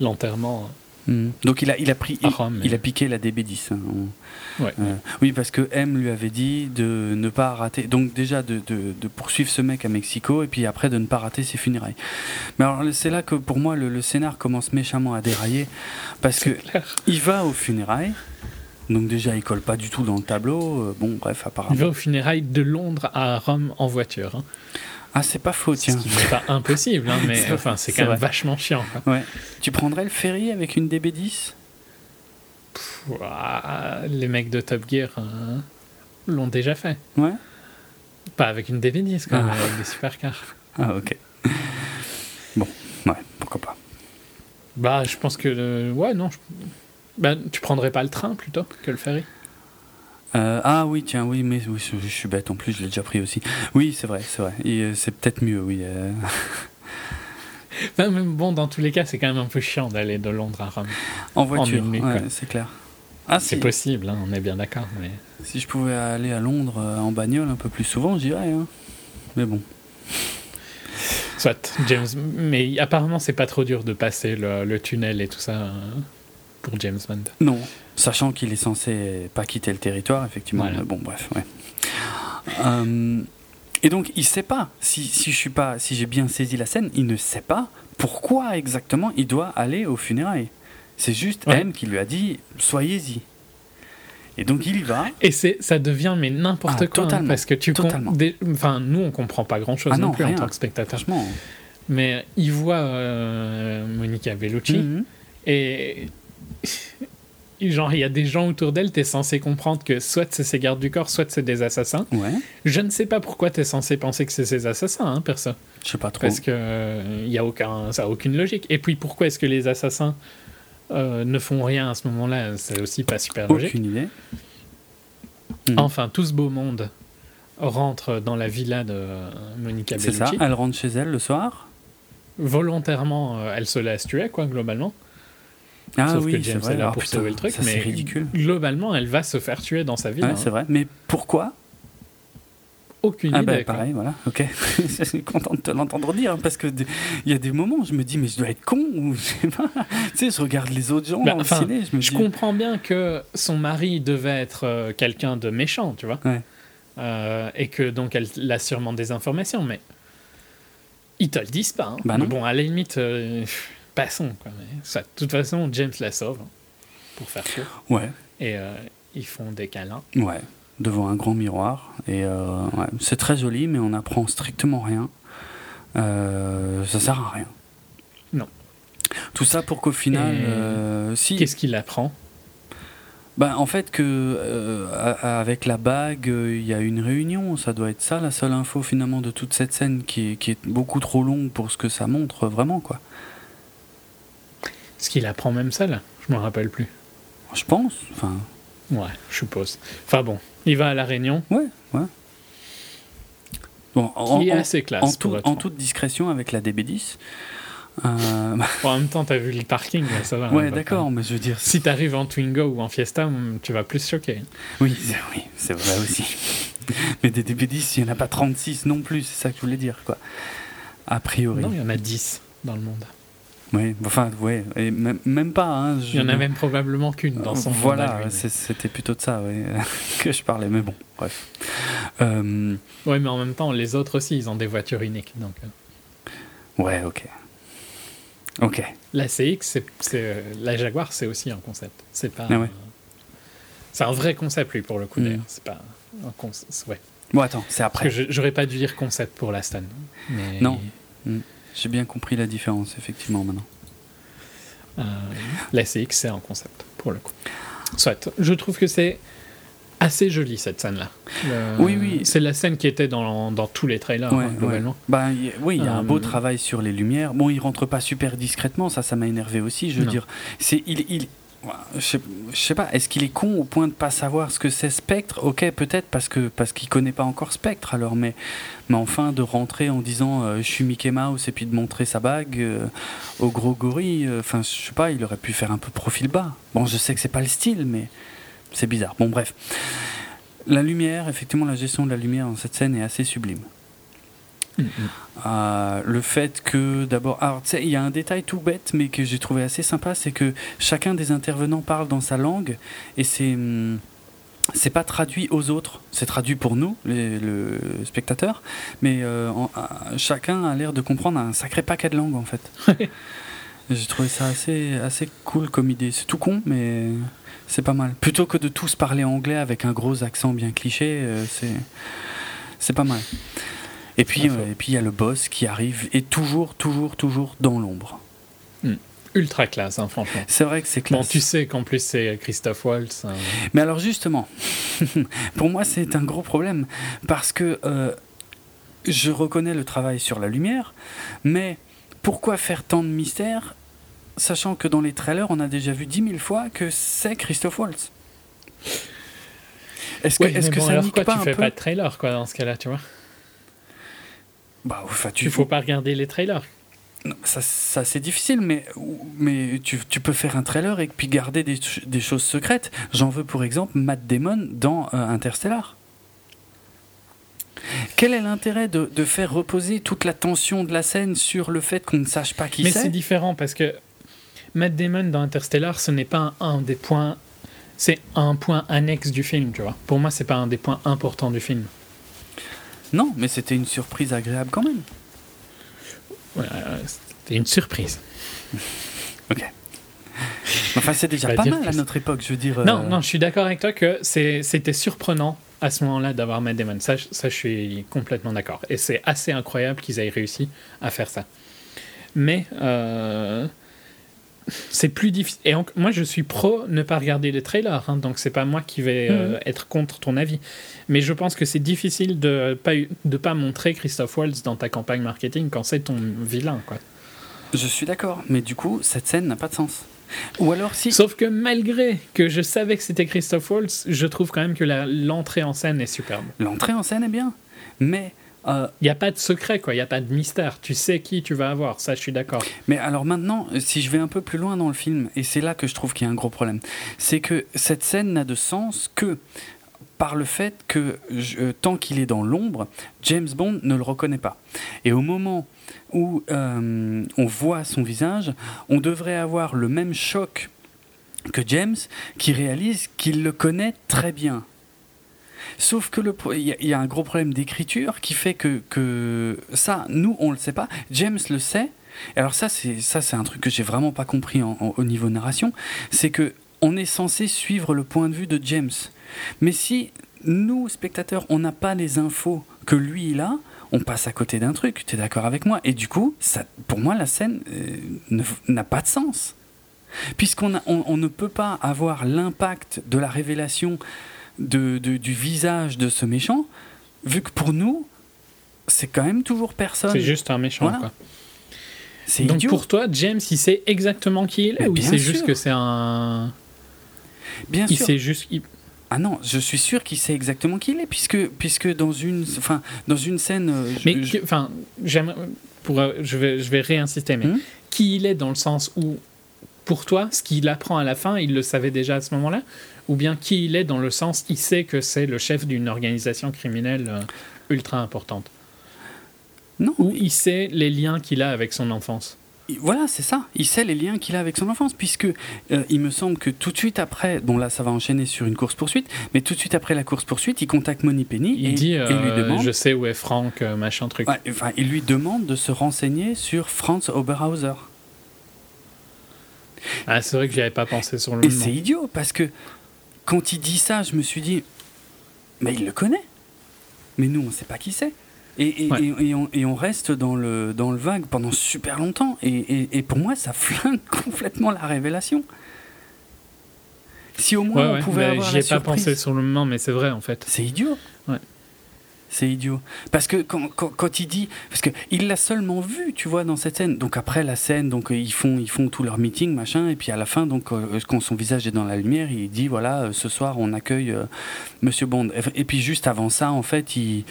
l'enterrement. Mhm. donc il a il a pris il, il a piqué la DB10 hein. Ouais. euh, oui parce que M lui avait dit de ne pas rater donc déjà de, de- de poursuivre ce mec à Mexico et puis après de ne pas rater ses funérailles mais alors c'est là que pour moi le, le scénar commence méchamment à dérailler parce que clair. Il va aux funérailles. Donc déjà, il colle pas du tout dans le tableau. Euh, Bon, bref, Il apparemment. va aux funérailles de Londres à Rome en voiture. hein. Ah, c'est pas faux, tiens. n'est pas impossible, hein, mais C'est enfin, c'est c'est quand même vrai. vachement chiant. quoi. Ouais. Tu prendrais le ferry avec une DB10 Ouah, les mecs de Top Gear euh, l'ont déjà fait. Ouais. Pas avec une DB10, quand même, Ah. avec des supercars. Ah, ok. Bon, ouais, pourquoi pas. Bah, je pense que. euh, ouais, non. je- Bah, tu prendrais pas le train plutôt que le ferry? Euh, ah oui, tiens, oui, mais oui, je, je suis bête en plus, je l'ai déjà pris aussi. Oui, c'est vrai, c'est vrai. Euh, c'est peut-être mieux, oui. euh. Enfin, même bon, dans tous les cas, c'est quand même un peu chiant d'aller de Londres à Rome. En voiture, ouais, c'est clair. Ah, C'est si, possible, hein, on est bien d'accord. Mais... si je pouvais aller à Londres euh, en bagnole un peu plus souvent, j'irais. Hein. Mais bon. Soit, James. Mais apparemment, c'est pas trop dur de passer le, le tunnel et tout ça euh, pour James Bond. Non, sachant qu'il est censé pas quitter le territoire, effectivement. Voilà. Bon, bref, ouais. Euh, et donc, il sait pas, si, si je suis pas, si j'ai bien saisi la scène, il ne sait pas pourquoi exactement il doit aller aux funérailles. C'est juste Ouais. M qui lui a dit soyez-y. Et donc il y va. Et c'est, ça devient mais n'importe Ah, quoi. hein, totalement, parce que tu com- totalement. des- Enfin, nous, on comprend pas grand chose Ah non, non, plus rien. en tant que spectateur. Mais il voit euh, Monica Bellucci Mhm. et. Genre, il y a des gens autour d'elle, t'es censé comprendre que soit c'est ses gardes du corps, soit c'est des assassins. Ouais, Je ne sais pas pourquoi t'es censé penser que c'est ces assassins, hein, perso. je sais pas trop. Parce que euh, y a aucun, ça a aucune logique. Et puis pourquoi est-ce que les assassins euh, ne font rien à ce moment-là? C'est aussi pas super logique. Aucune idée. Mhm. Enfin, tout ce beau monde rentre dans la villa de euh, Monica C'est ça, Bellucci. elle rentre chez elle le soir? Volontairement, euh, elle se laisse tuer, quoi, globalement. Ah Sauf oui, que c'est James vrai. est là Ah, pour putain, sauver le truc. ça, mais ridicule. globalement, elle va se faire tuer dans sa villa. Ouais, hein. c'est vrai. Mais pourquoi? Aucune Ah idée. bah quoi. pareil, voilà, ok. je suis content de te l'entendre dire, hein, parce que il y a des moments où je me dis, mais je dois être con, ou je sais pas. tu sais, je regarde les autres gens Bah, dans le ciné, je me Je dis... comprends bien que son mari devait être euh, quelqu'un de méchant, tu vois. Ouais. Euh, et que donc elle a sûrement des informations, mais ils te le disent pas. hein. Bah non. Bon, à la limite, euh, passons. Quoi, ça, de toute façon, James la sauve hein, pour faire court. Ouais, Et euh, ils font des câlins. ouais, devant un grand miroir. Et euh, ouais, c'est très joli, mais on apprend strictement rien. Euh, ça sert à rien. Non. Tout ça pour qu'au final, Et euh, si... Qu'est-ce qu'il apprend? Bah, en fait, que euh, avec la bague, euh, il y a une réunion. Ça doit être ça la seule info finalement de toute cette scène qui est, qui est beaucoup trop longue pour ce que ça montre vraiment, quoi. Ce qu'il apprend même seul Je me rappelle plus. Je pense. Enfin, Ouais, je suppose. Enfin bon, il va à la réunion, ouais, ouais. Bon, en, qui est en- assez classe. en tout- toute discrétion avec la DB10. Euh, en même temps, t'as vu le parking, là, ça va. on ouais, va d'accord, mais je veux dire. Si t'arrives en Twingo ou en Fiesta, hum, tu vas plus choquer. Oui, oui, c'est vrai aussi. mais des DB10, il n'y en a pas 36 non plus, c'est ça que je voulais dire, quoi. A priori. Non, il y en a 10 dans le monde. Oui, enfin, ouais, et même, même pas. Hein, Il y en a même probablement qu'une dans son Voilà, c'était plutôt de ça ouais, que je parlais, mais bon, bref. Euh, Ouais, mais en même temps, les autres aussi, ils ont des voitures uniques. Donc, euh, ouais, ok. Ok. la CX, c'est, c'est, euh, la Jaguar, c'est aussi un concept. C'est pas. Ah ouais. c'est un vrai concept, lui, pour le coup, Mm. d'ailleurs. C'est pas un concept. Ouais. Bon, attends, c'est après. j'aurais pas dû dire concept pour la Stan. Mais, Non. J'ai bien compris la différence, effectivement, maintenant. euh, la CX, c'est un concept, pour le coup. Soit. Je trouve que c'est assez jolie cette scène-là. Oui, oui. C'est la scène qui était dans, dans tous les trailers, Ouais, hein, globalement. ouais. Bah, y- oui, il y a un beau Euh, travail sur les lumières. Bon, il rentre pas super discrètement, ça, ça m'a énervé aussi. Je veux Non. dire, c'est il, il, je sais, pas. Est-ce qu'il est con au point de pas savoir ce que c'est Spectre? Ok, peut-être parce que parce qu'il connaît pas encore Spectre. Alors, mais mais enfin de rentrer en disant euh, je suis Mickey Mouse et puis de montrer sa bague euh, au gros gorille. euh, Enfin, je sais pas. Il aurait pu faire un peu profil bas. Bon, je sais que c'est pas le style, mais c'est bizarre. Bon, bref. La lumière, effectivement, la gestion de la lumière dans cette scène est assez sublime. Euh, le fait que d'abord, alors il y a un détail tout bête mais que j'ai trouvé assez sympa, c'est que chacun des intervenants parle dans sa langue et c'est hum, c'est pas traduit aux autres, c'est traduit pour nous, les, le spectateur, mais euh, en- euh, chacun a l'air de comprendre un sacré paquet de langues en fait. j'ai trouvé ça assez assez cool comme idée. C'est tout con mais c'est pas mal. Plutôt que de tous parler anglais avec un gros accent bien cliché, euh, c'est c'est pas mal. Et puis euh, et puis il y a le boss qui arrive et toujours toujours toujours dans l'ombre. Ultra classe, hein, franchement. C'est vrai que c'est Bon, classe. tu sais qu'en plus c'est Christophe Waltz. hein. Mais alors justement, pour moi c'est un gros problème parce que euh, je reconnais le travail sur la lumière, mais pourquoi faire tant de mystère sachant que dans les trailers on a déjà vu dix mille fois que c'est Christophe Waltz? Est-ce que, Ouais, est-ce que bon, ça alors nique quoi, pas tu un fais peu? pas de trailer quoi dans ce cas-là, tu vois. Bah, enfin, tu Tu faut pas regarder les trailers. Non, Ça, ça c'est difficile, mais, mais tu, tu peux faire un trailer et puis garder des, ch- des choses secrètes. J'en veux pour exemple Matt Damon dans euh, Interstellar. Quel est l'intérêt de, de faire reposer toute la tension de la scène sur le fait qu'on ne sache pas qui Mais c'est? c'est différent parce que Matt Damon dans Interstellar, ce n'est pas un, un des points. C'est un point annexe du film, tu vois. Pour moi, c'est pas un des points importants du film. Non, mais c'était une surprise agréable quand même. Ouais, euh, C'était une surprise. Ok. Enfin, c'est déjà Pas mal à notre époque, je veux dire. Non, euh, non, je suis d'accord avec toi que c'était surprenant à ce moment-là d'avoir Matt Damon. Ça, je- ça, je suis complètement d'accord. Et c'est assez incroyable qu'ils aient réussi à faire ça. Mais euh, c'est plus difficile. Et en- moi, je suis pro ne pas regarder les trailers, hein, donc c'est pas moi qui vais euh, Mhm. être contre ton avis. Mais je pense que c'est difficile de pas de pas montrer Christophe Waltz dans ta campagne marketing quand c'est ton vilain, quoi. Je suis d'accord, mais du coup, cette scène n'a pas de sens. Ou alors si. Sauf que malgré que je savais que c'était Christophe Waltz, je trouve quand même que l'entrée en scène est superbe. L'entrée en scène est bien, mais euh, Il n'y a pas de secret, quoi. Il n'y a pas de mystère. Tu sais qui tu vas avoir. Ça, je suis d'accord. Mais alors maintenant, si je vais un peu plus loin dans le film, et c'est là que je trouve qu'il y a un gros problème, c'est que cette scène n'a de sens que par le fait que euh, tant qu'il est dans l'ombre, James Bond ne le reconnaît pas. Et au moment où euh, on voit son visage, on devrait avoir le même choc que James, qui réalise qu'il le connaît très bien. Sauf que le il y, y a un gros problème d'écriture qui fait que, que ça, nous, on le sait pas. James le sait. Alors ça, c'est ça, c'est un truc que j'ai vraiment pas compris en- au niveau narration. C'est que on est censé suivre le point de vue de James. Mais si nous, spectateurs, on n'a pas les infos que lui il a, on passe à côté d'un truc. Tu es d'accord avec moi? Et du coup, ça, pour moi, la scène euh, n'a pas de sens. Puisqu'on on ne peut pas avoir l'impact de la révélation de, de- du visage de ce méchant, vu que pour nous, c'est quand même toujours personne. C'est juste un méchant, Voilà. quoi. C'est Donc idiot. pour toi, James, il sait exactement qui il est Mais ou il sait sûr. juste que c'est un. Bien Il sûr. sait juste. il- Ah non, je suis sûr qu'il sait exactement qui il est, puisque, puisque dans, une, enfin, dans une scène. euh, je- Mais je- enfin, j'aimerais- pour, euh, je vais, je vais réinsister, mais Hmm qui il est dans le sens où, pour toi, ce qu'il apprend à la fin, il le savait déjà à ce moment-là, ou bien qui il est dans le sens, il sait que c'est le chef d'une organisation criminelle euh, ultra importante, Non, ou il sait les liens qu'il a avec son enfance. il- voilà, c'est ça. Il sait les liens qu'il a avec son enfance, puisque euh, il me semble que tout de suite après, bon là ça va enchaîner sur une course-poursuite, mais tout de suite après la course-poursuite, il contacte Money Penny Il et, dit, et lui euh, demande. je sais où est Franck, machin truc. Ouais, enfin, il lui demande de se renseigner sur Franz Oberhauser. Ah, c'est vrai que j'y avais pas pensé sur le Et moment. c'est idiot parce que quand il dit ça, je me suis dit, mais il le connaît. Mais nous, on ne sait pas qui c'est. Et, et, Ouais. et- et on, et on reste dans le, dans le vague pendant super longtemps. Et, pour moi, ça flingue complètement la révélation. Si au moins Ouais, on ouais, pouvait bah, avoir J'y la ai pas surprise. pensé sur le moment, mais c'est vrai en fait. C'est idiot. C'est idiot. Parce que quand, quand, quand il dit. Parce que il l'a seulement vu, tu vois, dans cette scène. Donc après la scène, donc euh, ils font, ils font tout leur meeting, machin. Et puis à la fin, donc euh, quand son visage est dans la lumière, il dit voilà, euh, ce soir on accueille euh, Monsieur Bond. Et, puis juste avant ça, en fait, il,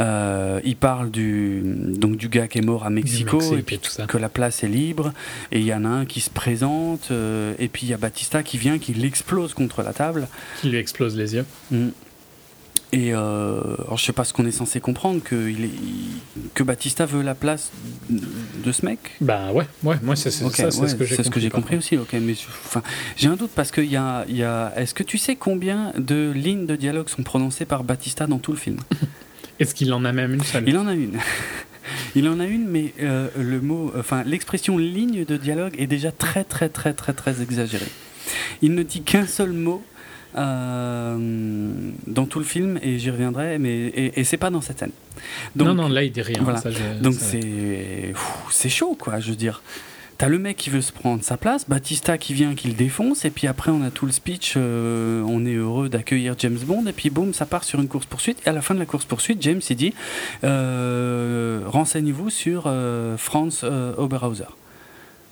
euh, il parle du, donc, du gars qui est mort à Mexico. Mexique et puis et tout ça. que la place est libre. Et il y en a un qui se présente. euh, et puis il y a Batista qui vient, qui l'explose contre la table. Qui lui explose les yeux. Mm. Et euh, alors je sais pas ce qu'on est censé comprendre que il est, il- que Batista veut la place de ce mec? Bah ouais, ouais, moi c'est c'est Ok, ça, c'est ouais, ce que j'ai compris. compris aussi. Ok, mais j'ai un doute parce qu'il y a, il y a. Est-ce que tu sais combien de lignes de dialogue sont prononcées par Batista dans tout le film? Est-ce qu'il en a même une seule? Il en a une. Il en a une, mais euh, le mot, enfin l'expression ligne de dialogue est déjà très très très très très exagérée. Il ne dit qu'un seul mot dans tout le film et j'y reviendrai, mais et, et c'est pas dans cette scène. Donc, Non, non, là il dit rien. voilà. ça, je- donc c'est chaud quoi, je veux dire. T'as le mec qui veut se prendre sa place, Batista qui vient, qui le défonce, et puis après on a tout le speech, euh, on est heureux d'accueillir James Bond, et puis boum, ça part sur une course-poursuite, et à la fin de la course-poursuite, James il dit euh, Renseignez-vous sur euh, Franz euh, Oberhauser.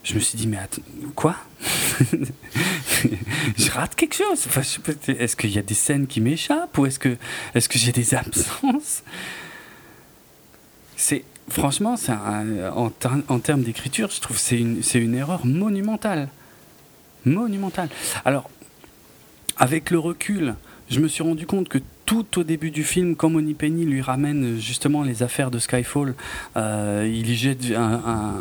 Je me suis dit, mais attends, quoi? Je rate quelque chose Enfin, Est-ce qu'il y a des scènes qui m'échappent, ou est-ce que, est que j'ai des absences? C'est franchement, en, ter- en termes d'écriture, je trouve c'est c'est une erreur monumentale. Monumentale. Alors, avec le recul, je me suis rendu compte que tout au début du film, quand Money Penny lui ramène justement les affaires de Skyfall, euh, il y jette un,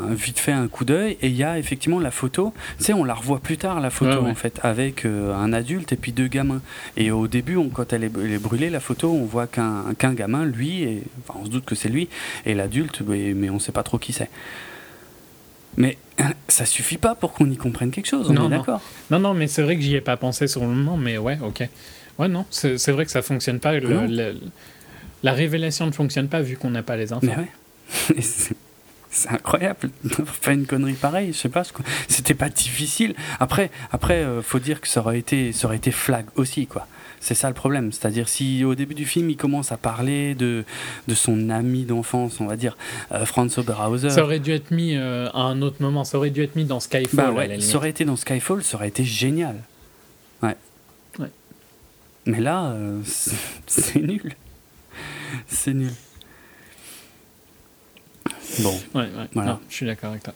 un- vite fait un coup d'œil et il y a effectivement la photo. Tu sais, on la revoit plus tard, la photo Ouais, ouais. en fait, avec euh, un adulte et puis deux gamins. Et au début, on- quand elle est, elle est brûlée, la photo, on voit qu'un qu'un gamin, lui, et, enfin, on se doute que c'est lui, et l'adulte, mais, mais on sait pas trop qui c'est. Mais ça suffit pas pour qu'on y comprenne quelque chose, on Non, est non. d'accord Non, non, mais c'est vrai que j'y ai pas pensé sur le moment, mais ouais, ok. Ouais, non, c'est vrai que ça fonctionne pas. le- Non. le- la révélation ne fonctionne pas vu qu'on n'a pas les infos. Ouais. C'est- incroyable fait une connerie pareille. Je sais pas, c'était pas difficile. Après, après, euh, faut dire que ça aurait été, ça aurait été flag aussi, quoi. C'est ça le problème. C'est-à-dire si au début du film il commence à parler de de son ami d'enfance, on va dire euh, Franz Oberhauser. Ça aurait dû être mis euh, à un autre moment, ça aurait dû être mis dans Skyfall. Bah ouais, ça aurait été dans Skyfall, ça aurait été génial. Ouais. Mais là, euh, c'est nul. C'est nul. Bon. Ouais, ouais. Voilà. Non, je suis d'accord avec toi.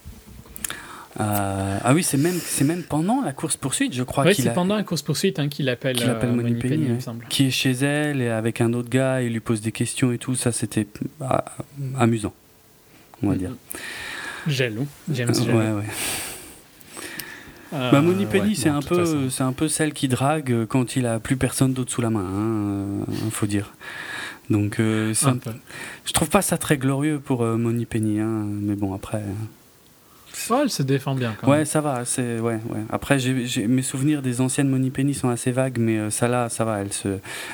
Euh, ah oui, c'est même, c'est même pendant la course poursuite, je crois qu'il c'est a- pendant la course-poursuite hein, qu'il appelle, qu'il appelle euh, Penny, il me semble. qui est chez elle et avec un autre gars, il lui pose des questions et tout. Ça, c'était ah, amusant, on va dire. Jaloux. James Ouais, Jaloux. ouais. Euh, bah, Money Penny, ouais, c'est un peu, c'est un peu celle qui drague quand il a plus personne d'autre sous la main, hein, euh, faut dire. Donc, euh, Un un- je trouve pas ça très glorieux pour euh, Money Penny, hein, mais bon après. Ouais, elle se défend bien quand Ouais, même. ça va. C'est ouais, ouais. Après, mes souvenirs des anciennes Money Penny sont assez vagues, mais euh, ça là, ça va. Elle se,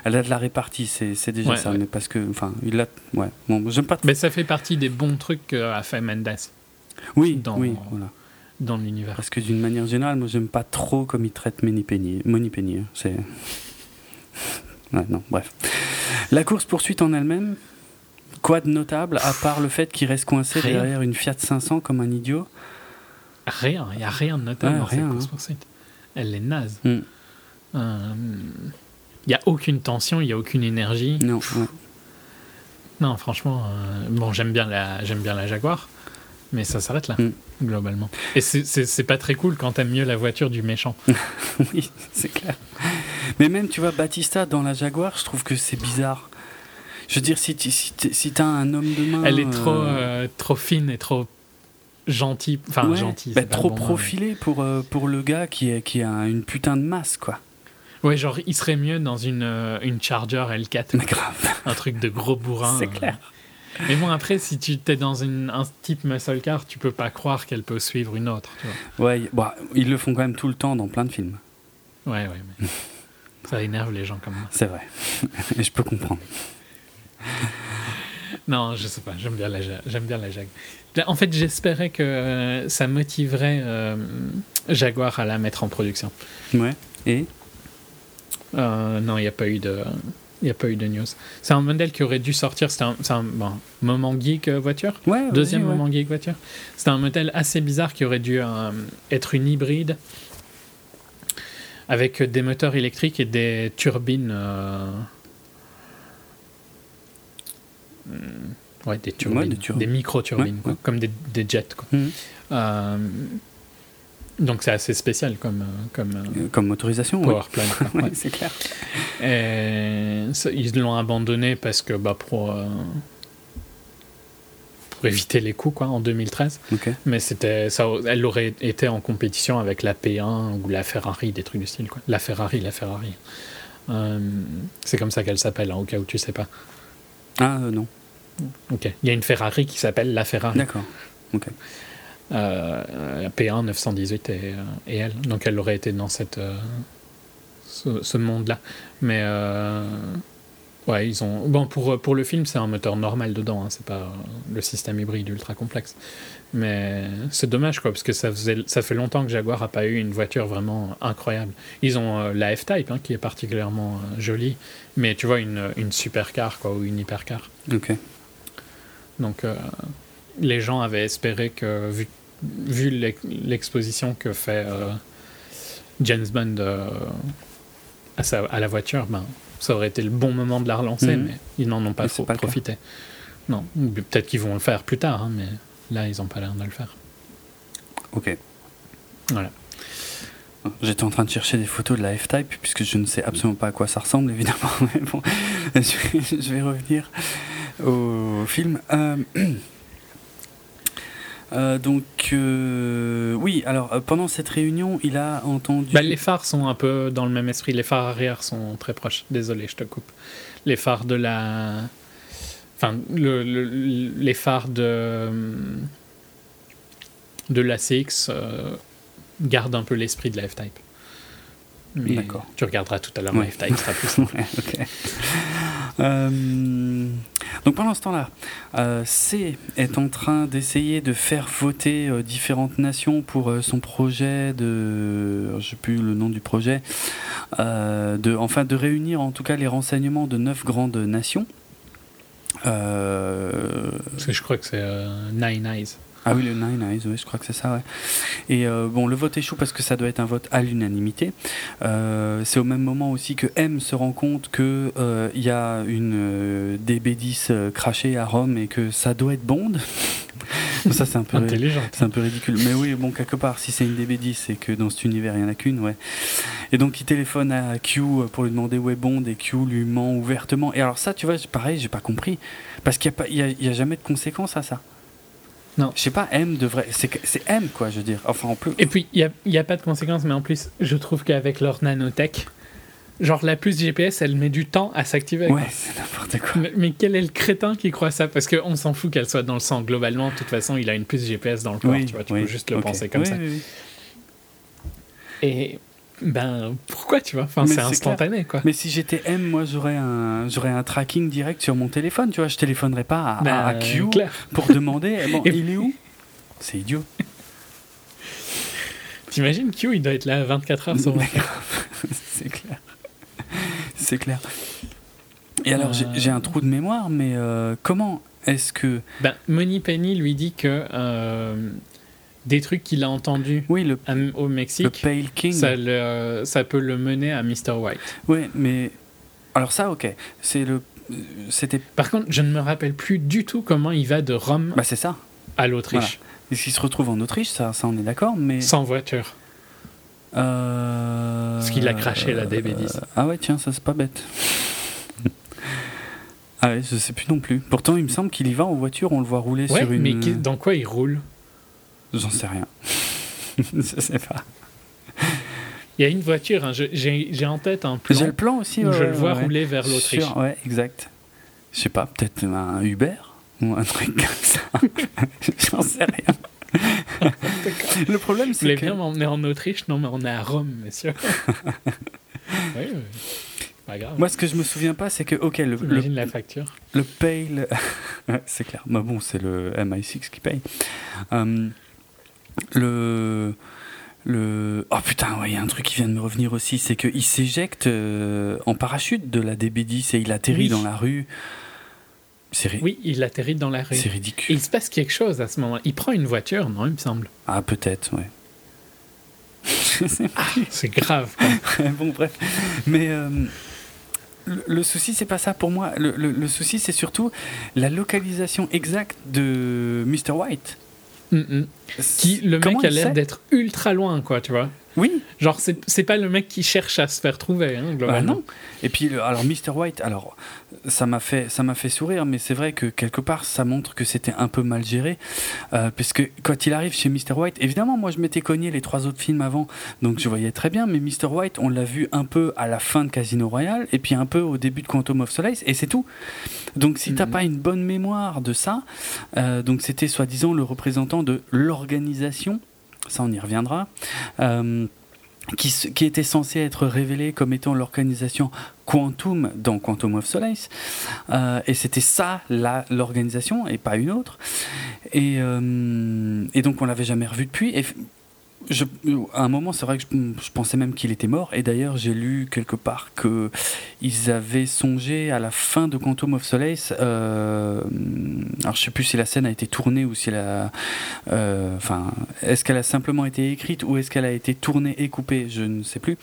elle a de la répartie. C'est, déjà Ouais, ça. Mais parce que, enfin, il a, ouais. Bon, j'aime pas. Mais ça fait partie des bons trucs qu'a fait Mendes Oui, dans- oui, voilà. Dans l'univers. Parce que d'une manière générale, moi, j'aime pas trop comme il traite Penny. Money Penny, hein. c'est. Ouais, non, bref. La course poursuite en elle-même. Quoi de notable, à part le fait qu'il reste coincé Rien. derrière une Fiat 500 comme un idiot? Rien, il n'y a rien de notable Ouais, dans rien, cette hein. course-poursuite. Elle est naze. Hmm. Il n'y a aucune tension, il n'y a aucune énergie. Non, ouais. Non, franchement, euh, bon, j'aime bien, la, bien la Jaguar, mais ça s'arrête là, Mm. Globalement. Et c'est, pas très cool quand t'aimes mieux la voiture du méchant. Oui, c'est clair. Mais même, tu vois, Batista dans la Jaguar, je trouve que c'est bizarre. Je veux dire, si tu si si t'as un homme de main. Elle est trop, euh, euh, trop fine et trop gentille. Enfin, ouais, bah, trop bon profilé pour, euh, pour le gars qui, est, qui a une putain de masse, quoi. Ouais, genre, il serait mieux dans une, une Charger L4, Mais grave, un truc de gros bourrin. c'est clair. Mais bon, après, si tu t'es dans une, un type muscle car, tu peux pas croire qu'elle peut suivre une autre. Tu vois. Ouais, bah, ils le font quand même tout le temps dans plein de films. Ouais, ouais, mais ça énerve les gens comme moi. C'est vrai. Et je peux comprendre. Non, je sais pas, j'aime bien la, Ja- j'aime bien la Jag. En fait, j'espérais que euh, ça motiverait euh, Jaguar à la mettre en production. Ouais. Et? Euh, non, il n'y a pas eu de. Il n'y a pas eu de news. C'est un modèle qui aurait dû sortir. C'était un, c'est un- bon, moment geek euh, voiture? Ouais, Deuxième ouais. moment geek voiture. C'était un modèle assez bizarre qui aurait dû euh, être une hybride avec des moteurs électriques et des turbines. euh, hmm, Ouais, des turbines. Des des, turbines. micro-turbines, comme des, des jets. Quoi. Mhm. Euh, donc c'est assez spécial comme, euh, comme euh, Euh, Comme motorisation, ouais. power quoi. Ouais, Ouais. c'est clair. Et ça, ils l'ont abandonné parce que bah, pour, euh, pour éviter les coûts quoi, en 2013. Ok. Mais c'était, ça, elle aurait été en compétition avec la P1 ou la Ferrari, des trucs du style. Quoi. La Ferrari, la Ferrari. Euh, c'est comme ça qu'elle s'appelle, hein, au cas où tu sais pas. Ah euh, non. Ok. Il y a une Ferrari qui s'appelle la Ferrari. D'accord. Ok. Euh, la P1 918 et, euh, et elle. Donc elle aurait été dans cette, euh, ce, ce monde-là. Mais euh, ouais, ils ont. Bon, pour, pour le film, c'est un moteur normal dedans. hein, c'est pas le système hybride ultra complexe. Mais c'est dommage, quoi, parce que ça, faisait, ça fait longtemps que Jaguar a pas eu une voiture vraiment incroyable. Ils ont la F-Type, hein, qui est particulièrement jolie, mais tu vois, une, une supercar, quoi, ou une hypercar. Ok. Donc, les gens avaient espéré que, vu, vu l'ex- l'exposition que fait euh, James Bond euh, à, sa- à la voiture, ben, ça aurait été le bon moment de la relancer, Mhm. mais ils n'en ont pas trop pas profité. Non, peut-être qu'ils vont le faire plus tard, hein, mais là, ils n'ont pas l'air de le faire. Ok. Voilà. J'étais en train de chercher des photos de la F-Type puisque je ne sais absolument pas à quoi ça ressemble évidemment. Mais bon, je vais, je vais revenir au film. Euh, euh, donc euh, oui, alors euh, pendant cette réunion, il a entendu. Bah, les phares sont un peu dans le même esprit. Les phares arrière sont très proches. Désolé, je te coupe. Les phares de la. Enfin, le, le- les phares de. de la CX gardent un peu l'esprit de la F-Type. D'accord. Tu regarderas tout à l'heure Ouais. la F-Type, sera plus simple. Ouais, ok. Euh, donc pendant ce temps-là, euh, C est en train d'essayer de faire voter euh, différentes nations pour son projet de, je sais plus le nom du projet, de, enfin de réunir en tout cas les renseignements de neuf grandes nations. Parce que je crois que c'est Nine Eyes. Ah oui, le Nine Eyes, oui, je crois que c'est ça, ouais. Et euh, bon, le vote échoue parce que ça doit être un vote à l'unanimité. Euh, c'est au même moment aussi que M se rend compte que euh, il y a une euh, DB10 euh, crachée à Rome et que ça doit être Bond. ça, c'est un peu. Intelligent. C'est un peu ridicule. Mais oui, bon, quelque part, si c'est une DB10 et que dans cet univers, il n'y en a qu'une, ouais. Et donc, il téléphone à Q pour lui demander où est Bond et Q lui ment ouvertement. Et alors, ça, tu vois, pareil, j'ai pas compris. Parce qu'il n'y a, pas- il y a, a jamais de conséquences à ça. Non. Je sais pas, M devrait. C'est M, quoi, je veux dire. Enfin, on peut. Et puis, il n'y a, pas de conséquences, mais en plus, je trouve qu'avec leur nanotech, genre la puce GPS, elle met du temps à s'activer. Ouais, c'est n'importe quoi. Mais, mais quel est le crétin qui croit ça? Parce qu'on s'en fout qu'elle soit dans le sang. Globalement, de toute façon, il a une puce GPS dans le corps. tu vois, tu oui, peux juste le penser comme Oui, ça. oui, oui. Et ben, pourquoi tu vois? Enfin, c'est instantané, quoi. Mais si j'étais M, moi, j'aurais un, j'aurais un tracking direct sur mon téléphone, tu vois. Je téléphonerais pas à, Ben, à- Q pour demander eh, bon, Et- il est où? C'est idiot. T'imagines Q, il doit être là 24 heures sur 24. c'est clair. C'est clair. Et alors, j'ai j'ai un trou de mémoire, mais euh, comment est-ce que. Ben, Money Penny lui dit que euh, des trucs qu'il a entendus Oui, le, à- au le Mexique, Pale King. ça, le- ça peut le mener à Mr. White. Oui, mais. Alors, ça, ok. C'est le. C'était. Par contre, je ne me rappelle plus du tout comment il va de Rome Bah, c'est ça. à l'Autriche. Est-ce qu'il se retrouve en Autriche Ça, ça on est d'accord, mais. Sans voiture. Euh... Parce qu'il a craché la DB10. euh, Ah ouais, tiens, ça c'est pas bête. ah ouais, je sais plus non plus. Pourtant, il me semble qu'il y va en voiture, on le voit rouler Ouais, sur une. mais dans quoi il roule? J'en sais rien. je sais pas. Il y a une voiture, hein, j'ai en tête un plan J'ai le plan aussi. où ouais, je le vois ouais. rouler vers l'Autriche. Ouais, exact. Je sais pas, peut-être un Uber ou un truc comme ça. J'en sais rien. le problème, Vous c'est voulez que. bien m'emmener en Autriche Non, mais on est à Rome, monsieur. oui, oui. Pas grave. Moi, ce que je me souviens pas, c'est que, ok, le, le, la facture. Le pale. Ouais, c'est clair. Mais bon, c'est le MI6 qui paye. Euh, le. le... Oh putain, ouais, il y a un truc qui vient de me revenir aussi, c'est qu'il s'éjecte euh, en parachute de la DB10 et il atterrit Oui. dans la rue. C'est ri- Oui, il atterrit dans la rue. c'est Et ridicule. il se passe quelque chose à ce moment. Il prend une voiture, non, il me semble. Ah, peut-être, ouais. Pas. C'est grave. bon, bref. Mais euh, le, le souci, c'est pas ça pour moi. Le, le- le souci, c'est surtout la localisation exacte de Mr. White. Mm, mm. Qui, le mec a l'air d'être ultra loin, quoi, tu vois. Oui, Genre, c'est pas le mec qui cherche à se faire trouver, hein, Bah globalement. non. Et puis alors Mr White, alors ça m'a fait ça fait sourire, mais c'est vrai que quelque part ça montre que c'était un peu mal géré, euh, puisque quand il arrive chez Mr White, évidemment moi je m'étais cogné les trois autres films avant, donc je voyais très bien, mais Mr White on l'a vu un peu à la fin de Casino Royale et puis un peu au début de Quantum of Solace et c'est tout. Donc si t'as Mhm. pas une bonne mémoire de ça, euh, donc c'était soi-disant le représentant de l'organisation, ça on y reviendra. euh, qui, était censé être révélé comme étant l'organisation Quantum dans Quantum of Solace. Euh, et c'était ça, l'organisation, et pas une autre. Et, euh, et donc on l'avait jamais revu depuis. À un moment, c'est vrai que je, pensais même qu'il était mort. Et d'ailleurs, j'ai lu quelque part que ils avaient songé à la fin de Quantum of Solace. euh, alors, je sais plus si la scène a été tournée ou si elle a. euh, Enfin, est-ce qu'elle a simplement été écrite ou est-ce qu'elle a été tournée et coupée Je ne sais plus.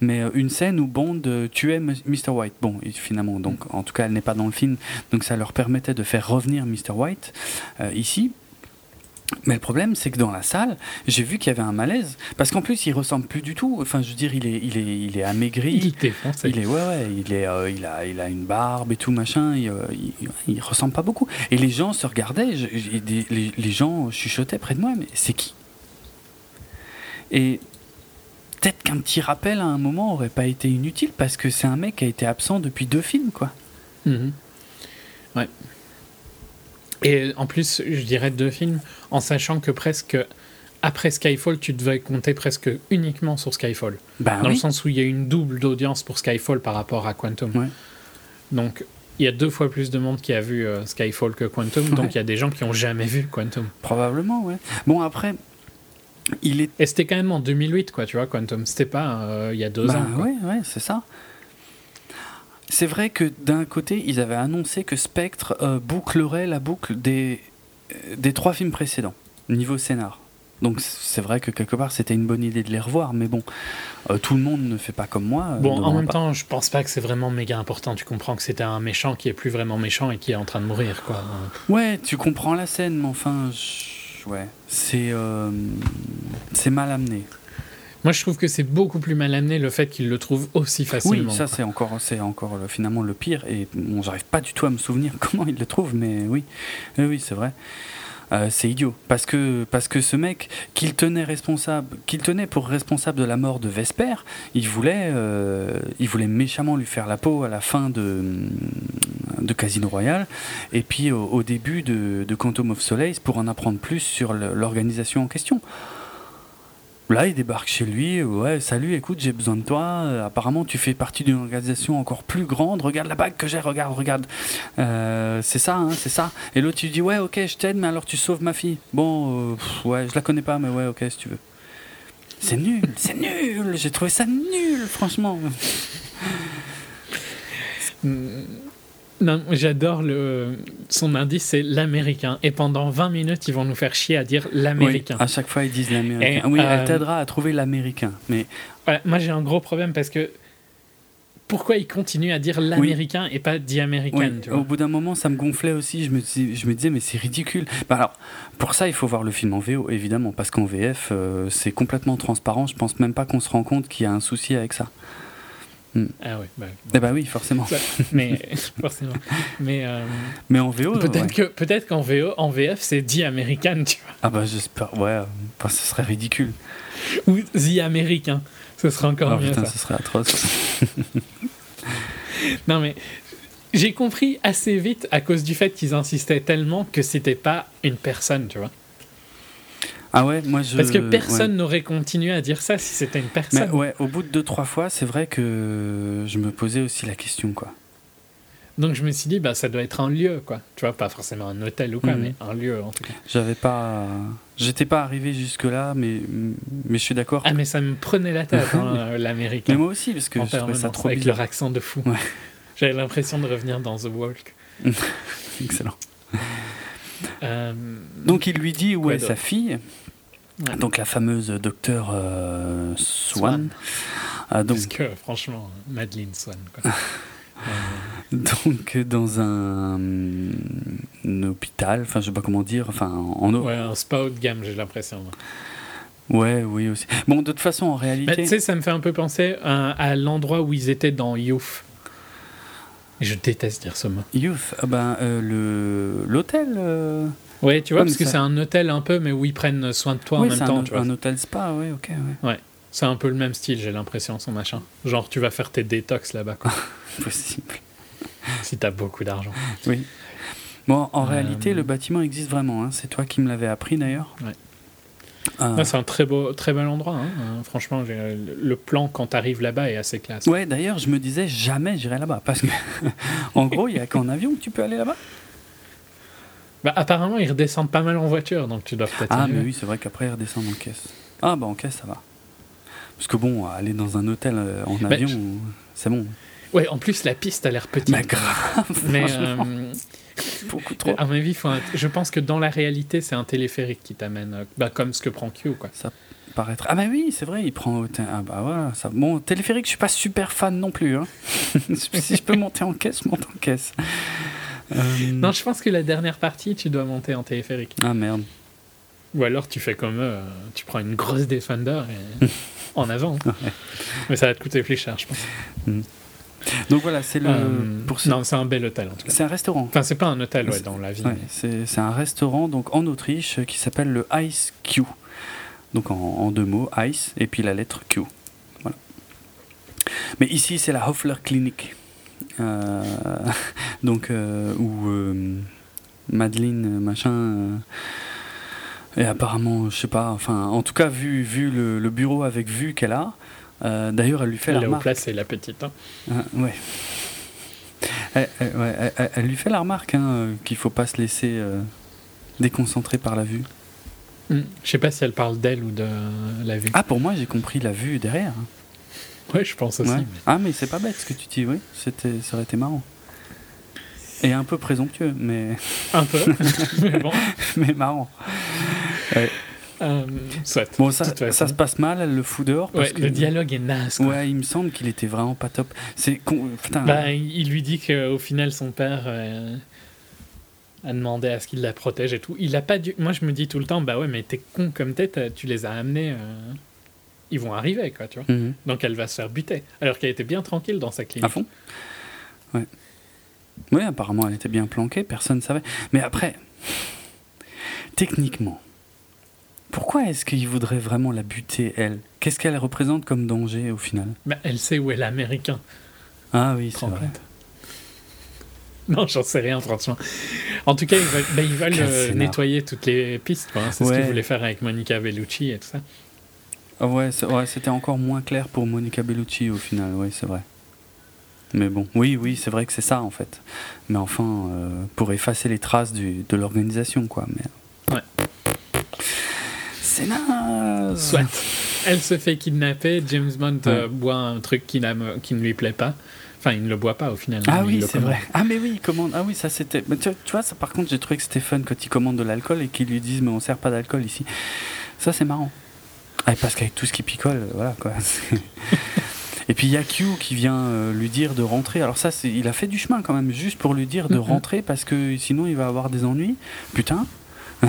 Mais euh, une scène où Bond euh, tuait Mr. White. Bon, finalement, donc, en tout cas, elle n'est pas dans le film. Donc, ça leur permettait de faire revenir Mr. White ici. Mais le problème, c'est que dans la salle, j'ai vu qu'il y avait un malaise. Parce qu'en plus, il ressemble plus du tout. Enfin, je veux dire, il est, il est, il est amaigri. Il défonce. Il est ouais ouais, il est euh, il a il a une barbe et tout machin, il, euh, il, il ressemble pas beaucoup. Et les gens se regardaient, je- les, les gens chuchotaient près de moi, mais c'est qui? Et peut-être qu'un petit rappel à un moment aurait pas été inutile parce que c'est un mec qui a été absent depuis deux films quoi. Mhm. Ouais. Et en plus, je dirais deux films, en sachant que presque après Skyfall, tu devais compter presque uniquement sur Skyfall. Bah dans le sens où il y a une double d'audience pour Skyfall par rapport à Quantum. Ouais. Donc, il y a deux fois plus de monde qui a vu euh, Skyfall que Quantum, Ouais. donc il y a des gens qui ont jamais vu Quantum. Probablement ouais. Bon après il est Et c'était quand même en 2008, quoi, tu vois, Quantum. C'était pas euh, il y a deux Bah ans. quoi. ouais, ouais, c'est ça. C'est vrai que d'un côté, ils avaient annoncé que Spectre euh, bouclerait la boucle des, euh, des trois films précédents, niveau scénar. Donc c'est vrai que quelque part c'était une bonne idée de les revoir, mais bon, euh, tout le monde ne fait pas comme moi. Bon, en même pas. temps, je pense pas que c'est vraiment méga important. Tu comprends que c'était un méchant qui est plus vraiment méchant et qui est en train de mourir, quoi. Ouais, tu comprends la scène, mais enfin, je- ouais, c'est euh, c'est mal amené. Moi, je trouve que c'est beaucoup plus mal amené le fait qu'il le trouve aussi Oui, facilement. ça quoi. c'est encore, c'est encore euh, finalement le pire. Et bon, j'arrive pas du tout à me souvenir comment il le trouve, mais oui, oui, oui, c'est vrai. Euh, c'est idiot parce que parce que ce mec qu'il tenait responsable, qu'il tenait pour responsable de la mort de Vesper, il voulait euh, il voulait méchamment lui faire la peau à la fin de de Casino Royale et puis au, au début de, de Quantum of Solace pour en apprendre plus sur l'organisation en question. Là, il débarque chez lui. Ouais, salut, écoute, j'ai besoin de toi. Euh, apparemment, tu fais partie d'une organisation encore plus grande. Regarde la bague que j'ai, regarde, regarde. Euh, c'est ça, hein, c'est ça. Et l'autre, tu dis, ouais, ok, je t'aide, mais alors tu sauves ma fille. Bon, euh, pff, ouais, je la connais pas, mais ouais, ok, si tu veux. C'est nul, c'est nul. J'ai trouvé ça nul, franchement. Non, j'adore le son indice, c'est l'américain. Et pendant 20 minutes, ils vont nous faire chier à dire l'américain. Oui, à chaque fois, ils disent l'américain. Oui, euh, elle t'aidera à trouver l'américain. Mais Voilà, moi, j'ai un gros problème parce que pourquoi ils continuent à dire l'américain et pas dit américain Oui, tu vois? au bout d'un moment, ça me gonflait aussi. Je me, dis- je me disais, mais c'est ridicule. Bah alors, pour ça, il faut voir le film en VO, évidemment, parce qu'en VF, euh, c'est complètement transparent. Je pense même pas qu'on se rend compte qu'il y a un souci avec ça. Ah oui, bah, Eh bah oui, forcément. ça- mais forcément. Mais euh, Mais en VO, peut-être ouais. que peut-être qu'en VO, en VF, c'est dit américain, tu vois, ah bah j'espère, ouais, bah, ce serait ridicule. ou the américain. Ce serait encore Oh mieux putain, ça. ce serait atroce. Non mais j'ai compris assez vite à cause du fait qu'ils insistaient tellement que c'était pas une personne, tu vois. Ah ouais, moi je. Parce que ouais. personne n'aurait continué à dire ça si c'était une Mais personne. ouais, au bout de deux trois fois, c'est vrai que je me posais aussi la question, quoi. Donc je me suis dit, bah, ça doit être un lieu, quoi. Tu vois, pas forcément un hôtel ou quoi, Mhm. mais un lieu en tout cas. J'avais pas. J'étais pas arrivé jusque-là, mais, mais je suis d'accord. Ah, mais ça me prenait la tête, hein, l'américain. Mais moi aussi, parce que en je trouvais ça trop avec bizarre. leur accent de fou. Ouais. J'avais l'impression de revenir dans The Walk. Excellent. Euh, Donc il lui dit où est sa fille, Ouais. donc la fameuse docteur euh, Swan. Swan. Ah, donc, Parce que franchement, Madeleine Swan. Quoi. Euh, donc dans un, un hôpital, enfin je sais pas comment dire, enfin en ouais, un spa haut de gamme, j'ai l'impression. ouais, oui aussi. Bon, de toute façon en Bah, réalité, tu sais, ça me fait un peu penser à, à l'endroit où ils étaient dans Youth. Je déteste dire ce mot. Youth, ah ben euh, le l'hôtel. Euh, Ouais, tu vois, parce que ça- c'est un hôtel un peu, mais où ils prennent soin de toi oui, en même temps. un, tu vois. un hôtel spa, ouais, ok, ouais, C'est un peu le même style, j'ai l'impression, son machin. Genre, tu vas faire tes détox là-bas, quoi, possible. si t'as beaucoup d'argent. Oui. Bon, en Euh, réalité, le bâtiment existe vraiment. hein. C'est toi qui me l'avais appris d'ailleurs. Ouais. Ah. Ouais, c'est un très beau, très bel endroit. hein. Euh, franchement, le plan quand t'arrives là-bas est assez classe. Ouais, d'ailleurs, je me disais jamais j'irai là-bas parce que, en gros, il y a qu'en avion que tu peux aller là-bas. Bah, apparemment, ils redescendent pas mal en voiture, donc tu dois peut-être. Ah, mais oui, c'est vrai qu'après ils redescendent en caisse. Ah, bah en caisse, ça va. Parce que bon, aller dans un hôtel euh, en Bah, avion, je- c'est bon. Ouais, en plus, la piste a l'air petite. Mais grave, Mais euh, beaucoup trop. à mon avis, faut un- je pense que dans la réalité, c'est un téléphérique qui t'amène, euh, bah, comme ce que prend Q, quoi. Paraître. Ah, bah oui, c'est vrai, il prend. Ah, bah voilà, ça. Bon, téléphérique, je suis pas super fan non plus. Hein. si je peux monter en caisse, je monte en caisse. Euh, Non, je pense que la dernière partie, tu dois monter en téléphérique. Ah merde. Ou alors tu fais comme eux, euh, tu prends une grosse Defender et en avant. Mais ça va te coûter plus cher, je pense. Donc voilà, c'est le. Euh, pour ce- Non, c'est un bel hôtel en tout cas. C'est un restaurant. Enfin, c'est pas un hôtel ouais, dans la ville. Ouais, c'est c'est un restaurant donc en Autriche qui s'appelle le Ice Q. Donc en, en deux mots, Ice et puis la lettre Q. Voilà. Mais ici c'est la Hoffler Clinic. Euh, donc euh, où euh, Madeleine machin et apparemment je sais pas enfin en tout cas vu vu le, le bureau avec vue qu'elle a euh, d'ailleurs elle lui fait Elle la remarque place, la petite. hein. ah, ouais. Elle, lui fait la remarque hein, qu'il faut pas se laisser euh, déconcentrer par la vue. Hmm. Je sais pas si elle parle d'elle ou de la vue. Ah, pour moi, j'ai compris la vue derrière. Ouais, je pense aussi. Ouais. mais- Ah, mais c'est pas bête ce que tu dis, oui. C'était, ça aurait été marrant. Et un peu présomptueux, mais, Un peu. mais bon. mais marrant. Euh, soit. Bon, ça, ça se passe mal, elle le fout dehors. Parce Ouais, que, le dialogue est naze. quoi. Ouais, il me semble qu'il était vraiment pas top. C'est con- putain. Bah, il lui dit qu'au final, son père euh, a demandé à ce qu'il la protège et tout. Il a pas dû. Moi, je me dis tout le temps, bah ouais, mais t'es con comme t'es, t'as- tu les as amenés. euh, Ils vont arriver, quoi, tu vois. Mhm. Donc elle va se faire buter. Alors qu'elle était bien tranquille dans sa clinique. À fond Ouais. Oui, apparemment, elle était bien planquée, personne ne savait. Mais après, techniquement, pourquoi est-ce qu'il voudrait vraiment la buter, elle? Qu'est-ce qu'elle représente comme danger au final? Bah, elle sait où est l'américain. Ah oui, c'est vrai. Non, j'en sais rien, franchement. En tout cas, ils veulent, bah, ils veulent, Quel euh, nettoyer toutes les pistes. quoi, hein. C'est ce qu'ils voulaient faire avec Monica Bellucci et tout ça. Ah ouais, c'était encore moins clair pour Monica Bellucci au final, oui, c'est vrai. Mais bon, oui, oui, c'est vrai que c'est ça en fait. Mais enfin, euh, pour effacer les traces du- de l'organisation, quoi. Mais... Ouais. C'est naze Soit. Elle se fait kidnapper, James Bond euh, boit un truc qui, ne lui plaît pas. Enfin, il ne le boit pas au final. Ah il oui, c'est commande. vrai. Ah mais oui, il commande. Ah oui, ça c'était. Tu, tu vois, ça par contre, j'ai trouvé que c'était fun quand ils commandent de l'alcool et qu'ils lui disent mais on sert pas d'alcool ici. Ça c'est marrant. Ah, parce qu'avec tout ce qui picole, euh, voilà quoi. et puis il y a Q qui vient euh, lui dire de rentrer. Alors ça, c'est, il a fait du chemin quand même, juste pour lui dire de rentrer parce que sinon il va avoir des ennuis. Putain.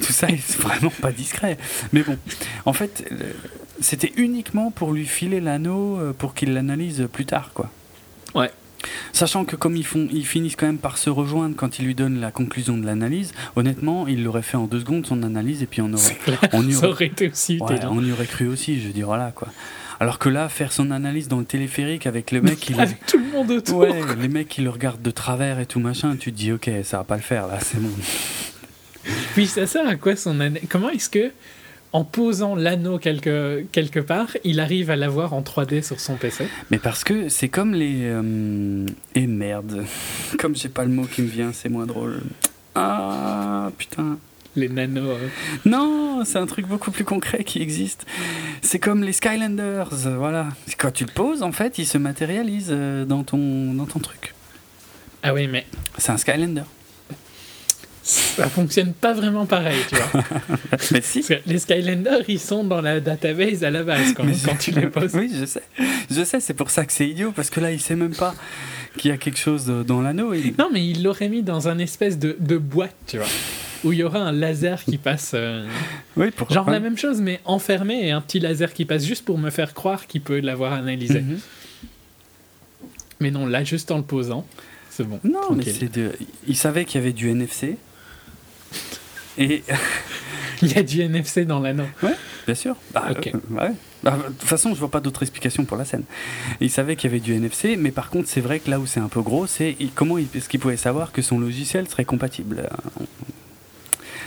tout ça est vraiment pas discret. Mais bon, en fait, c'était uniquement pour lui filer l'anneau euh, pour qu'il l'analyse plus tard, quoi. Ouais. Sachant que comme ils, font, ils finissent quand même par se rejoindre quand il lui donne la conclusion de l'analyse, honnêtement, il l'aurait fait en deux secondes son analyse et puis on aurait, on y ça aurait, aurait été aussi ouais, utile. on y aurait cru aussi, je dire, voilà quoi. Alors que là, faire son analyse dans le téléphérique avec le mec qui le, Avec tout le monde autour. ouais, les mecs qui le regardent de travers et tout machin, tu te dis ok, ça va pas le faire là, c'est bon. Puis ça sert à quoi son année Comment est-ce que en posant l'anneau quelque, quelque part, il arrive à l'avoir en 3D sur son PC. Mais parce que c'est comme les. euh, Et merde. Comme j'ai pas le mot qui me vient, c'est moins drôle. Ah, putain. Les nanos. euh, Non, c'est un truc beaucoup plus concret qui existe. C'est comme les Skylanders, voilà. Quand tu le poses, en fait, il se matérialise euh, dans ton, dans ton truc. Ah oui, mais C'est un Skylander. Ça fonctionne pas vraiment pareil, tu vois. Mais si. Parce que les Skylanders, ils sont dans la database à la base quand, quand tu les poses. Oui, je sais. Je sais, c'est pour ça que c'est idiot, parce que là, il sait même pas qu'il y a quelque chose dans l'anneau. Il... Non, mais il l'aurait mis dans un espèce de, de boîte, tu vois. Où il y aura un laser qui passe. euh, Oui, pour genre la même chose, mais enfermé et un petit laser qui passe juste pour me faire croire qu'il peut l'avoir analysé. Mhm. Mais non, là, juste en le posant, c'est bon. Non, mais tranquille. c'est de... Il savait qu'il y avait du NFC. Et Il y a du NFC dans l'anneau. bien sûr. Bah, euh, ouais. Bah, de toute façon, je vois pas d'autre explication pour la scène. Il savait qu'il y avait du NFC, mais par contre, c'est vrai que là où c'est un peu gros, c'est comment est-ce qu'il pouvait savoir que son logiciel serait compatible?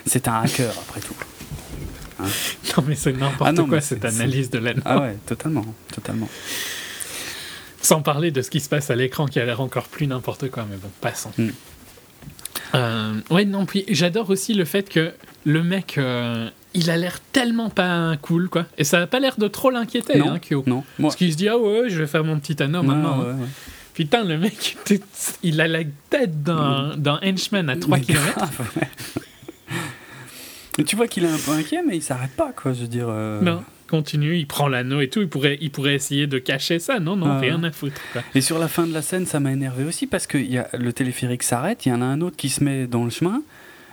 C'est un hacker après tout. Non, mais c'est n'importe Ah quoi cette analyse de l'anneau. Ah ouais, totalement, totalement. Sans parler de ce qui se passe à l'écran qui a l'air encore plus n'importe quoi, mais bon, passons. Mm. Euh, ouais, non, puis j'adore aussi le fait que le mec, euh, il a l'air tellement pas cool, quoi. Et ça a pas l'air de trop l'inquiéter, Non. hein, Kyo. Non, moi. Parce qu'il se dit, ah ouais, je vais faire mon petit anneau maintenant. ouais, hein. ouais. Putain, le mec, il a la tête d'un d'un henchman à 3 Mais km. tu vois qu'il est un peu inquiet, mais il s'arrête pas, quoi. Je veux dire. euh, Non, continue, il prend l'anneau et tout. Il pourrait, il pourrait essayer de cacher ça. Non, non, Ah, rien à foutre. quoi. Et sur la fin de la scène, ça m'a énervé aussi parce que y a, le téléphérique s'arrête, il y en a un autre qui se met dans le chemin,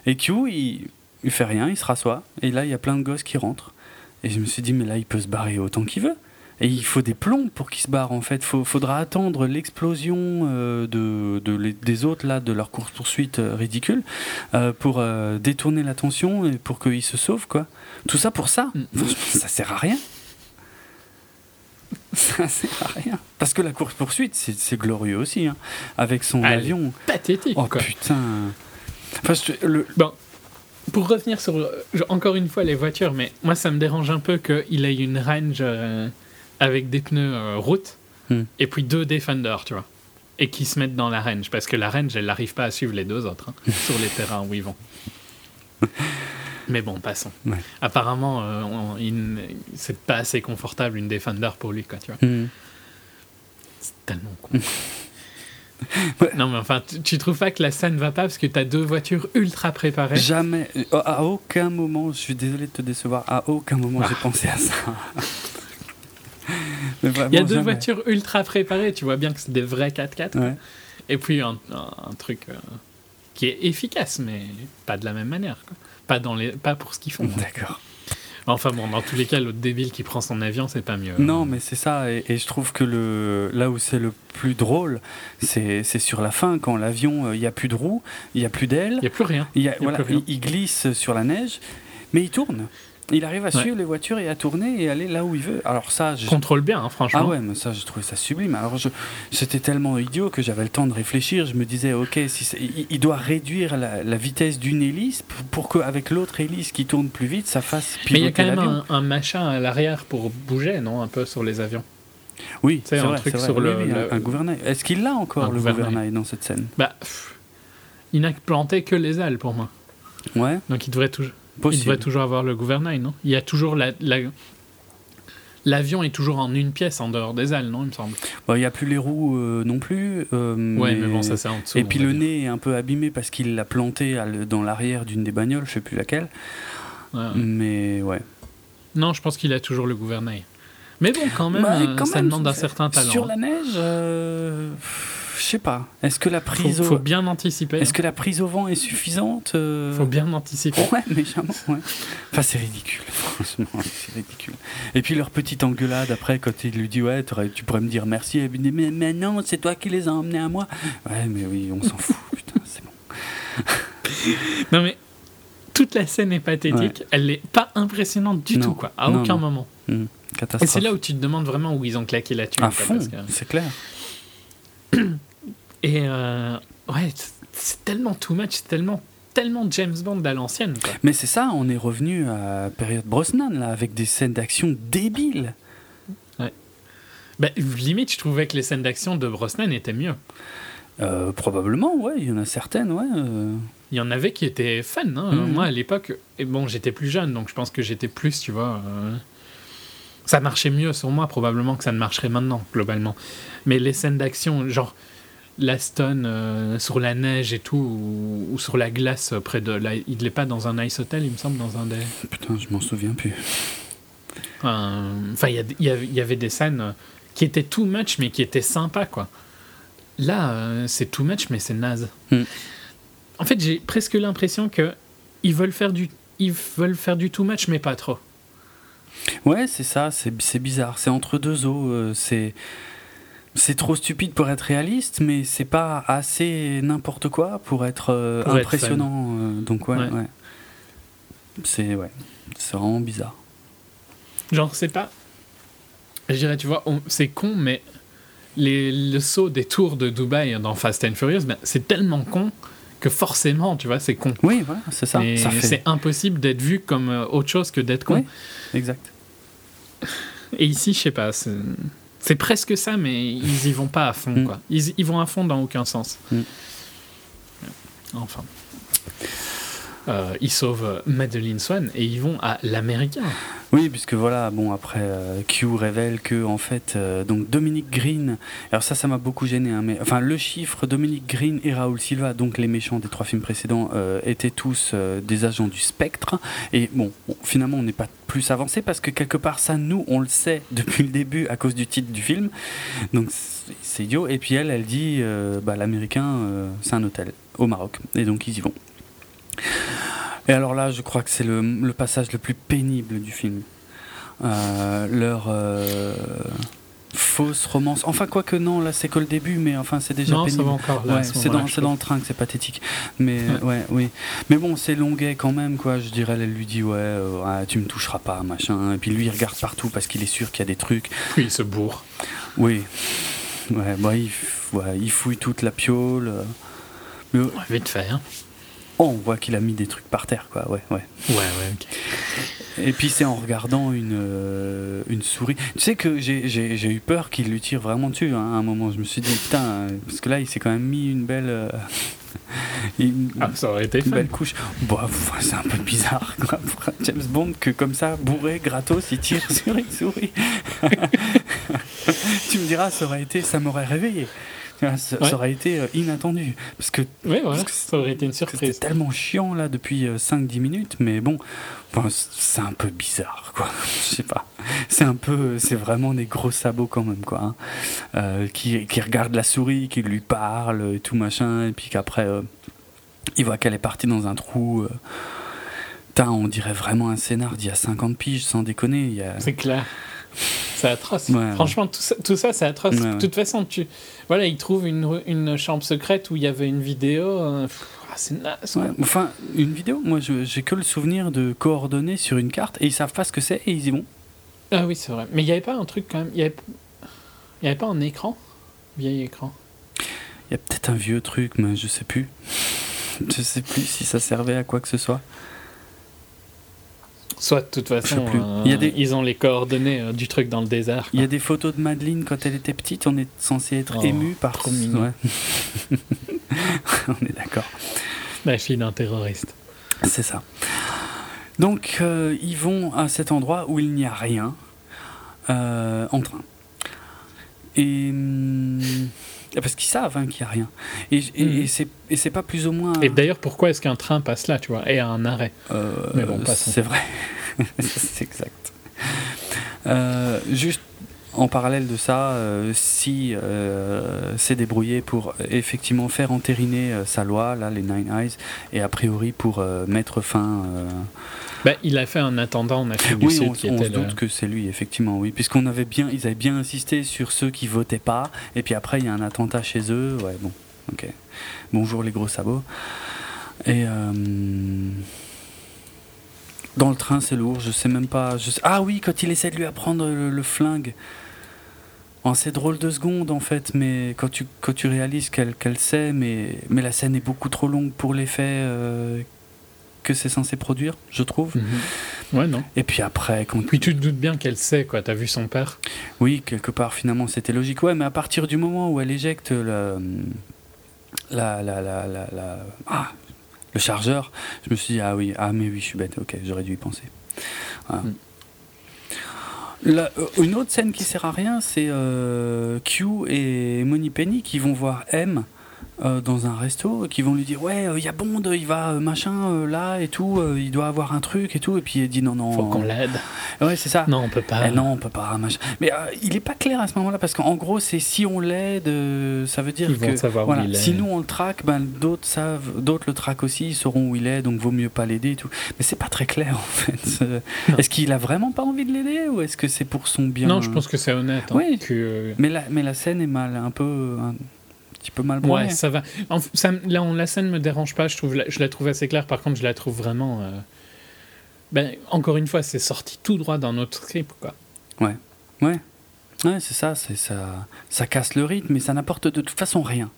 et Q, il, il fait rien, il se rassoit, et là, il y a plein de gosses qui rentrent. Et je me suis dit, mais là, il peut se barrer autant qu'il veut. Et il faut des plombs pour qu'il se barre, en fait. Il faudra attendre l'explosion euh, de, de les- des autres, là, de leur course-poursuite euh, ridicule, euh, pour détourner l'attention et pour qu'ils se sauvent, quoi. Tout ça pour ça. Mm. Ça sert à rien. Ça sert à rien. Parce que la course-poursuite, c'est c'est glorieux aussi, hein, avec son Allez. avion. Pathétique, Oh quoi. putain. Enfin, je- le, Bon, pour revenir sur encore une fois les voitures, mais moi ça me dérange un peu qu'il ait une range euh, avec des pneus euh, route Hmm. et puis deux Defender, tu vois, et qui se mettent dans la range parce que la range elle n'arrive pas à suivre les deux autres hein, sur les terrains où ils vont. Mais bon, passons. Ouais. Apparemment, euh, c'est pas assez confortable une Defender pour lui, quoi, tu vois. Hmm. C'est tellement con. Ouais. Non, mais enfin, tu, tu trouves pas que la scène va pas parce que t'as deux voitures ultra préparées? Jamais, à aucun moment, je suis désolé de te décevoir, à aucun moment j'ai Ah. pensé à ça. Il y a deux jamais. voitures ultra préparées, tu vois bien que c'est des vrais 4x4. Ouais. Et puis un, un- un truc euh, qui est efficace, mais pas de la même manière. quoi. Pas, dans les, pas pour ce qu'ils font. D'accord. Enfin bon, dans tous les cas, l'autre débile qui prend son avion, c'est pas mieux. Non, mais c'est ça, et, et je trouve que le, là où c'est le plus drôle, c'est sur la fin, quand l'avion, euh, il n'y a plus de roues, il n'y a plus d'ailes, Il n'y a plus rien. y a- y a voilà, plus rien. il, il glisse sur la neige, mais il tourne. Il arrive à Ouais. suivre les voitures et à tourner et aller là où il veut. Alors ça, je, Contrôle bien, hein, franchement. Ah ouais, mais ça, j'ai trouvé ça sublime. Alors, je- c'était tellement idiot que j'avais le temps de réfléchir. Je me disais, ok, si c'est- il, doit réduire la, la vitesse d'une hélice pour, qu'avec l'autre hélice qui tourne plus vite, ça fasse pivoter mais il y a quand même un, un machin à l'arrière pour bouger, non Un peu sur les avions. Oui, c'est un vrai, truc c'est sur le- oui, un- le- un, gouvernail. Est-ce qu'il l'a encore, Un le gouvernail. gouvernail, dans cette scène? Bah, pff, il n'a planté que les ailes pour moi. Ouais, Donc il devrait, toujours il devrait toujours avoir le gouvernail, non? Il y a toujours la. la- L'avion est toujours en une pièce en dehors des ailes, non, il me semble? Bon, Il n'y a plus les roues euh, non plus. euh, Ouais, mais bon, ça c'est en dessous. Et puis le dire. nez est un peu abîmé parce qu'il l'a planté dans l'arrière d'une des bagnoles, je sais plus laquelle. Ouais. Mais ouais. Non, je pense qu'il a toujours le gouvernail. Mais bon, quand même, Bah, euh, quand ça même, demande un certain talent. Sur hein. la neige, euh, je sais pas. Est-ce que la faut, prise faut au bien anticiper. est-ce que la prise au vent est suffisante euh, Faut bien anticiper. Ouais, mais jamais. Ouais. Enfin, c'est ridicule. Franchement, c'est ridicule. Et puis leur petite engueulade après, quand il lui dit ouais, tu pourrais me dire merci. Dit mais, mais non, c'est toi qui les as emmenés à moi. Ouais, mais oui, on s'en fout. Putain, c'est bon. Non mais toute la scène est pathétique. Elle n'est pas impressionnante du Non. tout, quoi. À Non, aucun non. moment. Et Catastrophe. c'est là où tu te demandes vraiment où ils ont claqué la thune. à fond, parce que- c'est clair. Et euh, ouais, c'est- tellement too much, c'est tellement tellement James Bond à l'ancienne. Mais c'est ça, on est revenu à la période Brosnan, là, avec des scènes d'action débiles. Bah, limite, je trouvais que les scènes d'action de Brosnan étaient mieux. Euh, probablement, ouais, il y en a certaines, ouais. euh. Il y en avait qui étaient fun. hein. Mhm. Moi, à l'époque, et bon, j'étais plus jeune, donc je pense que j'étais plus, tu vois. euh, Ça marchait mieux sur moi, probablement, que ça ne marcherait maintenant, globalement. Mais les scènes d'action, genre l'Aston euh, sur la neige et tout, ou, ou sur la glace près de. La... Il n'est pas dans un ice hotel, il me semble, dans un des. Putain, je m'en souviens plus. Enfin, il y, avait- il y avait des scènes euh, qui étaient too much, mais qui étaient sympas, quoi. Là, euh, c'est too much, mais c'est naze. Hmm. En fait, j'ai presque l'impression que ils veulent faire du, ils veulent faire du too much, mais pas trop. Ouais, c'est ça, c'est bizarre. C'est entre deux eaux. c'est c'est trop stupide pour être réaliste, mais c'est pas assez n'importe quoi pour être euh, Pour impressionnant. euh, donc ouais, Ouais. ouais. C'est ouais, c'est vraiment bizarre. Genre, c'est pas. Je dirais, tu vois, on- c'est con, mais les, le saut des tours de Dubaï dans Fast and Furious, ben, c'est tellement con que forcément, tu vois, c'est con. Oui, voilà, c'est ça. Et ça fait. c'est impossible d'être vu comme euh, autre chose que d'être con. Exact. Et ici, je sais pas, c'est presque ça, mais ils y vont pas à fond, Mm. quoi. Ils, ils vont à fond dans aucun sens. Mm. Enfin. Euh, ils sauvent Madeleine Swan et ils vont à l'américain. Oui, puisque voilà, bon après euh, Q révèle que en fait euh, donc Dominique Green, alors ça ça m'a beaucoup gêné, hein, mais enfin le chiffre Dominique Green et Raoul Silva, donc les méchants des trois films précédents, euh, étaient tous des agents du Spectre. Et bon, finalement on n'est pas plus avancé parce que quelque part ça nous on le sait depuis le début à cause du titre du film, donc c'est idiot. Et puis elle, elle dit bah l'américain c'est un hôtel au Maroc et donc ils y vont. Et alors là, je crois que c'est le, le passage le plus pénible du film. Euh, leur euh, fausse romance. Enfin, quoique non, là c'est que le début, mais enfin c'est déjà non, ça pénible. va encore là. Ouais, ce c'est dans, le train que c'est pathétique. Mais Ouais. ouais. oui. Mais bon, c'est longuet quand même, quoi. Je dirais, elle lui dit, ouais, euh, ah, tu me toucheras pas, machin. Et puis lui, il regarde partout parce qu'il est sûr qu'il y a des trucs. Puis il se bourre. Oui. Ouais, bah, il, f- ouais, il fouille toute la piole. euh. Mais, vite fait. Hein. Oh, on voit qu'il a mis des trucs par terre, quoi. Ouais, ouais. Ouais, ouais, ok. Et puis c'est en regardant une, euh, une souris. Tu sais que j'ai- eu peur qu'il lui tire vraiment dessus hein, à un moment. Je me suis dit, putain, parce que là, il s'est quand même mis une belle, euh, une, Ah, ça aurait été une fun. belle couche. Bon, pff, c'est un peu bizarre quoi, pour un James Bond que comme ça, bourré, gratos, il tire sur une souris. tu me diras, ça aurait été, ça m'aurait réveillé. Ça, Ouais. aurait été euh, inattendu. Parce que. Parce que Ça aurait été une c'était surprise. tellement chiant là depuis euh, 5-10 minutes, mais bon, c'est un peu bizarre quoi. Je sais pas. C'est un peu, c'est vraiment des gros sabots quand même quoi. hein. Euh, qui, qui regarde la souris, qui lui parle et tout machin, et puis qu'après euh, il voit qu'elle est partie dans un trou. euh. On dirait vraiment un scénar d'il y a 50 piges, sans déconner. A... C'est clair. C'est atroce. Ouais, Franchement, tout ça, tout ça c'est atroce. Ouais, ouais. De toute façon, tu... voilà, ils trouvent une, une chambre secrète où il y avait une vidéo. euh, ah, c'est naze. Ouais, Enfin, une vidéo, moi j'ai que le souvenir de coordonnées sur une carte et ils savent pas ce que c'est et ils y vont. Ah oui, c'est vrai. Mais il n'y avait pas un truc quand même. Il n'y avait... il y avait pas un écran? Vieil écran. Il y a peut-être un vieux truc, mais je sais plus. Je sais plus si ça servait à quoi que ce soit. Soit, de toute façon, euh, Il y a des- ils ont les coordonnées euh, du truc dans le désert. Il y a des photos de Madeleine quand elle était petite, on est censé être Oh, ému par trop mignon. Ouais. on est d'accord. La fille d'un terroriste. C'est ça. Donc, euh, ils vont à cet endroit où il n'y a rien en train. Et. Hum, parce qu'ils savent hein, qu'il n'y a rien. Et, et- et c'est- pas plus ou moins. Et d'ailleurs, pourquoi est-ce qu'un train passe là, tu vois, et à un arrêt? Euh, Mais bon, c'est vrai. c'est exact. Euh, juste en parallèle de ça, euh, si euh, s'est débrouillé pour effectivement faire entériner euh, sa loi, là, les Nine Eyes, et a priori pour mettre fin. Bah, Il a fait un attendant en Afrique du oui, Sud on, qui on était se doute que c'est lui, effectivement, oui, puisqu'on avait bien, ils avaient bien insisté sur ceux qui votaient pas, et puis après il y a un attentat chez eux, ouais, bon, ok. Bonjour les gros sabots. Et euh, dans le train, c'est lourd, je sais même pas. Je sais- Ah oui, quand il essaie de lui apprendre le, le flingue. Bon, c'est drôle deux secondes en fait, mais quand tu, quand tu réalises qu'elle qu'elle sait, mais, mais la scène est beaucoup trop longue pour l'effet euh, que c'est censé produire, je trouve. Ouais, non. Et puis après, quand. Puis tu te doutes bien qu'elle sait, quoi. T'as vu son père? Oui, quelque part, finalement, c'était logique. Ouais, mais à partir du moment où elle éjecte le. La, la, la, la, la- ah, le chargeur, je me suis dit, ah oui, ah mais oui, je suis bête, ok, j'aurais dû y penser. Voilà. Mm. La- euh, une autre scène qui sert à rien, c'est euh, Q et Money Penny qui vont voir M euh, dans un resto, qui vont lui dire ouais, il y a Bond, il va euh, machin euh, là et tout, euh, il doit avoir un truc et tout, et puis il dit non non. Faut qu'on l'aide. Ouais, c'est ça. Non, on peut pas. Eh non, on peut pas machin. Mais euh, il est pas clair à ce moment-là parce qu'en gros, c'est si on l'aide, euh, ça veut dire Ils vont que savoir où il est. si nous on le traque, ben d'autres savent, d'autres le traquent aussi, ils sauront où il est, donc vaut mieux pas l'aider et tout. Mais c'est pas très clair en fait. Euh. Est-ce qu'il a vraiment pas envie de l'aider ou est-ce que c'est pour son bien? Non, je pense que c'est honnête. hein, Oui. que, euh, Mais la, mais la scène est mal, un peu, un petit peu mal Ouais, ça va. En ça, là, on- la scène me dérange pas. Je trouve, la- je la trouve assez claire. Par contre, je la trouve vraiment. euh, Ben, encore une fois, c'est sorti tout droit dans notre script, quoi. Ouais, c'est ça, c'est ça, ça casse le rythme, mais ça n'apporte de toute façon rien.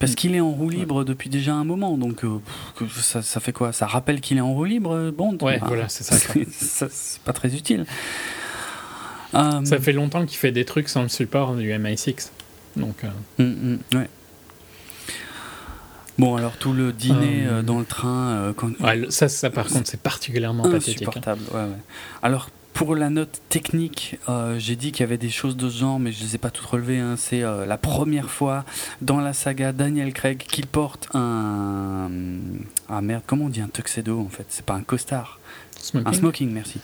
Parce Mm. qu'il est en roue libre depuis déjà un moment, donc euh, pff, ça, ça fait quoi? Ça rappelle qu'il est en roue libre, euh, Bond? Ouais, Bah, voilà, c'est ça, c'est pas très utile. Euh, Ça fait longtemps qu'il fait des trucs sans le support du MI6. Donc, euh, mm, mm, ouais. Bon, alors tout le dîner Euh, euh, dans le train, quand, ouais, le- ça, ça, par contre, c'est particulièrement pathétique. hein. insupportable. ouais. Alors, pour la note technique, euh, j'ai dit qu'il y avait des choses de ce genre, mais je ne les ai pas toutes relevées. hein. C'est euh, la première fois dans la saga Daniel Craig qu'il porte un. Ah merde, comment on dit un tuxedo en fait? C'est pas un costard. Smoking. Un smoking, merci.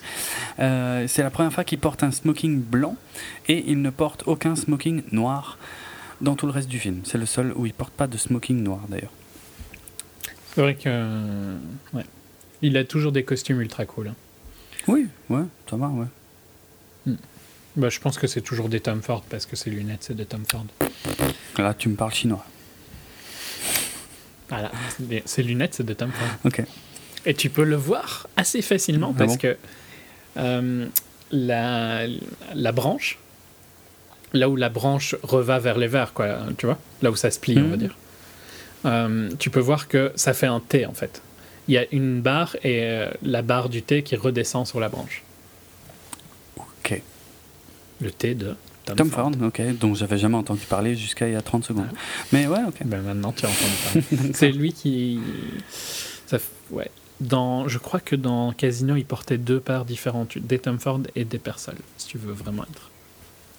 Euh, c'est la première fois qu'il porte un smoking blanc et il ne porte aucun smoking noir dans tout le reste du film. C'est le seul où il porte pas de smoking noir d'ailleurs. C'est vrai que. euh, ouais. Il a toujours des costumes ultra cool. hein. Oui, ouais, ça va, ouais. Bah, je pense que c'est toujours des Tom Ford parce que ses lunettes, c'est des Tom Ford. Là, tu me parles chinois. Voilà. Ses lunettes, c'est des Tom Ford. Ok. Et tu peux le voir assez facilement Ah parce bon que euh, la, la branche, là où la branche reva vers les verts, quoi, tu vois, là où ça se plie, on va Mhm. dire, euh, tu peux voir que ça fait un T en fait. Il y a une barre et euh, la barre du T qui redescend sur la branche. Ok. Le T de Tom, Tom Ford, ok, dont j'avais jamais entendu parler jusqu'à il y a 30 secondes. Ah. Mais ouais, ok. Ben maintenant, tu as entendu parler. C'est lui qui. Ça, ouais. Dans, je crois que dans Casino, il portait deux paires différentes, des Tom Ford et des Persol, si tu veux vraiment être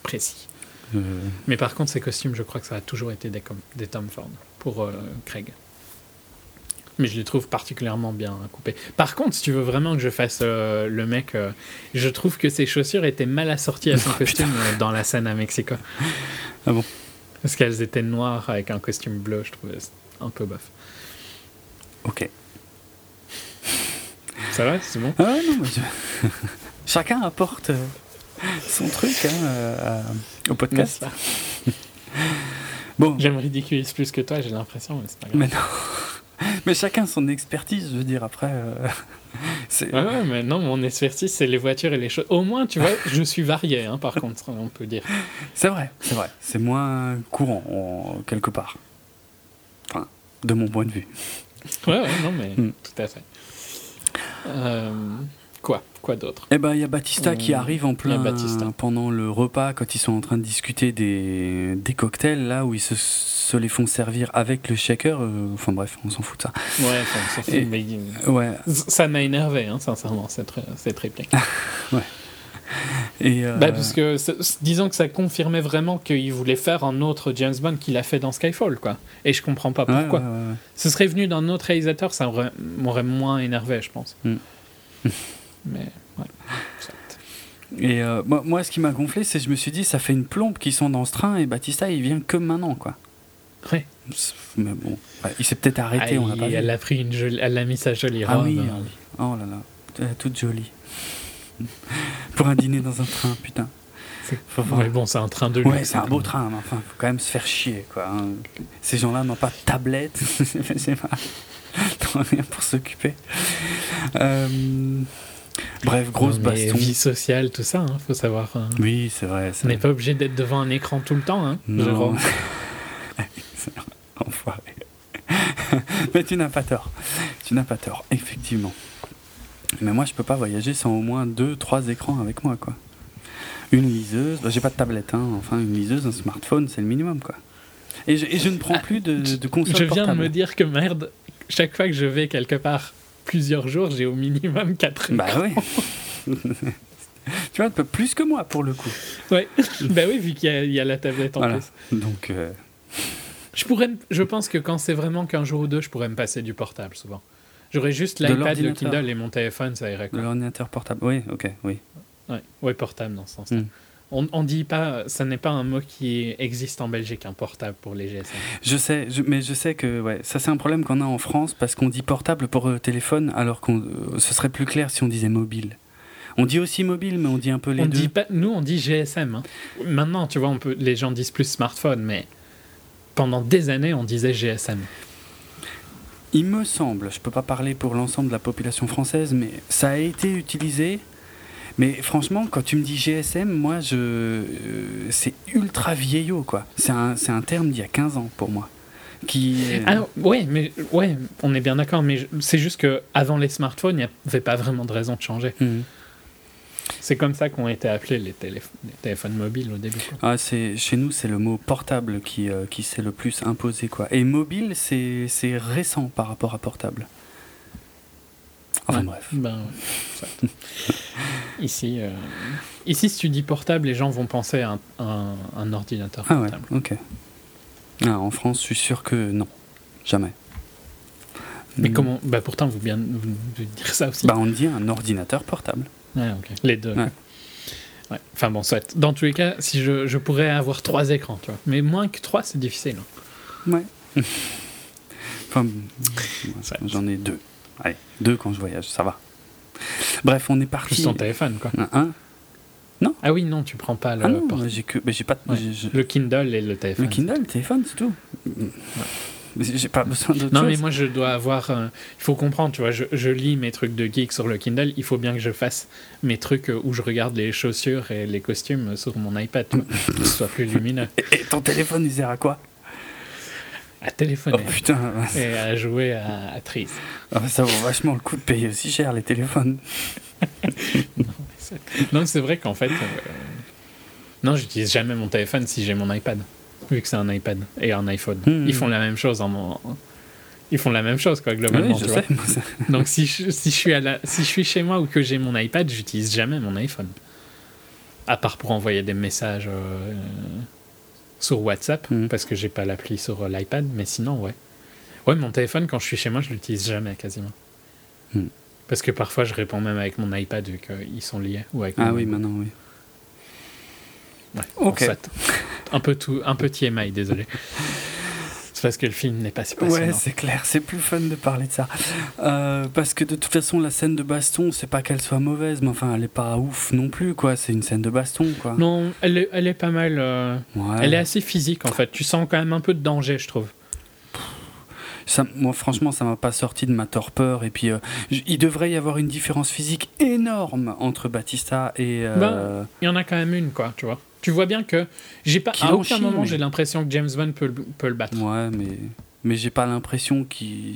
précis. Euh, Mais par contre, ces costumes, je crois que ça a toujours été des, Tom Ford pour euh, Craig. Mais je les trouve particulièrement bien coupés. Par contre, si tu veux vraiment que je fasse euh, le mec, je trouve que ses chaussures étaient mal assorties à son costume euh, dans la scène à Mexico. Ah bon Parce qu'elles étaient noires avec un costume bleu, je trouvais un peu bof. ok. Ça va, c'est bon Ah non, mais Chacun apporte euh, son truc hein, euh, au podcast. Bon, Je me ridiculise plus que toi, j'ai l'impression, mais c'est pas grave. mais non. Mais chacun son expertise, je veux dire, après. euh, Ouais, ouais, mais non, mon expertise, c'est les voitures et les choses. Au moins, tu vois, je suis varié, hein, par contre, on peut dire. C'est vrai, c'est vrai. C'est moins courant, en- quelque part. Enfin, de mon point de vue. Ouais, ouais, non, mais Mm. tout à fait. Euh, quoi Quoi d'autre? Eh ben, il y a Batista qui Euh, arrive en plein Batista. pendant le repas, quand ils sont en train de discuter des, des cocktails, là où ils se, se les font servir avec le shaker. euh, enfin bref, on s'en fout de ça. Ouais, enfin, Et- mais Ouais. ça m'a énervé, hein, sincèrement, cette, cette réplique. Et, euh, Bah, parce que, disons que ça confirmait vraiment qu'il voulait faire un autre James Bond qu'il a fait dans Skyfall, quoi. Et je comprends pas pourquoi. ouais, ouais, ouais. Ce serait venu d'un autre réalisateur, ça aurait- m'aurait moins énervé, je pense. Mm. Mais, ouais. Et euh, moi, moi, ce qui m'a gonflé, c'est que je me suis dit, ça fait une plombe qu'ils sont dans ce train et Batista, il vient que maintenant, quoi. Ouais. Mais bon, ouais, il s'est peut-être arrêté, Ah, on l'a pas il- vu. elle a pris une jolie, elle a mis sa jolie Ah robe. euh, ah oui. Oh là là, elle est toute jolie. Pour un dîner dans un train, putain. C'est- Faut voir. Ouais, bon, c'est un train de Ouais, luxe, c'est un beau train, mais enfin, faut quand même se faire chier, quoi. hein. Ces gens-là n'ont pas de tablette, sais pas, n'ont rien pour s'occuper. Euh, Bref, grosse Non, baston. Vie sociale, tout ça, hein, faut savoir. hein. Oui, c'est vrai. c'est On n'est pas obligé d'être devant un écran tout le temps. Hein, Non. Enfoiré. Mais tu n'as pas tort. Tu n'as pas tort, effectivement. Mais moi, je peux pas voyager sans au moins deux, trois écrans avec moi, quoi. Une liseuse, bah, j'ai pas de tablette, hein. Enfin, une liseuse, un smartphone, c'est le minimum, quoi. Et je, et je ne prends plus de, de console Je viens de me dire que merde, chaque fois que je vais quelque part plusieurs jours, j'ai au minimum 4 Bah oui. tu vois, un peu plus que moi, pour le coup. Ouais. bah oui, vu qu'il y, a- il y a la tablette en Voilà. plus. Donc, euh, Je, pourrais, je pense que quand c'est vraiment qu'un jour ou deux, je pourrais me passer du portable souvent. J'aurais juste l'iPad, le. Kindle et mon téléphone, ça irait. de Quoi. l'ordinateur portable. Oui, ok, oui. Ouais. ouais, portable dans ce sens-là. Mm. On, on dit pas, ça n'est pas un mot qui existe en Belgique, un portable pour les GSM. Je sais, je- mais je sais que ouais, ça c'est un problème qu'on a en France parce qu'on dit portable pour euh, téléphone alors qu'on euh, ce serait plus clair si on disait mobile. On dit aussi mobile, mais on dit un peu les On deux. dit pas, nous, on dit GSM. hein. Maintenant, tu vois, on peut, les gens disent plus smartphone, mais pendant des années, on disait GSM. Il me semble, je peux pas parler pour l'ensemble de la population française, mais ça a été utilisé. Mais franchement, quand tu me dis GSM, moi, je, euh, c'est ultra vieillot, quoi. C'est un, c'est un terme d'il y a 15 ans pour moi. Qui, est- Ah ouais, mais ouais, on est bien d'accord, mais c'est juste que avant les smartphones, il n'y avait pas vraiment de raison de changer. Mhm. C'est comme ça qu'ont été appelés les, télé- les téléphones mobiles au début. Ah, c'est, chez nous, c'est le mot portable qui, euh, qui s'est le plus imposé. Quoi. Et mobile, c'est, récent par rapport à portable. Enfin Ouais. bref. Ben, ouais, ici, euh, ici, si tu dis portable, les gens vont penser à un, un- un ordinateur Ah ouais, portable. ok. Ah, en France, je suis sûr que non. Jamais. Mais Mm. comment Bah pourtant, vous bien vous, vous dire ça aussi. Bah, on dit un ordinateur portable. Ouais. Les deux. Ouais. Ouais. Enfin bon, soit. Dans tous les cas, si je, je pourrais avoir trois écrans, tu vois. Mais moins que trois, c'est difficile. hein. Ouais. enfin, j'en ai deux. Allez, deux quand je voyage, ça va. Bref, on est parti. Plus ton téléphone, quoi. Un, un Ah oui, non, tu prends pas le, Ah non, j'ai que, mais j'ai pas. Ouais. le Kindle et le téléphone. Le Kindle, le téléphone, c'est tout. Mais J'ai pas besoin d'autre Non, chose. mais moi, je dois avoir. euh, il faut comprendre, tu vois, je, je lis mes trucs de geek sur le Kindle. Il faut bien que je fasse mes trucs où je regarde les chaussures et les costumes sur mon iPad, tu vois, pour que ce soit plus lumineux. Et, et ton téléphone, il sert à quoi? À Oh téléphoner putain, et à jouer à, à Tris. Ah, ça vaut vachement le coup de payer aussi cher les téléphones. Non, c'est vrai qu'en fait. euh, Non, j'utilise jamais mon téléphone si j'ai mon iPad. Vu que c'est un iPad et un iPhone. Mhm. Ils font la même chose en Ils font la même chose, quoi, globalement. tu vois. Donc si je, si, je suis à la, si je suis chez moi ou que j'ai mon iPad, j'utilise jamais mon iPhone. À part pour envoyer des messages euh, sur WhatsApp, Mhm. parce que j'ai pas l'appli sur euh, l'iPad, mais sinon, ouais. Ouais, mon téléphone, quand je suis chez moi, je l'utilise jamais quasiment. Mhm. Parce que parfois, je réponds même avec mon iPad vu qu'ils sont liés. Ou avec Ah oui, maintenant, oui. Ouais, Ok. Un peu tout, un petit émail, désolé. C'est parce que le film n'est pas si passionnant. Ouais, c'est clair, c'est plus fun de parler de ça. Euh, parce que de toute façon, la scène de baston, c'est pas qu'elle soit mauvaise, mais enfin, elle est pas ouf non plus, quoi. C'est une scène de baston, quoi. non, elle est, elle est pas mal. euh, Ouais. Elle est assez physique en fait. Tu sens quand même un peu de danger, je trouve. Ça, moi, franchement, ça m'a pas sorti de ma torpeur. Et puis, euh, il devrait y avoir une différence physique énorme entre Batista et. euh, Ben, Il y en a quand même une, quoi, tu vois. Tu vois bien que j'ai pas Qui à aucun moment mais- j'ai l'impression que James Bond peut, le- peut le battre. Ouais, mais, mais j'ai pas l'impression qu'il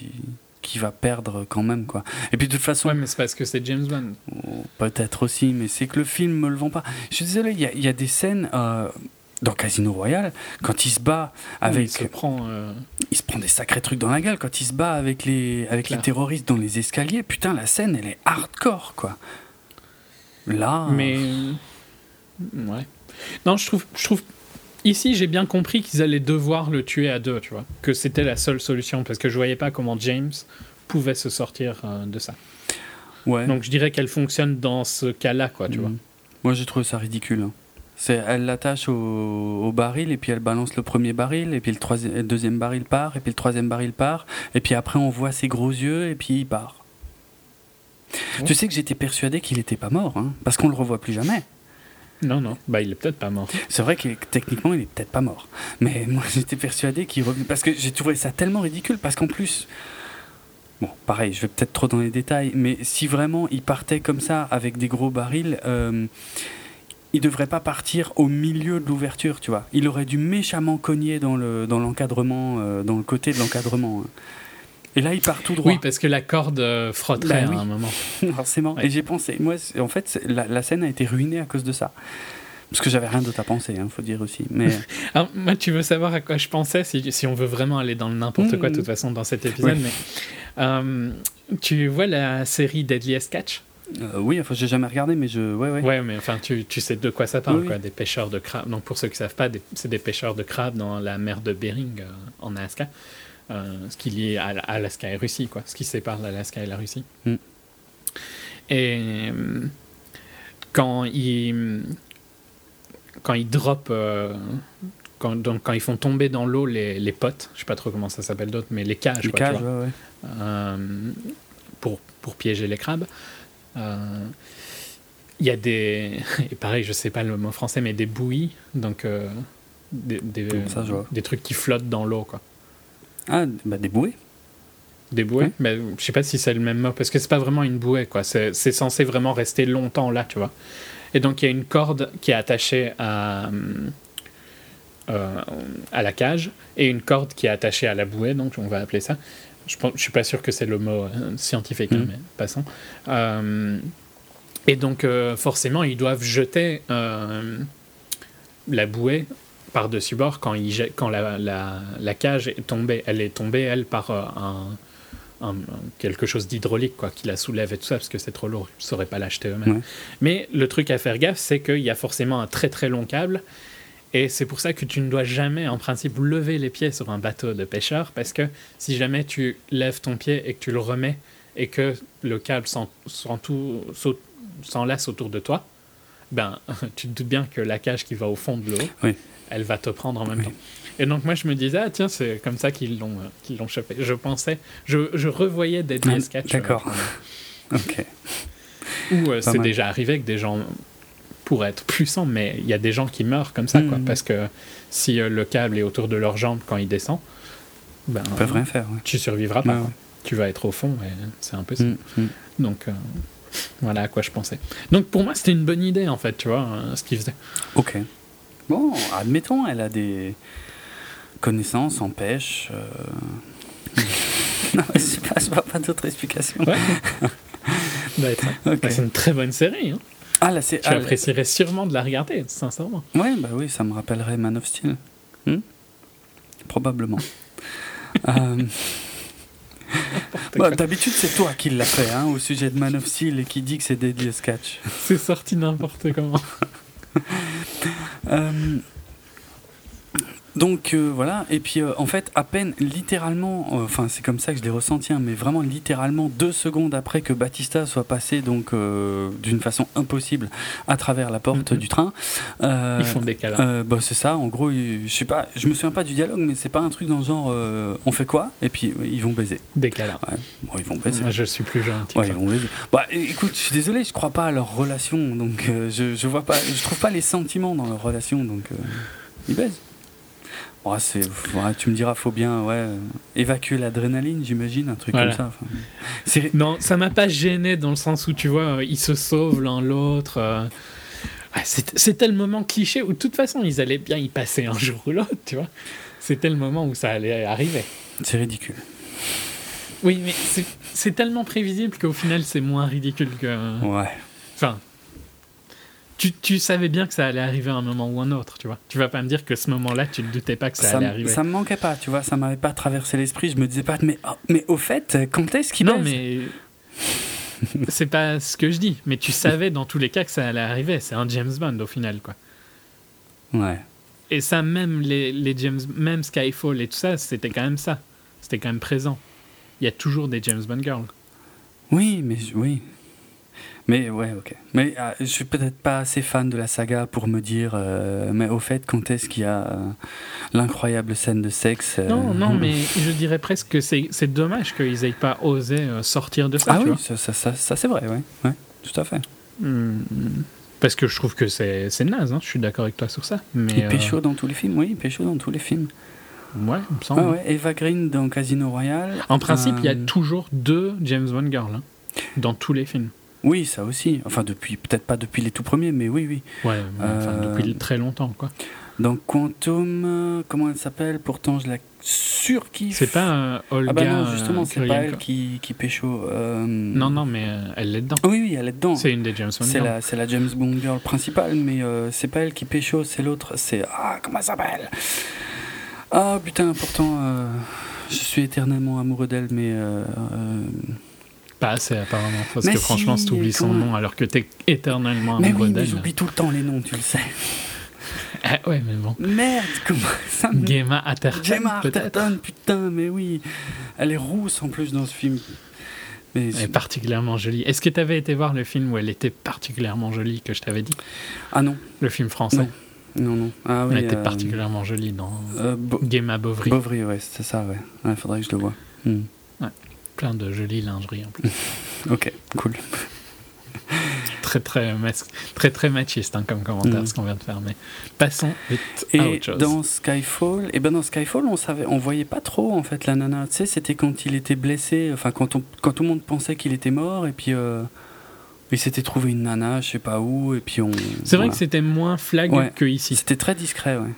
qu'il va perdre quand même, quoi. Et puis, de toute façon, Ouais, mais c'est parce que c'est James Bond. Oh, Peut-être aussi, mais c'est que le film me le vend pas. Je suis désolé, il y, a- il y a des scènes euh, dans Casino Royale quand il se bat avec, Il se prend. euh, il se prend des sacrés trucs dans la gueule quand il se bat avec les avec les terroristes dans les escaliers. Putain, la scène, elle est hardcore, quoi. Là, Mais ouais. Non, je trouve, je trouve. Ici, j'ai bien compris qu'ils allaient devoir le tuer à deux, tu vois. Que c'était la seule solution parce que je voyais pas comment James pouvait se sortir euh, de ça. ouais. Donc je dirais qu'elle fonctionne dans ce cas-là, quoi, tu Mhm. vois. Moi, j'ai trouvé ça ridicule. hein. C'est, elle l'attache au, au baril et puis elle balance le premier baril et puis le, troisième, le deuxième baril part et puis le troisième baril part et puis après on voit ses gros yeux et puis il part. Ouais. Tu sais que j'étais persuadé qu'il était pas mort hein, parce qu'on le revoit plus jamais. Non, non. Bah, il est peut-être pas mort. C'est vrai que techniquement il est peut-être pas mort, mais moi j'étais persuadé qu'il revenait parce que j'ai trouvé ça tellement ridicule parce qu'en plus Bon, pareil, je vais peut-être trop dans les détails, mais si vraiment il partait comme ça avec des gros barils, euh, il devrait pas partir au milieu de l'ouverture, tu vois. Il aurait dû méchamment cogner dans le dans l'encadrement, euh, dans le côté de l'encadrement. hein. Et là, il part tout droit. Oui, parce que la corde euh, frotterait Bah oui. à un moment. Forcément. Ouais. Et j'ai pensé, moi, c'est- en fait, c'est- la, la scène a été ruinée à cause de ça. Parce que j'avais rien d'autre à penser, il faut dire aussi. Mais Alors, moi, tu veux savoir à quoi je pensais, si, si on veut vraiment aller dans le n'importe quoi, de Mhm. toute façon, dans cet épisode, mais euh, tu vois la série Deadliest Catch? Euh, oui, enfin, j'ai jamais regardé, mais je, ouais, ouais. Ouais, mais enfin, tu, tu sais de quoi ça parle, Oui, quoi, oui. des pêcheurs de crabes. Donc, pour ceux qui ne savent pas, c'est des pêcheurs de crabes dans la mer de Bering, euh, en Alaska, euh, ce qui lie à, à Alaska et Russie, quoi, ce qui sépare l'Alaska et la Russie. Mm. Et quand ils, quand ils drop, quand, donc, quand ils font tomber dans l'eau les, les potes, je sais pas trop comment ça s'appelle d'autres, mais les cages, Les quoi, tu cages, vois ouais, pour, pour piéger les crabes. Euh, Il y a des. Et pareil, je sais pas le mot français, mais des bouillies, donc euh, des, ça, trucs qui flottent dans l'eau, quoi. Ah, bah, des bouées. Des bouées? Mais Je sais pas si c'est le même mot, parce que c'est pas vraiment une bouée, quoi. C'est c'est censé vraiment rester longtemps là, tu vois. Et donc il y a une corde qui est attachée à, euh, à la cage et une corde qui est attachée à la bouée, donc on va appeler ça. Je, je suis pas sûr que c'est le mot euh, scientifique, hein, Mhm. mais passons. Euh, et donc euh, forcément ils doivent jeter la bouée par-dessus bord quand, la, la, la cage est tombée. Elle est tombée, elle, par un, un- quelque chose d'hydraulique, quoi, qui la soulève et tout ça, parce que c'est trop lourd. Ils ne sauraient pas l'acheter eux-mêmes. Mais le truc à faire gaffe, c'est qu'il y a forcément un très très long câble. Et c'est pour ça que tu ne dois jamais, en principe, lever les pieds sur un bateau de pêcheur, parce que si jamais tu lèves ton pied et que tu le remets, et que le câble s'enlace autour de toi, ben, tu te doutes bien que la cage qui va au fond de l'eau, Oui. elle va te prendre en même Oui. temps. Et donc moi je me disais, ah tiens, c'est comme ça qu'ils l'ont euh, qu'ils l'ont chopé. Je pensais, je, je revoyais Ah, Sketch. euh, d'accord. Ok. Où euh, c'est déjà arrivé que des gens pourraient être puissants, mais il y a des gens qui meurent comme ça, quoi. Mhm. Parce que si euh, le câble est autour de leurs jambes quand il descend, ben, Ils peuvent rien faire. Ouais. tu survivras pas. Ouais. Tu vas être au fond et c'est impossible. Mm, mm. Donc euh, voilà à quoi je pensais. Donc pour moi c'était une bonne idée en fait, tu vois, euh, ce qu'il faisait. Ok. Bon, admettons, elle a des connaissances en pêche. non, je pas, je vois pas. Ouais. Ça. Ok. Bah, c'est une très bonne série. Hein. Ah, là, c'est. Tu ah, apprécierais sûrement de la regarder, sincèrement. Ouais, bah oui, ça me rappellerait Man of Steel. Hmm? Probablement. Euh, bah, D'habitude, c'est toi qui l'as fait hein, au sujet de Man of Steel et qui dit que c'est Deadly Sketch. C'est sorti n'importe comment. Euh, donc euh, voilà, et puis euh, en fait, à peine littéralement, euh, enfin c'est comme ça que je l'ai ressenti, hein, mais vraiment littéralement deux secondes après que Batista soit passé donc euh, d'une façon impossible à travers la porte Mhm. du train. euh, Ils font des câlins. euh, bah, c'est ça, en gros, je sais pas, je me souviens pas du dialogue, mais c'est pas un truc dans le genre euh, on fait quoi? Et puis ils vont baiser. Des câlins. Bon, ils vont baiser. Moi je suis plus gentil. Ouais, ils vont baiser. Bah, écoute, je suis désolé, je crois pas à leur relation, donc euh, je, je vois pas, je trouve pas les sentiments dans leur relation, donc euh, ils baisent. C'est, ouais, tu me diras, faut bien, ouais, euh, évacuer l'adrénaline, j'imagine, un truc Voilà. comme ça. enfin. Non, ça m'a pas gêné dans le sens où tu vois, euh, ils se sauvent l'un l'autre. euh. Ouais, C'était le moment cliché où de toute façon ils allaient bien y passer un jour ou l'autre, tu vois. C'était le moment où ça allait arriver. c'est ridicule. Oui, mais c'est- c'est tellement prévisible qu'au final c'est moins ridicule que. Ouais. Enfin. Tu, tu savais bien que ça allait arriver à un moment ou un autre, tu vois. Tu vas pas me dire que ce moment-là, tu ne doutais pas que ça, Ça, allait arriver. ça me manquait pas, tu vois, ça m'avait pas traversé l'esprit, je me disais pas, mais, oh, mais au fait, quand est-ce qu'il non, baise mais. c'est pas ce que je dis, mais tu savais dans tous les cas que ça allait arriver. C'est un James Bond au final, quoi. Ouais. Et ça, même les, les James, même Skyfall et tout ça, c'était quand même ça. C'était quand même présent. Il y a toujours des James Bond girls. Oui, mais oui. Mais ouais, ok. Mais euh, je suis peut-être pas assez fan de la saga pour me dire, euh, mais au fait, quand est-ce qu'il y a euh, l'incroyable scène de sexe euh, Non, non, mais je dirais presque que c'est c'est dommage qu'ils aient pas osé sortir de ça. Ah tu oui, vois. ça, ça, ça, ça, c'est vrai, ouais. ouais. Tout à fait. Hmm, Parce que je trouve que c'est c'est naze, hein, je suis d'accord avec toi sur ça. Mais, Il pécho dans tous les films, oui, il pécho dans tous les films. Ouais, il me semble. Ah ouais, Eva Green dans Casino Royale. En principe, il y a toujours deux James Bond girls hein, dans tous les films. Oui, ça aussi. Enfin, depuis, peut-être pas depuis les tout premiers, mais oui, oui. Ouais, enfin, Euh, depuis très longtemps, quoi. Dans Quantum, euh, comment elle s'appelle? Pourtant, je la surkiffe. C'est pas euh, Olga. Ah bah non, justement, euh, c'est pas elle qui, qui pécho. euh, Non, non, mais euh, elle est dedans. Oui, oui, elle est dedans. C'est une des James Bond C'est girls. la, c'est la James Bond girl principale, mais euh, c'est pas elle qui pécho, c'est l'autre. C'est. Ah, comment elle s'appelle? Ah, putain, pourtant, euh, je suis éternellement amoureux d'elle, mais. Pas assez, apparemment. Parce Mais que franchement, si, t'oublies son nom alors que t'es éternellement Mais amoureux oui, d'elle. j'oublie tout le temps les noms, tu le sais. Ah, ouais, mais bon. Merde, comment ça me. Gemma Atherton, Gemma. Arterton, putain, mais oui. Elle est rousse en plus dans ce film. Mais Elle est particulièrement jolie. Est-ce que t'avais été voir le film où elle était particulièrement jolie que je t'avais dit? Ah non, Le film français. Non. non, non. Ah oui. elle était euh, particulièrement jolie dans euh, Bo- Gemma Bovary. Bovary, ouais, c'est ça, ouais. Il faudrait que je le vois. Hmm. Plein de jolies lingeries en plus. Ok, cool. très, très, très, très machiste hein, comme commentaire Mm. ce qu'on vient de faire. Mais passons vite à Et autre chose. dans Skyfall, et ben dans Skyfall, on savait, on voyait pas trop en fait la nana. Tu sais, c'était quand il était blessé, enfin quand on, quand tout le monde pensait qu'il était mort, et puis euh, il s'était trouvé une nana, je sais pas où, et puis on. C'est vrai que c'était moins flag Ouais. que ici. C'était très discret, ouais.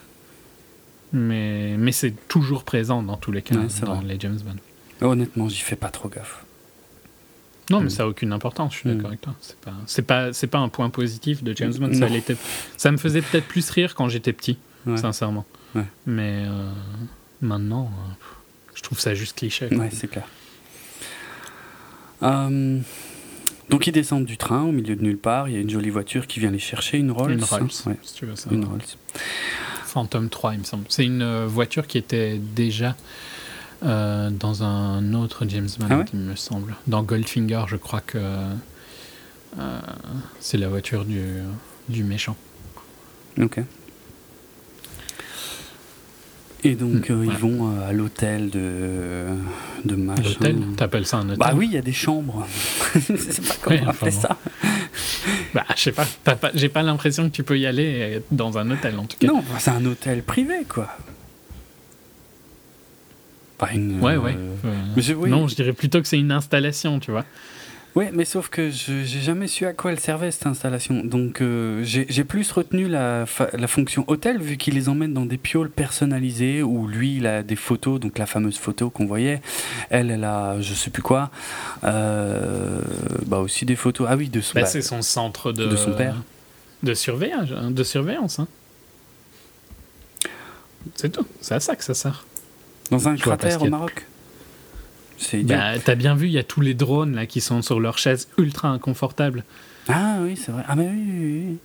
Mais, mais c'est toujours présent dans tous les cas Ouais, dans vrai. les James Bond. Honnêtement, j'y fais pas trop gaffe. Non, mais Mm. ça n'a aucune importance, je suis Mm. d'accord avec toi. C'est pas, c'est pas, c'est pas un point positif de James Bond. Ça, me faisait peut-être plus rire quand j'étais petit, Ouais. sincèrement. Ouais. Mais euh, maintenant, euh, je trouve ça juste cliché. Ouais, c'est clair. Euh, donc ils descendent du train au milieu de nulle part. Il y a une jolie voiture qui vient les chercher, une Rolls. Une Rolls, Ouais, si tu veux ça. une Rolls. Phantom 3, il me semble. C'est une euh, voiture qui était déjà euh, dans un autre James Bond, Ah ouais il me semble. Dans Goldfinger, je crois que euh, c'est la voiture du, du méchant. Ok. Et donc Mm, euh, ouais. ils vont à l'hôtel de de machin. L'hôtel T'appelles ça un hôtel Bah oui, il y a des chambres. Je sais pas comment Ouais, appeler ça. Bah, je sais pas. pas J'ai pas l'impression que tu peux y aller dans un hôtel, en tout cas. Non, bah, c'est un hôtel privé, quoi. Pas une. Ouais, ouais. Euh, mais je- oui. Non, je dirais plutôt que c'est une installation, tu vois. Ouais, mais sauf que je j'ai jamais su à quoi elle servait cette installation. Donc euh, j'ai plus retenu la, fonction hôtel vu qu'il les emmène dans des pioles personnalisées où lui il a des photos, donc la fameuse photo qu'on voyait. Elle, elle a je sais plus quoi. Euh, bah aussi des photos. Ah oui, de son. Bah, bah, c'est son centre de, de son père. De surveillance. hein, De surveillance hein. C'est tout. C'est à ça que ça sert. Dans un je cratère au. Maroc. C'est idiot. Bah, T'as bien vu, il y a tous les drones là qui sont sur leurs chaises ultra inconfortables. Ah oui, c'est vrai. Ah mais oui, oui, oui.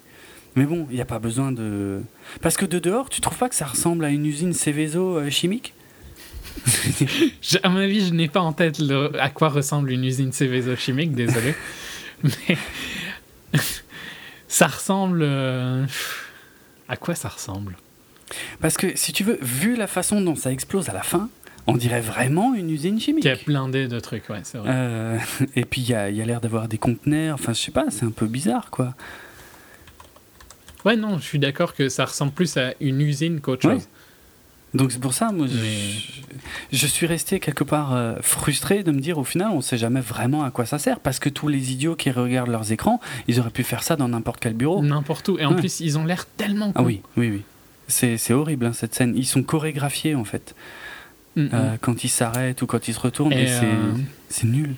Mais bon, il n'y a pas besoin de. Parce que de dehors, tu trouves pas que ça ressemble à une usine Céveso euh, chimique? Je- à mon avis, je n'ai pas en tête le- à quoi ressemble une usine Céveso chimique, désolé. Mais ça ressemble. euh, À quoi ça ressemble? Parce que si tu veux, vu la façon dont ça explose à la fin, on dirait vraiment une usine chimique. Qui a blindé de trucs, ouais, c'est vrai. Euh, et puis il y a, l'air d'avoir des conteneurs. Enfin, je sais pas, c'est un peu bizarre, quoi. Ouais, non, je suis d'accord que ça ressemble plus à une usine qu'autre Ouais. chose. Donc c'est pour ça, moi, je- Mais- je, suis resté quelque part euh, frustré de me dire au final, on sait jamais vraiment à quoi ça sert. Parce que tous les idiots qui regardent leurs écrans, ils auraient pu faire ça dans n'importe quel bureau. N'importe où. Et en Ouais. plus, ils ont l'air tellement Ah cons. oui, oui, oui. C'est horrible hein, cette scène. Ils sont chorégraphiés en fait. Mm, mm. Euh, quand ils s'arrêtent ou quand ils se retournent, Et, et, c'est euh, c'est nul.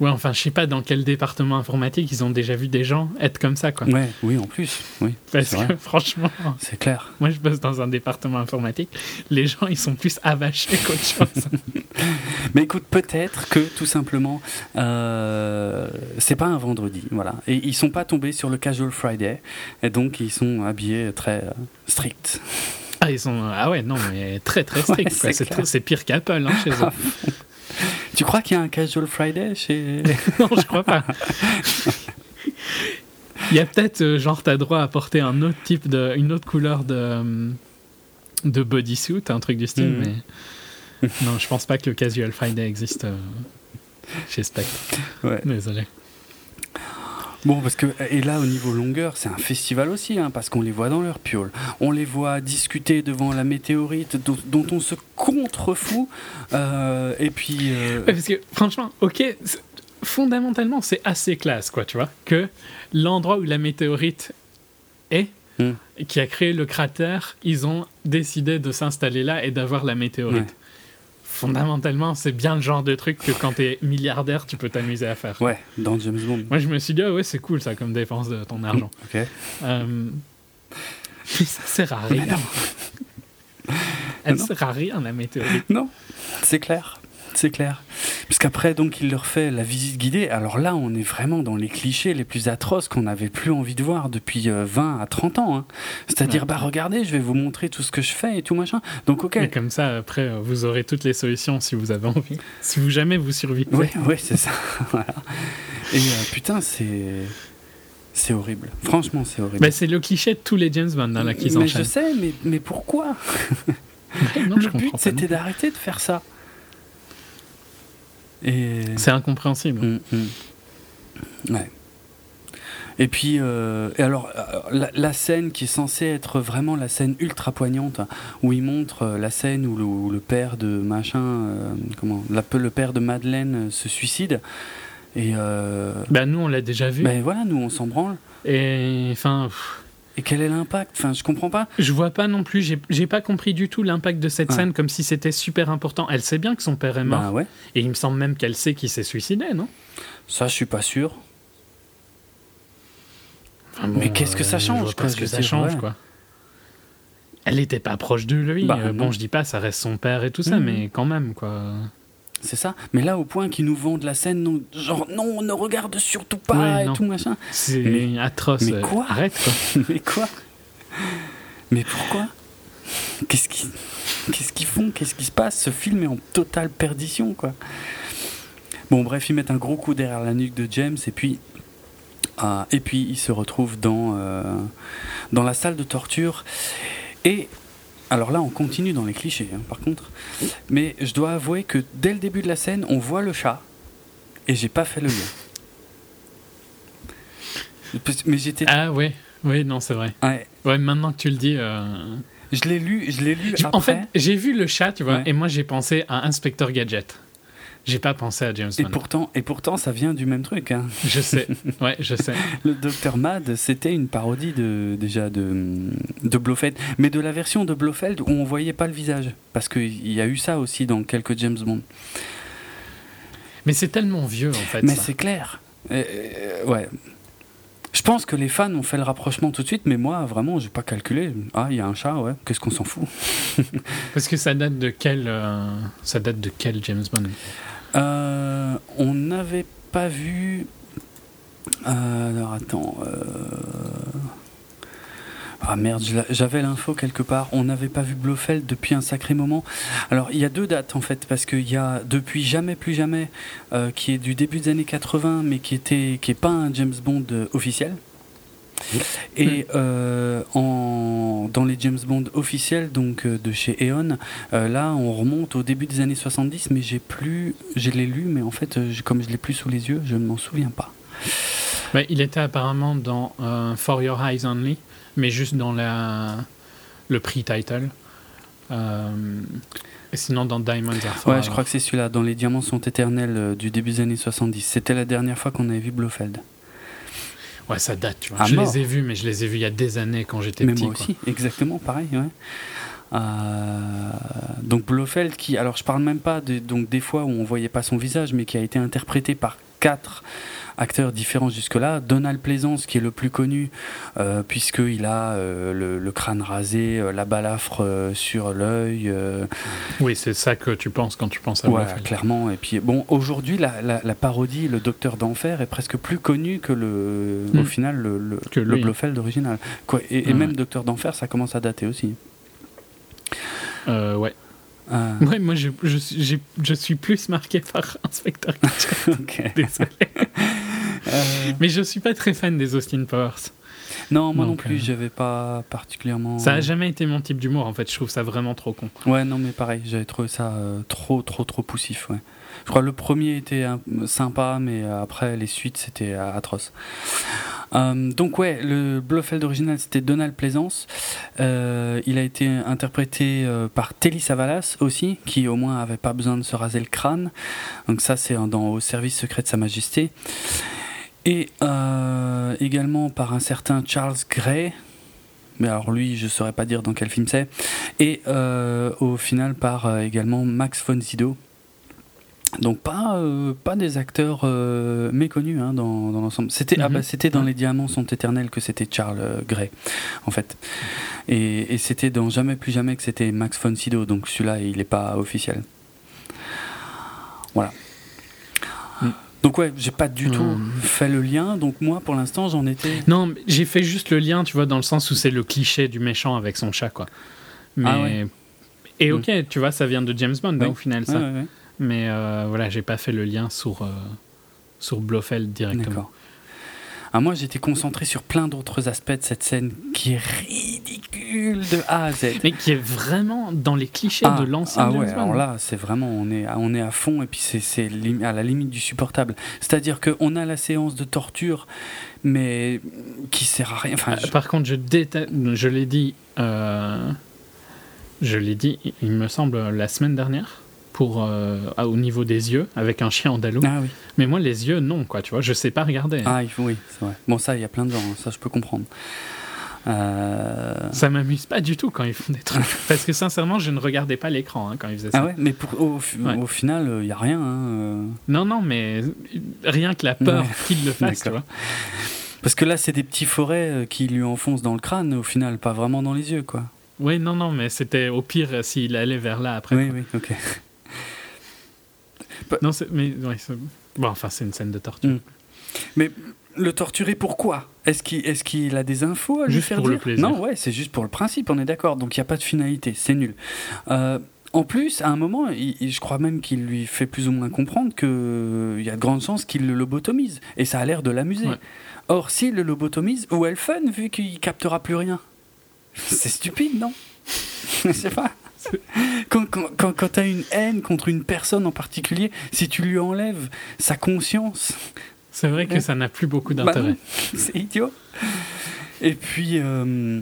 Ouais, enfin, je sais pas dans quel département informatique ils ont déjà vu des gens être comme ça, quoi. Ouais, oui, en plus, oui, Parce que franchement, c'est clair. moi je bosse dans un département informatique, les gens ils sont plus avachés qu'autre chose. Mais écoute, peut-être que tout simplement, euh, c'est pas un vendredi, voilà. Et ils sont pas tombés sur le Casual Friday, et donc ils sont habillés très euh, stricts. ah, ils sont. Ah ouais, non, mais très très Ouais, strict, très- c'est pire qu'Apple hein, chez eux. Tu crois qu'il y a un Casual Friday chez. non, je crois pas. Il y a peut-être, euh, genre, t'as droit à porter un autre type de. une autre couleur de. euh, de bodysuit, un truc du style, Mhm. mais. non, je pense pas que le Casual Friday existe euh, chez Spectre. Ouais. Désolé. Bon, parce que, et là, au niveau longueur, c'est un festival aussi, hein, parce qu'on les voit dans leur piole. On les voit discuter devant la météorite dont, dont on se contrefout. Euh, et puis. euh, parce que franchement, ok, fondamentalement, c'est assez classe, quoi, tu vois, que l'endroit où la météorite est, Hmm. qui a créé le cratère, ils ont décidé de s'installer là et d'avoir la météorite. Ouais. Fondamentalement, c'est bien le genre de truc que quand t'es milliardaire, tu peux t'amuser à faire. Ouais, dans James Bond. Moi, je me suis dit, ah ouais, c'est cool ça comme dépense de ton argent. Ok. Euh, Mais ça sert à rien. Elle Non. sert à rien, la météorite. Non, c'est clair. C'est clair. Puisqu'après, donc, il leur fait la visite guidée. Alors là, on est vraiment dans les clichés les plus atroces qu'on n'avait plus envie de voir depuis euh, 20 à 30 ans. hein. C'est-à-dire, Ouais. bah regardez, je vais vous montrer tout ce que je fais et tout machin. Donc, ok. Comme ça, après, euh, vous aurez toutes les solutions si vous avez envie. Si vous jamais vous survivez. Oui, ouais, c'est ça. voilà. Et euh, putain, c'est. C'est horrible. Franchement, c'est horrible. Bah, c'est le cliché de tous les James Bond hein, là, qui mais je sais, mais, mais pourquoi? Non, Le but, c'était d'arrêter de faire ça. Et. C'est incompréhensible. Mm, mm. Ouais. Et puis, euh, et alors, euh, la, la scène qui est censée être vraiment la scène ultra poignante, où il montre euh, la scène où le, où le père de machin, euh, comment, la- le père de Madeleine se suicide. Et Bah, nous, on l'a déjà vu. ben voilà, nous on s'en branle. Et enfin, Et quel est l'impact? Enfin, je comprends pas. je vois pas non plus. J'ai pas compris du tout l'impact de cette Ouais. scène comme si c'était super important. Elle sait bien que son père est mort. Bah ouais, Et il me semble même qu'elle sait qu'il s'est suicidé, non? Ça je suis pas sûr. Enfin, Mais qu'est-ce que ça je change, vois pas quoi, ce je que ça change, quoi. Elle était pas proche de lui. Bah, Euh, bon, je dis pas, ça reste son père et tout ça, Mhm. mais quand même, quoi. C'est ça. Mais là, au point qu'ils nous vendent la scène, non, genre non, ne regarde surtout pas Ouais, et non. tout machin. C'est Mais- atroce. mais euh, quoi Arrête, quoi. Mais quoi Mais pourquoi Qu'est-ce qui Qu'est-ce qu'ils font? Qu'est-ce qui se passe? Ce film est en totale perdition, quoi. Bon, bref, ils mettent un gros coup derrière la nuque de James et puis. ah, et puis ils se retrouvent dans, euh, dans la salle de torture. Et. Alors là, on continue dans les clichés, hein, par contre. Mais je dois avouer que dès le début de la scène, on voit le chat. Et j'ai pas fait le lien. Mais j'étais. Ah ouais, ouais, non, c'est vrai. Ouais, Ouais, maintenant que tu le dis. euh, je l'ai lu, je l'ai lu je- après. En fait, j'ai vu le chat, tu vois, Ouais. et moi j'ai pensé à Inspecteur Gadget. J'ai pas pensé à James Et Bond. pourtant, et pourtant, ça vient du même truc. hein. Je sais, ouais, je sais. Le Dr Mad, c'était une parodie de, déjà de, de Blofeld, mais de la version de Blofeld où on voyait pas le visage, parce qu'il y a eu ça aussi dans quelques James Bond. Mais c'est tellement vieux en fait. mais c'est clair. Euh, ouais. Je pense que les fans ont fait le rapprochement tout de suite, mais moi, vraiment, j'ai pas calculé. Ah, il y a un chat, ouais. Qu'est-ce qu'on s'en fout? Parce que ça date de quel, euh, ça date de quel James Bond? Euh, On n'avait pas vu. Euh, alors attends. Ah merde, j'avais l'info quelque part. On n'avait pas vu Blofeld depuis un sacré moment. Alors il y a deux dates en fait, parce qu'il y a depuis Jamais plus jamais, euh, qui est du début des années 80, mais qui était, qui est pas un James Bond euh, officiel. Et euh, en, dans les James Bond officiels, donc euh, de chez Eon, euh, là on remonte au début des années 70, mais j'ai plus, je l'ai lu, mais en fait, comme je l'ai plus sous les yeux, je ne m'en souviens pas. Il était apparemment dans For Your Eyes Only, mais juste dans la, le pre-title. Euh, et sinon dans Diamonds Are Ouais, Forever. je crois que c'est celui-là, dans Les Diamants sont éternels euh, du début des années 70. C'était la dernière fois qu'on avait vu Blofeld. Ouais, ça date, tu vois. Je mort. les ai vus, mais je les ai vus il y a des années quand j'étais petit. moi quoi. aussi, exactement pareil. Ouais. Euh, donc Blofeld, qui, alors je parle même pas de, donc des fois où on voyait pas son visage, mais qui a été interprété par quatre acteurs différents jusque-là. Donald Pleasance, qui est le plus connu, euh, puisqu'il a euh, le, le crâne rasé, euh, la balafre euh, sur l'œil. Oui, c'est ça que tu penses quand tu penses à voilà, Blofeld. clairement. Et puis, bon, aujourd'hui, la, la- la parodie, le Docteur d'Enfer, est presque plus connu que le, Hmm. au final, le, le, Que le. Blofeld original. Quoi, et, et Ouais. même Docteur d'Enfer, ça commence à dater aussi. Euh, ouais. Euh, Ouais, moi je, je, je suis plus marqué par Inspector Gadget. Désolé. Euh, Mais je suis pas très fan des Austin Powers. Non, moi non plus, euh, j'avais pas particulièrement. Ça a jamais été mon type d'humour en fait. Je trouve ça vraiment trop con. Ouais, non, mais pareil, j'avais trouvé ça euh, trop, trop, trop poussif. Ouais. Je crois que le premier était euh, sympa, mais après les suites c'était euh, atroce. Euh, donc ouais, le Blofeld original c'était Donald Pleasance. Euh, il a été interprété par Telly Savalas aussi, qui au moins avait pas besoin de se raser le crâne. Donc ça c'est dans Au service secret de Sa Majesté. Et euh, également par un certain Charles Gray. Mais alors lui, je saurais pas dire dans quel film c'est. Et euh, au final par euh, également Max von Sydow. Donc pas, pas des acteurs méconnus hein, dans, dans l'ensemble. C'était ah Mhm. bah, c'était dans. Les Diamants sont éternels que c'était Charles Gray, en fait. Et, et c'était dans Jamais plus jamais que c'était Max von Sydow. Donc celui-là, il n'est pas officiel. Voilà. Donc ouais, j'ai pas du tout Mm. fait le lien. Donc moi, pour l'instant, j'en étais. Non, j'ai fait juste le lien, tu vois, dans le sens où c'est le cliché du méchant avec son chat, quoi. Mais Ah ouais. et ok, tu vois, ça vient de James Bond hein, au final, ça. Ouais, ouais, ouais. Mais euh, voilà, j'ai pas fait le lien sur euh, sur Blofeld directement. D'accord. Ah, moi, j'étais concentré sur plein d'autres aspects de cette scène qui est ridicule de A à Z. Mais qui est vraiment dans les clichés de l'ancien ah James ouais, Bond. alors là, c'est vraiment, on est, on est à fond et puis c'est, à la limite du supportable. C'est-à-dire qu'on a la séance de torture, mais qui sert à rien. Enfin, Euh, je- Par contre, je déteste, je l'ai dit, euh, je l'ai dit, il me semble, la semaine dernière, pour, euh, au niveau des yeux, avec un chien andalou. Ah oui. Mais moi, les yeux, non, quoi, tu vois, je sais pas regarder. Ah, oui, c'est vrai. Bon, ça, il y a plein de gens, hein, ça, je peux comprendre. Euh, Ça m'amuse pas du tout quand ils font des trucs. Parce que sincèrement, je ne regardais pas l'écran hein, quand ils faisaient ça. Ah ouais, mais pour, au, fi- Ouais. au final, il n'y a rien. hein, euh. Non, non, mais rien que la peur Ouais. qu'ils le fassent, tu vois. Parce que là, c'est des petits forêts euh, qui lui enfoncent dans le crâne, au final, pas vraiment dans les yeux, quoi. Oui, non, non, mais c'était au pire euh, s'il allait vers là après. Oui, oui, ok. Non, c'est- mais ouais, bon, enfin, c'est une scène de torture. Mm. Mais le torturer, pourquoi Est-ce qu'il est a des infos à lui Juste faire pour le plaisir. Non, ouais, c'est juste pour le principe, on est d'accord. Donc il n'y a pas de finalité, c'est nul. Euh, en plus, à un moment, il- il- je crois même qu'il lui fait plus ou moins comprendre qu'il y a de grandes chances qu'il le lobotomise. Et ça a l'air de l'amuser. Ouais. Or, s'il le lobotomise, où est le fun vu qu'il captera plus rien? C'est stupide, non? Je sais pas. Quand, quand, quand, quand tu as une haine contre une personne en particulier, si tu lui enlèves sa conscience, C'est vrai que Ouais. ça n'a plus beaucoup bah d'intérêt. c'est idiot. Et puis, euh,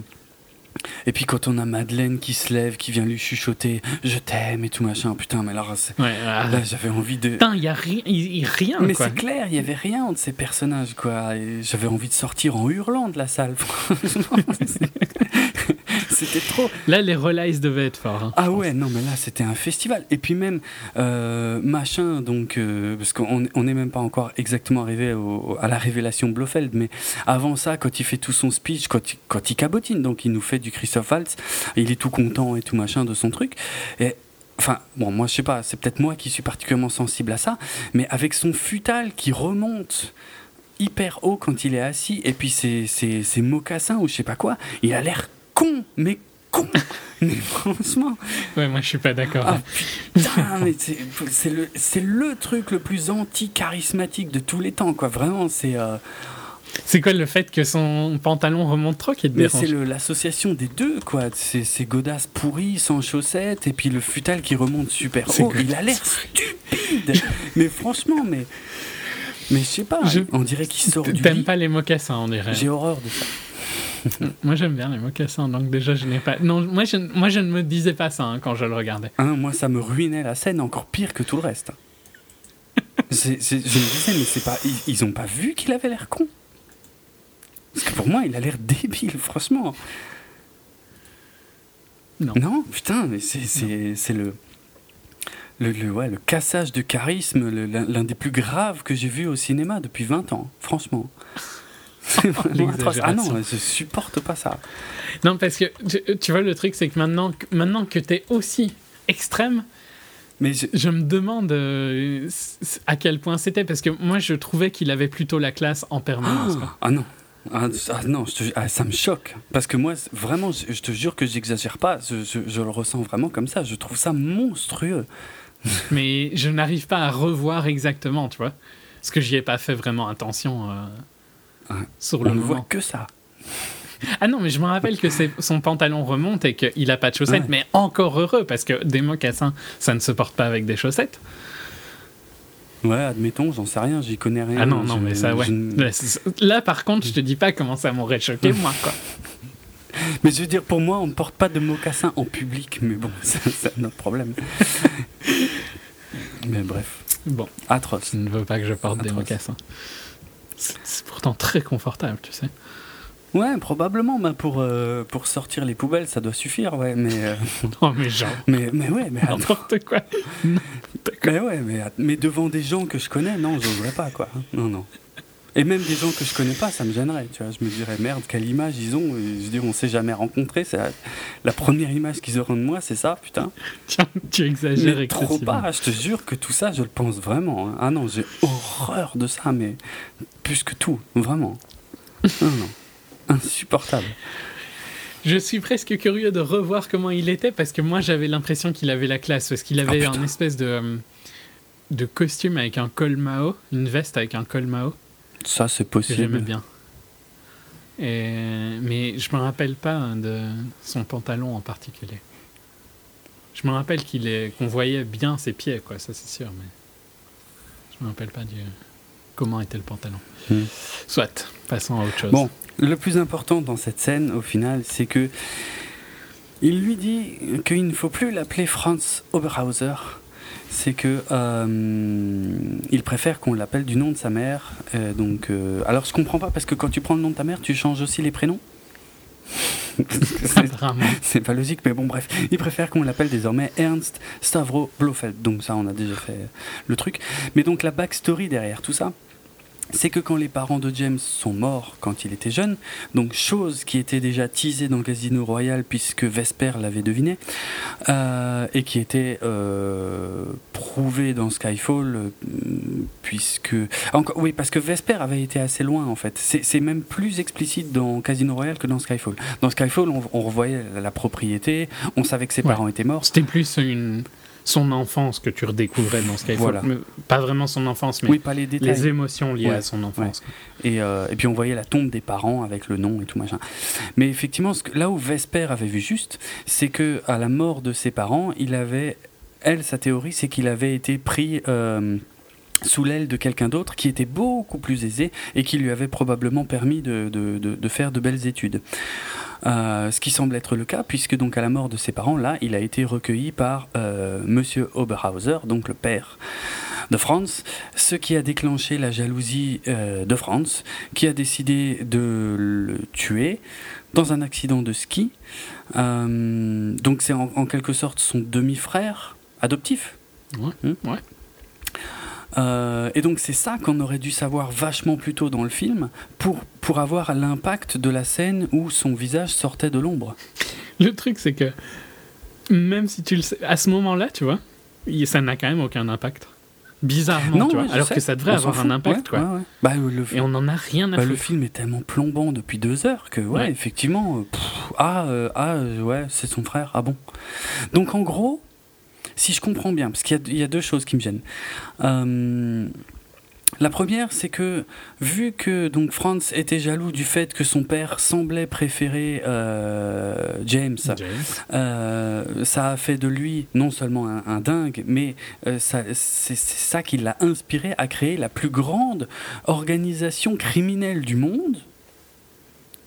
et puis quand on a Madeleine qui se lève, qui vient lui chuchoter "Je t'aime" et tout machin, putain, mais là, ouais, ah, là j'avais envie de. Putain, il y a rien, y Mais c'est clair, il y avait rien entre ces personnages, quoi. J'avais envie de sortir en hurlant de la salle. C'était trop. Là, les relays devaient être forts. hein. Ah ouais, non, mais là, c'était un festival. Et puis même, euh, machin, donc, euh, parce qu'on on n'est même pas encore exactement arrivé au- à la révélation Blofeld, mais avant ça, quand il fait tout son speech, quand il, quand il cabotine, donc il nous fait du Christophe Waltz, il est tout content et tout machin de son truc. Et Enfin, bon, moi, je sais pas, c'est peut-être moi qui suis particulièrement sensible à ça, mais avec son futal qui remonte hyper haut quand il est assis, et puis ses, ses, ses mocassins ou je sais pas quoi, il a l'air con, mais con. mais franchement, Ouais, moi je suis pas d'accord. ah putain, mais c'est le, le truc le plus anti-charismatique de tous les temps, quoi. Vraiment, c'est. euh, C'est quoi le fait que son pantalon remonte trop qui te mais dérange c'est l'association des deux, quoi. C'est ces godasses pourries sans chaussettes et puis le futal qui remonte super haut. Il a l'air stupide. mais franchement, mais. Mais je sais pas, Je- on dirait qu'il sort du T'aimes pas les mocassins, on dirait. J'ai horreur de ça. Moi j'aime bien les mocassins, donc déjà je n'ai pas. Non, moi je, moi je ne me disais pas ça hein, quand je le regardais. Hein, moi, ça me ruinait la scène encore pire que tout le reste. Je me disais, mais c'est pas, ils, ils ont pas vu qu'il avait l'air con. Parce que pour moi, il a l'air débile, franchement. Non. Non, putain, mais c'est, le, le, le, ouais, le cassage de charisme, l'un des plus graves que j'ai vu au cinéma depuis 20 ans, franchement. C'est vraiment atroce. Ah non, je supporte pas ça. Non, parce que tu, tu vois, le truc c'est que maintenant, que- maintenant que t'es aussi extrême, Mais je- je me demande euh, à quel point c'était, parce que moi je trouvais qu'il avait plutôt la classe en permanence. Ah, ah non. Ah, ah non, je te- ah, ça me choque. Parce que moi, vraiment, je, je te jure que j'exagère pas. Je le ressens vraiment comme ça. Je trouve ça monstrueux. Mais je n'arrive pas à revoir exactement, tu vois. Parce que j'y ai pas fait vraiment attention euh, Sur On le ne voit que ça. Ah non, mais je me rappelle que c'est- son pantalon remonte et qu'il a pas de chaussettes, Ouais. mais encore heureux parce que des mocassins, ça ne se porte pas avec des chaussettes. Ouais, admettons, j'en sais rien, j'y connais rien. Ah non, non, je- mais ça, ouais. je Là, par contre, je te dis pas comment ça m'aurait choqué, moi, quoi. Mais je veux dire, pour moi, on ne porte pas de mocassins en public, mais bon, c'est un autre problème. mais bref, Bon, atroce. je ne veux pas que je porte des mocassins. C'est pourtant très confortable, tu sais. Ouais, probablement, bah, pour, euh, pour sortir les poubelles, ça doit suffire, ouais, mais, euh, Oh, mais genre, mais, mais ouais, mais, n'importe quoi. mais ouais, mais, mais devant des gens que je connais, non, j'oserais pas, quoi. Non, non. Et même des gens que je connais pas, ça me gênerait, tu vois. Je me dirais, merde, quelle image ils ont. Et Je veux dire, on s'est jamais rencontrés. C'est la, la première image qu'ils auront de moi, c'est ça, putain. Tiens, tu exagères Mais trop pas, je te jure que tout ça, je le pense vraiment. hein. Ah non, j'ai horreur de ça, mais plus que tout, vraiment. Non, non. Insupportable. Je suis presque curieux de revoir comment il était parce que moi j'avais l'impression qu'il avait la classe parce qu'il avait Oh, un espèce de, euh, de costume avec un col Mao, une veste avec un col Mao Ça, c'est que j'aimais possible. bien. Et, mais je me rappelle pas de son pantalon en particulier. Je me rappelle qu'il est qu'on voyait bien ses pieds quoi, ça c'est sûr, mais je me rappelle pas du comment était le pantalon. Hmm. Soit, passons à autre chose. Bon, le plus important dans cette scène, au final, c'est que il lui dit qu'il ne faut plus l'appeler Franz Oberhauser. C'est que euh, il préfère qu'on l'appelle du nom de sa mère. Euh, donc, euh, alors je comprends pas parce que quand tu prends le nom de ta mère, tu changes aussi les prénoms. C'est- pas logique, mais bon, bref. Il préfère qu'on l'appelle désormais Ernst Stavro Blofeld. Donc, ça, on a déjà fait le truc. Mais donc, la backstory derrière tout ça, c'est que quand les parents de James sont morts quand il était jeune, donc chose qui était déjà teasée dans Casino Royale puisque Vesper l'avait deviné, euh, et qui était euh, prouvée dans Skyfall, euh, puisque... Encore, oui, parce que Vesper avait été assez loin en fait. C'est même plus explicite dans Casino Royale que dans Skyfall. Dans Skyfall, on, on revoyait la, la propriété, on savait que ses Ouais. parents étaient morts. C'était plus une son enfance que tu redécouvrais dans Skyfall. Voilà. Pas vraiment son enfance, mais Oui, pas les les émotions liées Ouais, à son enfance. Et, euh, et puis on voyait la tombe des parents avec le nom et tout machin. Mais effectivement, ce que- là où Vesper avait vu juste, c'est que à la mort de ses parents, il avait, elle, sa théorie, c'est qu'il avait été pris. euh, sous l'aile de quelqu'un d'autre qui était beaucoup plus aisé et qui lui avait probablement permis de, de- de- de faire de belles études. Euh, ce qui semble être le cas, puisque donc à la mort de ses parents, là, il a été recueilli par euh, Monsieur Oberhauser, donc le père de Franz, ce qui a déclenché la jalousie euh, de Franz, qui a décidé de le tuer dans un accident de ski. Euh, donc c'est en, en quelque sorte son demi-frère adoptif. Ouais, Hmm. ouais. Euh, et donc c'est ça qu'on aurait dû savoir vachement plus tôt dans le film pour, pour avoir l'impact de la scène où son visage sortait de l'ombre. Le truc, c'est que même si tu le sais, à ce moment-là, tu vois, ça n'a quand même aucun impact. Bizarrement, tu vois, ouais, je alors sais. que ça devrait On avoir un impact, Ouais, quoi. ouais, ouais. Bah, le, Et on n'en a rien à Bah, le film est tellement plombant depuis deux heures que, ouais, effectivement, euh, pff, ah, euh, ah, ouais, c'est son frère, ah bon. Donc, en gros, si je comprends bien, parce qu'il y a- il y, a deux choses qui me gênent. Euh, la première, c'est que, vu que donc Franz était jaloux du fait que son père semblait préférer euh, James, James. euh, ça a fait de lui non seulement un, un dingue, mais euh, c'est ça qui l'a inspiré à créer la plus grande organisation criminelle du monde.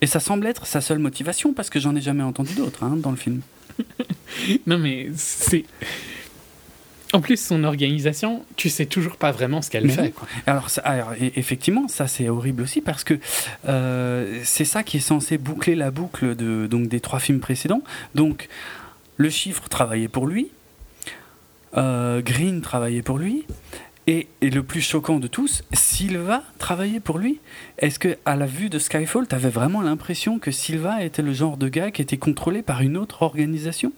Et ça semble être sa seule motivation, parce que j'en ai jamais entendu d'autre hein, dans le film. Non, mais c'est. En plus, son organisation, tu sais toujours pas vraiment ce qu'elle fait. quoi. Alors, ça- alors, effectivement, ça c'est horrible aussi parce que euh, c'est ça qui est censé boucler la boucle de, donc, des trois films précédents. Donc, le chiffre travaillait pour lui, euh, Green travaillait pour lui, et, et le plus choquant de tous, Silva travaillait pour lui. Est-ce que à la vue de Skyfall, tu avais vraiment l'impression que Silva était le genre de gars qui était contrôlé par une autre organisation?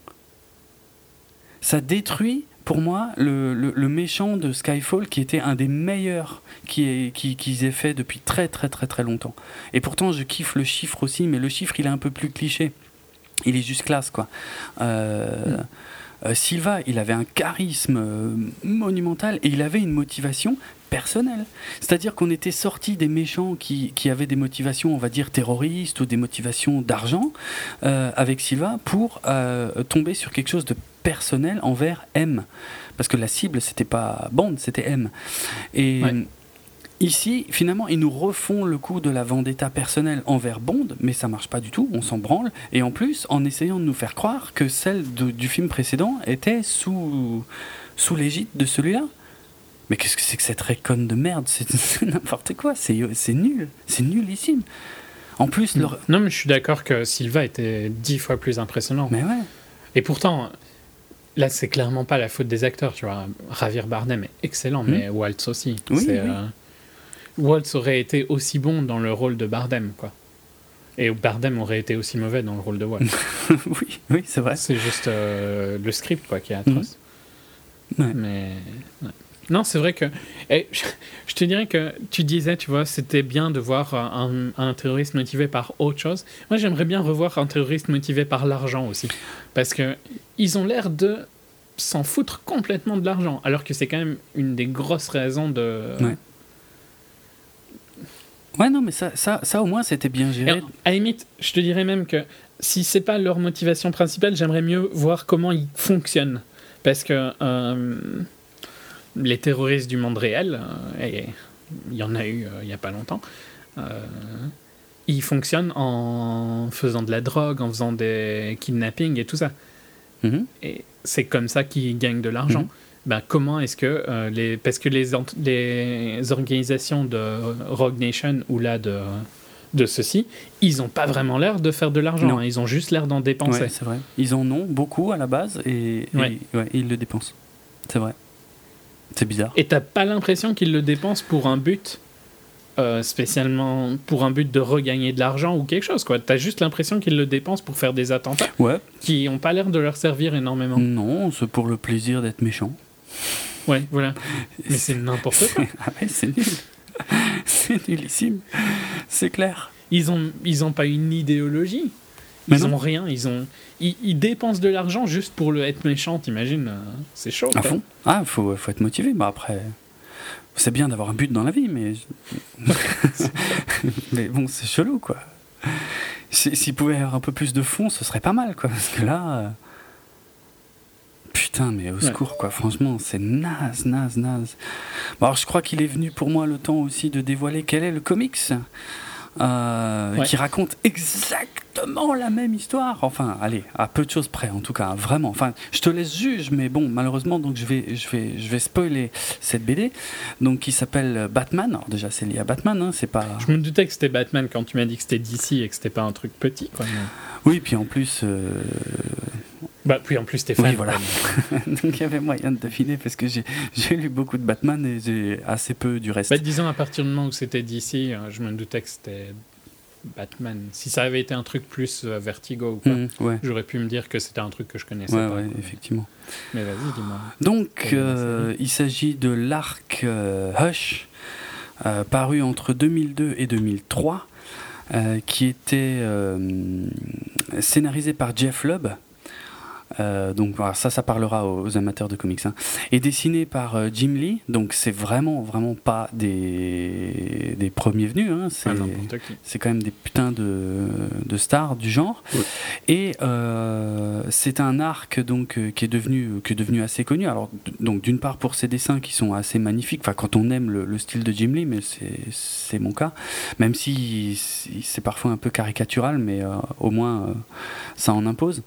Ça détruit pour moi le, le- le méchant de Skyfall qui était un des meilleurs qui est- qui- qu'ils aient fait depuis très très très très longtemps. Et pourtant je kiffe le chiffre aussi, mais le chiffre il est un peu plus cliché. Il est juste classe quoi. Euh, Silva, il avait un charisme monumental et il avait une motivation personnelle. C'est-à-dire qu'on était sorti des méchants qui, qui, avaient des motivations, on va dire, terroristes ou des motivations d'argent avec Silva pour tomber sur quelque chose de personnel envers M. Parce que la cible, c'était pas Bond, c'était M. Et. Ici, finalement, ils nous refont le coup de la vendetta personnelle envers Bond, mais ça marche pas du tout, on s'en branle. Et en plus, en essayant de nous faire croire que celle du film précédent était sous, sous l'égide de celui-là. Mais qu'est-ce que c'est que cette réconne de merde? C'est n'importe quoi, c'est nul, c'est nullissime. En plus, leur... Non, mais je suis d'accord que Silva était dix fois plus impressionnant. Mais ouais. Et pourtant, là, c'est clairement pas la faute des acteurs, tu vois. Javier Bardem est excellent, hmm. mais Waltz aussi. Oui, oui. Euh, Waltz aurait été aussi bon dans le rôle de Bardem, quoi. Et Bardem aurait été aussi mauvais dans le rôle de Waltz. oui, oui, c'est vrai. C'est juste euh, le script, quoi, qui est atroce. Hmm. Mais non, c'est vrai que. Et je te dirais que tu disais, tu vois, c'était bien de voir un, un, terroriste motivé par autre chose. Moi, j'aimerais bien revoir un terroriste motivé par l'argent aussi. Parce que ils ont l'air de s'en foutre complètement de l'argent. Alors que c'est quand même une des grosses raisons de. Ouais. Ouais, non, mais ça, ça, ça au moins, c'était bien géré. à la limite, je te dirais même que si c'est pas leur motivation principale, j'aimerais mieux voir comment ils fonctionnent. Parce que. Euh, les terroristes du monde réel, euh, et il y en a eu euh, il n'y a pas longtemps, euh, ils fonctionnent en faisant de la drogue, en faisant des kidnappings et tout ça. Mhm. Et c'est comme ça qu'ils gagnent de l'argent. Ben, comment est-ce que les parce que les, les organisations de Rogue Nation ou là de de ceci, ils n'ont pas vraiment l'air de faire de l'argent. Hein. ils ont juste l'air d'en dépenser. c'est vrai. Ils en ont beaucoup à la base et, ils le dépensent. C'est vrai. C'est bizarre. Et t'as pas l'impression qu'ils le dépensent pour un but euh, spécialement pour un but de regagner de l'argent ou quelque chose quoi. T'as juste l'impression qu'ils le dépensent pour faire des attentats. Ouais. Qui ont pas l'air de leur servir énormément. Non, c'est pour le plaisir d'être méchant. Ouais, voilà. Mais c'est n'importe quoi. ah ouais, c'est nul. c'est nullissime. C'est clair. Ils ont, ils ont pas une idéologie. Ils ont rien. Ils ont, ils, dépensent de l'argent juste pour le être méchant, t'imagines euh, C'est chaud. À fond. Ah, faut, faut être motivé. Bah après, c'est bien d'avoir un but dans la vie, mais. mais bon, c'est chelou, quoi. S'il pouvait y avoir un peu plus de fond, ce serait pas mal, quoi. Parce que là. Putain, mais au secours, quoi. Franchement, c'est naze, naze, naze. Bon, alors, je crois qu'il est venu pour moi le temps aussi de dévoiler quel est le comics. Euh, qui raconte exactement la même histoire. Enfin, allez, à peu de choses près, en tout cas, vraiment. Enfin, je te laisse juge, mais bon, malheureusement, donc je vais, je vais, je vais spoiler cette BD, donc qui s'appelle Batman. Alors déjà, c'est lié à Batman, hein, c'est pas. Je me doutais que c'était Batman quand tu m'as dit que c'était DC et que c'était pas un truc petit, quoi. Oui, puis en plus. Euh, bah, puis en plus, Stéphane. Oui, voilà. Donc il y avait moyen de deviner parce que j'ai lu beaucoup de Batman et j'ai assez peu du reste. Bah, disons, à partir du moment où c'était DC, euh, je me doutais que c'était Batman. Si ça avait été un truc plus euh, Vertigo ou quoi, mmh, ouais. j'aurais pu me dire que c'était un truc que je connaissais ouais, pas. Ouais, effectivement. Mais vas-y, dis-moi. Donc, euh, il s'agit de l'arc Hush, paru entre 2002 et 2003. qui était scénarisé par Jeff Lubb, euh, donc voilà, ça, ça parlera aux, amateurs de comics. Hein. Et dessiné par euh, Jim Lee, donc c'est vraiment, vraiment pas des, des premiers venus. Hein. C'est, ah, c'est quand même des putains de, de stars du genre. Et euh, c'est un arc donc qui est devenu, qui est devenu assez connu. Alors donc d'une part pour ses dessins qui sont assez magnifiques. Enfin quand on aime le, style de Jim Lee, mais c'est, c'est mon cas. Même si c'est parfois un peu caricatural, mais au moins ça en impose.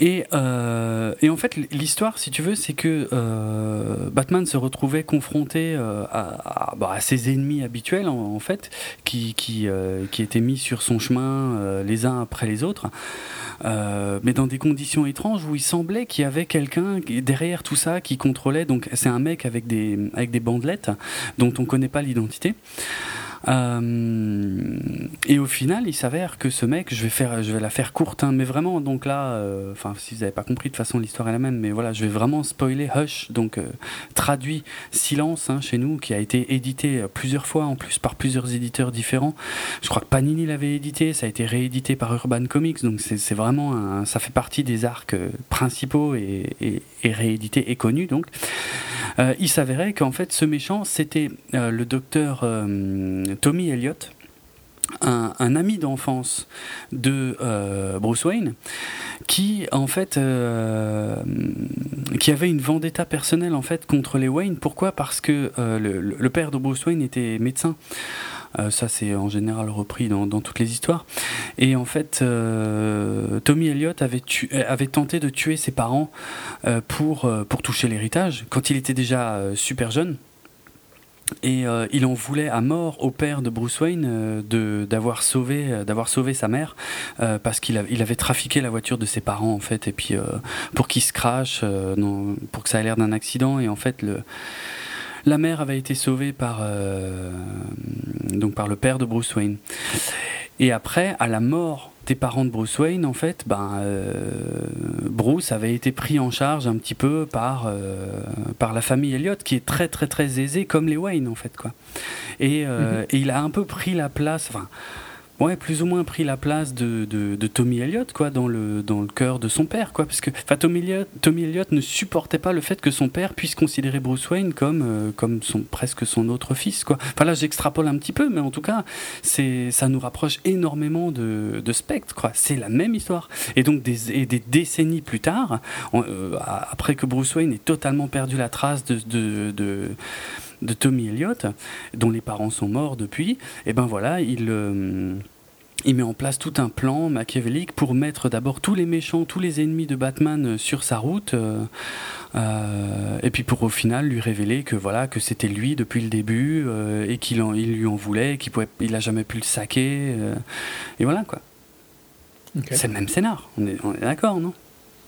Et, euh, et, en fait, l'histoire, si tu veux, c'est que euh, Batman se retrouvait confronté euh, à, bah, à, ses ennemis habituels, en, fait, qui, étaient mis sur son chemin les uns après les autres, mais dans des conditions étranges où il semblait qu'il y avait quelqu'un derrière tout ça qui contrôlait. Donc, c'est un mec avec des, avec des bandelettes dont on ne connaît pas l'identité. Euh, et au final, il s'avère que ce mec, je vais, faire, je vais la faire courte, hein, mais vraiment, donc là, euh, enfin, si vous n'avez pas compris, de toute façon, l'histoire est la même, mais voilà, je vais vraiment spoiler Hush, donc euh, traduit Silence hein, chez nous, qui a été édité plusieurs fois en plus par plusieurs éditeurs différents. Je crois que Panini l'avait édité, ça a été réédité par Urban Comics, donc c'est vraiment, ça fait partie des arcs principaux et, et, et réédité et connu, donc. il s'avérait qu'en fait, ce méchant, c'était le docteur Tommy Elliott, un, ami d'enfance de euh, Bruce Wayne, euh, qui avait une vendetta personnelle en fait contre les Wayne. Pourquoi? Parce que euh, le, père de Bruce Wayne était médecin. ça, c'est en général repris dans, toutes les histoires. Et en fait, Tommy Elliott avait, tenté de tuer ses parents pour toucher l'héritage quand il était déjà super jeune. Et euh, il en voulait à mort au père de Bruce Wayne euh, de d'avoir sauvé euh, d'avoir sauvé sa mère parce qu'il il avait trafiqué la voiture de ses parents en fait. Et puis pour qu'il se crache pour que ça ait l'air d'un accident. Et en fait le la mère avait été sauvée par donc par le père de Bruce Wayne. Et après à la mort des parents de Bruce Wayne, en fait, ben, euh, Bruce avait été pris en charge un petit peu par, euh, par la famille Elliott, qui est très très très aisée, comme les Wayne, en fait. Quoi. Et, euh, mhm. et il a un peu pris la place, enfin, ouais, plus ou moins pris la place de, de, Tommy Elliott quoi, dans le, dans le cœur de son père. Quoi, parce que Tommy Elliott, Tommy Elliott ne supportait pas le fait que son père puisse considérer Bruce Wayne comme, euh, comme son, presque son autre fils. Quoi. Enfin là, j'extrapole un petit peu, mais en tout cas, c'est, ça nous rapproche énormément de, de Spectre. Quoi. C'est la même histoire. Et donc, des, des décennies plus tard, euh, après que Bruce Wayne ait totalement perdu la trace de, de Tommy Elliott, dont les parents sont morts depuis, et ben voilà, il, euh, il met en place tout un plan machiavélique pour mettre d'abord tous les méchants, tous les ennemis de Batman sur sa route, euh, euh, et puis pour au final lui révéler que voilà que c'était lui depuis le début et qu'il il lui en voulait, qu'il pouvait, il a jamais pu le saquer, et voilà quoi. C'est le même scénar, on est, est d'accord, non?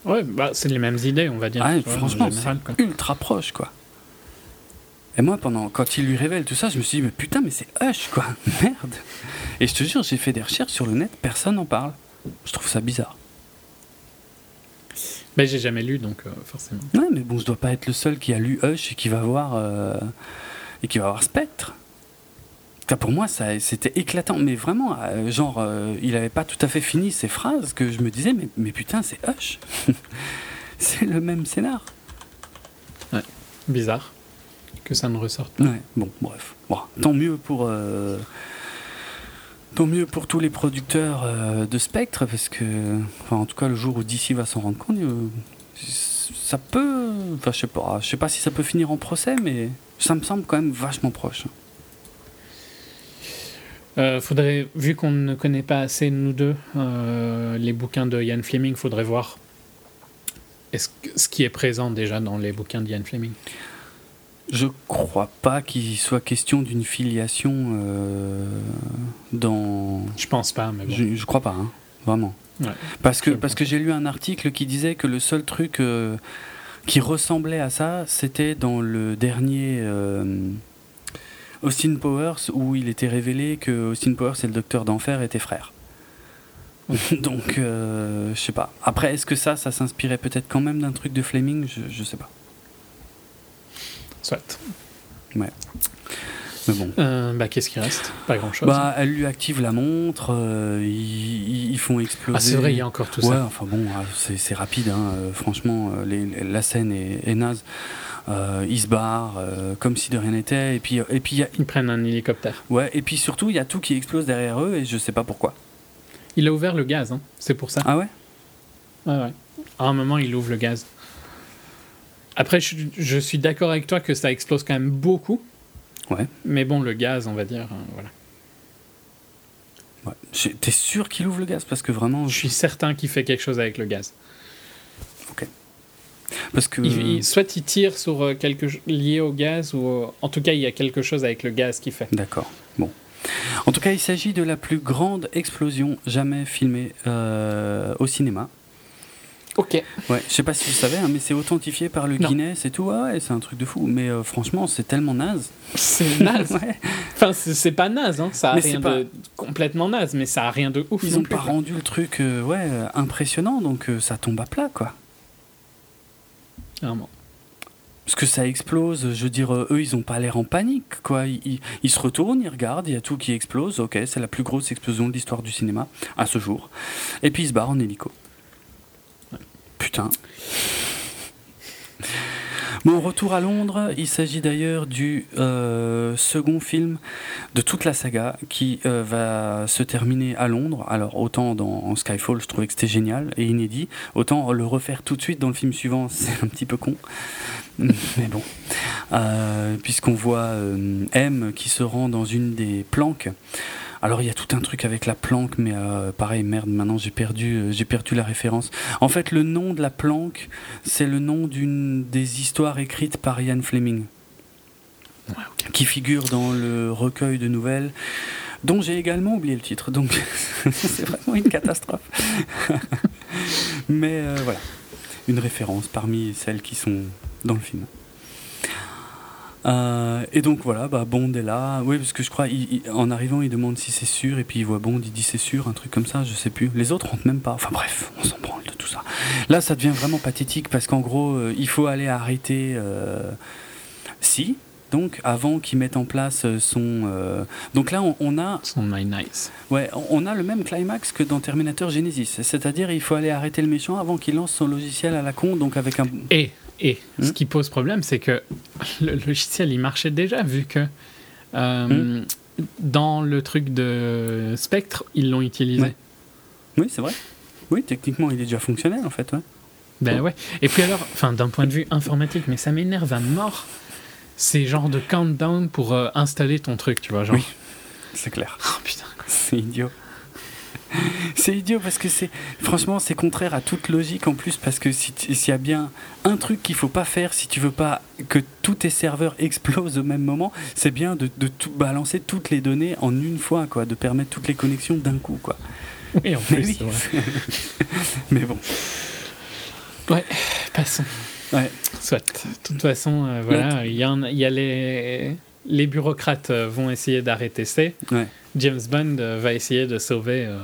Ouais, bah, c'est les mêmes idées, on va dire. Ah, franchement, c'est ultra proche, quoi. Et moi, pendant, quand il lui révèle tout ça, je me suis dit, mais putain, mais c'est Hush, quoi. Merde. Et je te jure, j'ai fait des recherches sur le net, personne n'en parle. Je trouve ça bizarre. Mais j'ai jamais lu, donc euh, forcément. Ouais, mais bon, je dois pas être le seul qui a lu Hush et qui va voir, euh, et qui va voir Spectre. pour moi, ça, c'était éclatant. Mais vraiment, euh, genre, il avait pas tout à fait fini ses phrases que je me disais, mais, mais putain, c'est Hush. c'est le même scénar. Ouais, bizarre que ça ne ressorte pas. Ouais, bon, bref. Bon, tant mieux pour. Euh, tant mieux pour tous les producteurs euh, de Spectre, parce que, enfin, en tout cas, le jour où DC va s'en rendre compte, euh, ça peut, enfin, je sais pas, je sais pas si ça peut finir en procès, mais ça me semble quand même vachement proche. faudrait, vu qu'on ne connaît pas assez nous deux les bouquins de Ian Fleming, faudrait voir ce qui est présent déjà dans les bouquins de Ian Fleming. Je crois pas qu'il soit question d'une filiation euh, dans. Je pense pas, mais bon. je, je, crois pas, hein, vraiment. parce que, parce que j'ai lu un article qui disait que le seul truc euh, qui ressemblait à ça, c'était dans le dernier euh, Austin Powers, où il était révélé que Austin Powers et le Docteur d'Enfer étaient frères. Donc, je sais pas. Après, est-ce que ça, ça s'inspirait peut-être quand même d'un truc de Fleming? Je, je sais pas. Soit. Ouais. Mais bon. Euh, bah, qu'est-ce qui reste? Pas grand-chose. Bah, elle lui active la montre, euh, ils, font exploser. Ah, c'est vrai, il y a encore tout ouais, ça. enfin bon, ah, c'est rapide, hein, euh, franchement, les, la scène est, naze. ils se barrent comme si de rien n'était, et puis, et puis y a... ils prennent un hélicoptère. Ouais, et puis surtout, il y a tout qui explose derrière eux, et je sais pas pourquoi. Il a ouvert le gaz, hein, c'est pour ça. Ah ouais? Ouais, ouais. À un moment, il ouvre le gaz. Après, je, suis d'accord avec toi que ça explose quand même beaucoup. Ouais. Mais bon, le gaz, on va dire, euh, voilà. Ouais. T'es sûr qu'il ouvre le gaz? Parce que vraiment. Je suis certain qu'il fait quelque chose avec le gaz. Ok. Parce que. soit il tire sur euh, quelque chose lié au gaz, ou euh, en tout cas, il y a quelque chose avec le gaz qui fait. D'accord. Bon. En tout cas, il s'agit de la plus grande explosion jamais filmée au cinéma. Ok. Ouais, je sais pas si vous savez, hein, mais c'est authentifié par le Non. Guinness et tout. Ah ouais, c'est un truc de fou. Mais euh, franchement, c'est tellement naze. C'est naze. Ouais. Enfin, c'est pas naze, hein. ça a Mais rien pas- de complètement naze, mais ça a rien de ouf. Ils ont plus, pas quoi. rendu le truc euh, ouais, euh, impressionnant, donc euh, ça tombe à plat, quoi. Vraiment. Parce que ça explose, je veux dire, eux, ils ont pas l'air en panique, quoi. Ils, ils- ils se retournent, ils regardent, il y a tout qui explose. Ok, c'est la plus grosse explosion de l'histoire du cinéma, à ce jour. Et puis ils se barrent en hélico. Putain. Bon, retour à Londres, il s'agit d'ailleurs du euh, second film de toute la saga qui euh, va se terminer à Londres. Alors autant dans Skyfall, je trouvais que c'était génial et inédit, autant le refaire tout de suite dans le film suivant, c'est un petit peu con. Mais bon, Euh, puisqu'on voit M qui se rend dans une des planques. Alors il y a tout un truc avec la planque, mais euh, pareil, merde, maintenant j'ai perdu, euh, j'ai perdu la référence. En fait, le nom de la planque, c'est le nom d'une des histoires écrites par Ian Fleming, Ouais, qui figure dans le recueil de nouvelles, dont j'ai également oublié le titre. Donc c'est vraiment une catastrophe. mais euh, voilà, une référence parmi celles qui sont dans le film. Euh, et donc voilà, bah Bond est là. Oui, parce que je crois, il- il- en arrivant, il demande si c'est sûr, et puis il voit Bond, il dit c'est sûr, un truc comme ça, je sais plus. Les autres rentrent même pas. Enfin bref, on s'en branle de tout ça. Là, ça devient vraiment pathétique parce qu'en gros, euh, il faut aller arrêter. Euh, si, donc avant qu'il mette en place euh, son. euh, Donc là, on, on a, Son My Nice. ouais, on a le même climax que dans Terminator Genesis. C'est-à-dire, il faut aller arrêter le méchant avant qu'il lance son logiciel à la con, donc avec un. Et, et ce Hmm. qui pose problème, c'est que le logiciel, il marchait déjà, vu que euh, Hmm. dans le truc de Spectre, ils l'ont utilisé. Ouais. Oui, c'est vrai. Oui, techniquement, il est déjà fonctionnel en fait. Ouais. Ben ouais. Et puis alors, enfin, d'un point de vue informatique, mais ça m'énerve à mort. C'est genre de countdown pour euh, installer ton truc, tu vois. Genre, Oui. C'est clair. oh putain. C'est idiot. C'est idiot parce que c'est franchement c'est contraire à toute logique en plus parce que si s'il y a bien un truc qu'il faut pas faire si tu veux pas que tous tes serveurs explosent au même moment, c'est bien de, de tout balancer toutes les données en une fois quoi, de permettre toutes les connexions d'un coup quoi. Oui, en Mais plus, oui. c'est vrai. Mais bon, Ouais, passons. ouais. Soit. De toute façon, euh, voilà, il y, y a les. Les bureaucrates euh, vont essayer d'arrêter C. Ouais. James Bond euh, va essayer de sauver. euh,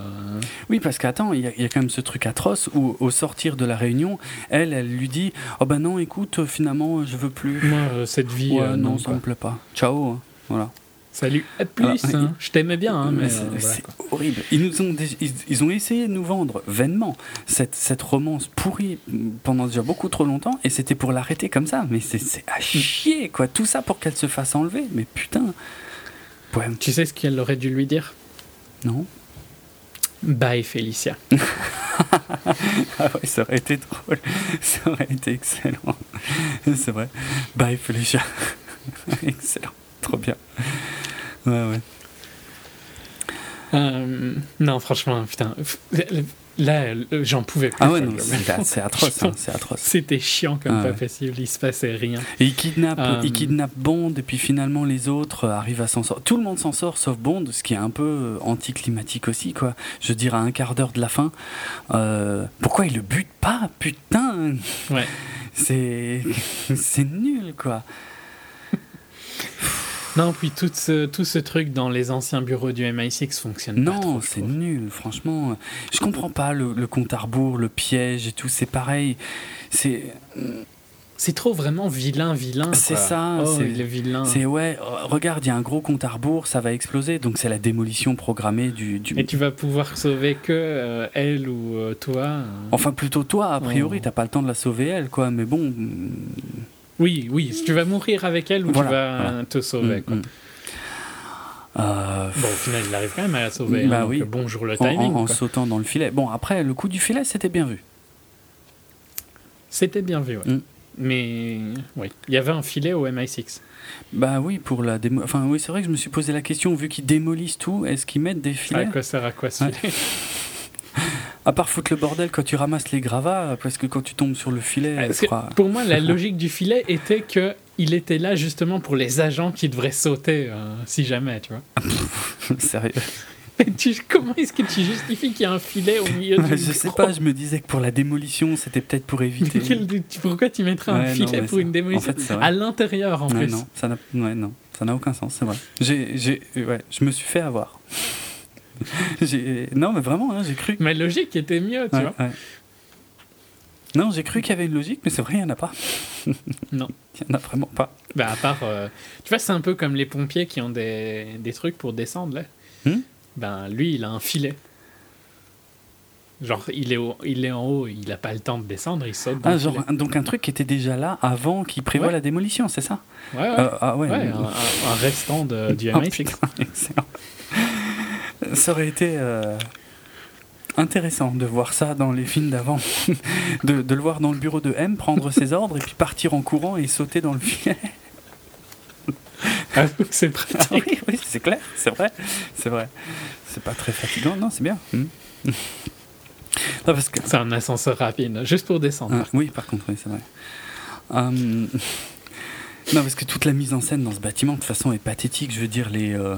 Oui, parce qu'attends, il y, a- il y a quand même ce truc atroce où, au sortir de la réunion, elle, elle lui dit Oh ben non, écoute, finalement, je veux plus. Moi, cette vie, Ouais, euh, non, ça me plaît pas. Ciao. hein. Voilà. Salut, à plus. Alors, hein. Je t'aimais bien, hein, mais, euh, c'est voilà, quoi. horrible. Ils, nous ont, dé- ils, ils ont essayé de nous vendre vainement cette, cette romance pourrie pendant déjà beaucoup trop longtemps et c'était pour l'arrêter comme ça. Mais c'est à chier, quoi. Tout ça pour qu'elle se fasse enlever. Mais putain. Ouais, Tu sais ce qu'elle aurait dû lui dire? Non Bye, Félicia. Ah ouais, ça aurait été drôle. Ça aurait été excellent. C'est vrai. Bye, Felicia. excellent. Trop bien. Ouais, ouais. Euh, non, franchement, putain. Là, euh, j'en pouvais plus. Ah ouais, non, c'est atroce. hein, c'est atroce. C'était chiant comme Ah pas possible, il se passait rien. Et il kidnappe, Euh, il kidnappe Bond, et puis finalement les autres euh, arrivent à s'en sortir. Tout le monde s'en sort sauf Bond, ce qui est un peu euh, anticlimatique aussi, quoi. Je veux dire, à un quart d'heure de la fin. Euh, pourquoi il le bute pas Putain? Ouais. C'est. C'est nul, quoi. Non, puis tout ce, tout ce truc dans les anciens bureaux du MI6 fonctionne pas trop. Non, c'est nul, franchement. Je comprends pas le, le compte à rebours, le piège et tout, c'est pareil. C'est. C'est trop vraiment vilain, vilain. C'est ça, Oh, c'est- est vilain. C'est ouais, regarde, il y a un gros compte à rebours, ça va exploser, donc c'est la démolition programmée du. du... Et tu vas pouvoir sauver que euh, elle ou euh, toi. euh. Enfin, plutôt toi, a priori, Oh. t'as pas le temps de la sauver elle, quoi, mais bon. Oui, oui, tu vas mourir avec elle ou Voilà, tu vas voilà. te sauver. mm, quoi. mm. Euh, Bon, au final, il arrive quand même à la sauver. Bah hein, oui. bonjour le timing. en- sautant dans le filet. Bon, après, le coup du filet, c'était bien vu. C'était bien vu, ouais. Mm. Mais oui, il y avait un filet au MI6. Bah oui, pour la démo. Enfin, oui, c'est vrai que je me suis posé la question, vu qu'ils démolissent tout, est-ce qu'ils mettent des filets? À quoi sert à quoi ce Ouais. filet À part foutre le bordel quand tu ramasses les gravats, parce que quand tu tombes sur le filet, Parce je que crois- Pour moi, la logique du filet était que il était là justement pour les agents qui devraient sauter euh, si jamais, tu vois. Sérieux. Tu- comment est-ce que tu justifies qu'il y a un filet au milieu du je sais pas, je me disais que pour la démolition, c'était peut-être pour éviter. Quel- Pourquoi tu mettrais un Ouais, non, filet pour ça- une démolition en fait. À l'intérieur, en Ouais, plus? non, ça n'a ouais, non, aucun sens, c'est vrai. Ouais, je me suis fait avoir. non, mais vraiment, hein, j'ai cru. Ma logique était mieux, tu Ouais, vois. ouais. Non, j'ai cru qu'il y avait une logique, mais c'est vrai, il n'y en a pas. Non. Il n'y en a vraiment pas. Bah, à part. euh, tu vois, c'est un peu comme les pompiers qui ont des, des trucs pour descendre, là. Hmm? Ben, lui, il a un filet. Genre, il est, au- il est en haut, il n'a pas le temps de descendre, il saute. dans Ah, genre, donc un truc qui était déjà là avant qu'il prévoit Ouais. la démolition, c'est ça? Ouais, ouais. Euh, Ah ouais. Ouais, un, restant de, du Oh, MI6. putain, excellent. Ça aurait été euh, intéressant de voir ça dans les films d'avant. de, de le voir dans le bureau de M, prendre ses ordres et puis partir en courant et sauter dans le filet. Ah, c'est Ah oui, oui, c'est clair, c'est vrai. C'est vrai. C'est pas très fatigant, non, c'est bien. Hmm. Non, parce que C'est un ascenseur rapide, juste pour descendre. Ah, oui, par contre, oui, c'est vrai. Hum, Non, parce que toute la mise en scène dans ce bâtiment, de toute façon, est pathétique. Je veux dire, les, euh,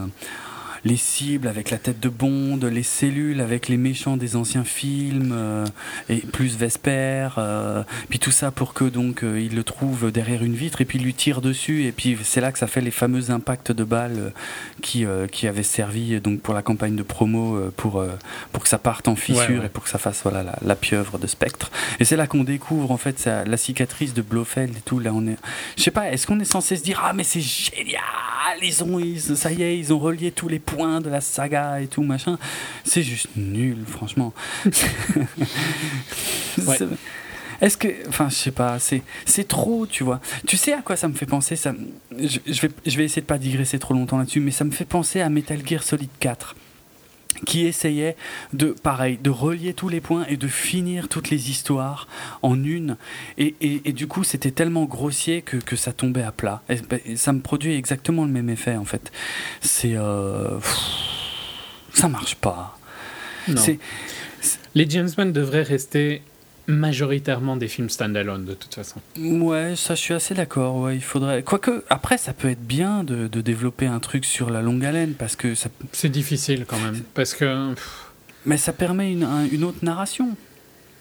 les cibles avec la tête de Bond, les cellules avec les méchants des anciens films, euh, et plus Vesper, euh, puis tout ça pour que donc euh, il le trouve derrière une vitre et puis il lui tire dessus et puis c'est là que ça fait les fameux impacts de balles euh, qui, euh, qui avaient servi donc pour la campagne de promo euh, pour, euh, pour que ça parte en fissure Ouais, ouais. et pour que ça fasse voilà la, la pieuvre de Spectre. Et c'est là qu'on découvre en fait ça- la cicatrice de Blofeld et tout. Là on est, je sais pas, est-ce qu'on est censé se dire ah mais c'est génial, ils ont, ils- ça y est, ils ont relié tous les points de la saga et tout machin. C'est juste nul, franchement. Ouais. Est-ce que, enfin, je sais pas, c'est c'est trop, tu vois. Tu sais à quoi ça me fait penser ça je, je vais je vais essayer de pas digresser trop longtemps là-dessus, mais ça me fait penser à Metal Gear Solid 4 qui essayait de, pareil, de relier tous les points et de finir toutes les histoires en une. Et, et- et du coup, c'était tellement grossier que, que ça tombait à plat. Et, ben, ça me produit exactement le même effet, en fait. C'est... euh, ça marche pas. Non. Les James Bond devraient rester majoritairement des films standalone, de toute façon. Ouais, ça je suis assez d'accord. Ouais, il faudrait. Quoique, après, ça peut être bien de, de développer un truc sur la longue haleine parce que ça, C'est difficile quand même, parce que... mais ça permet une, un- une autre narration.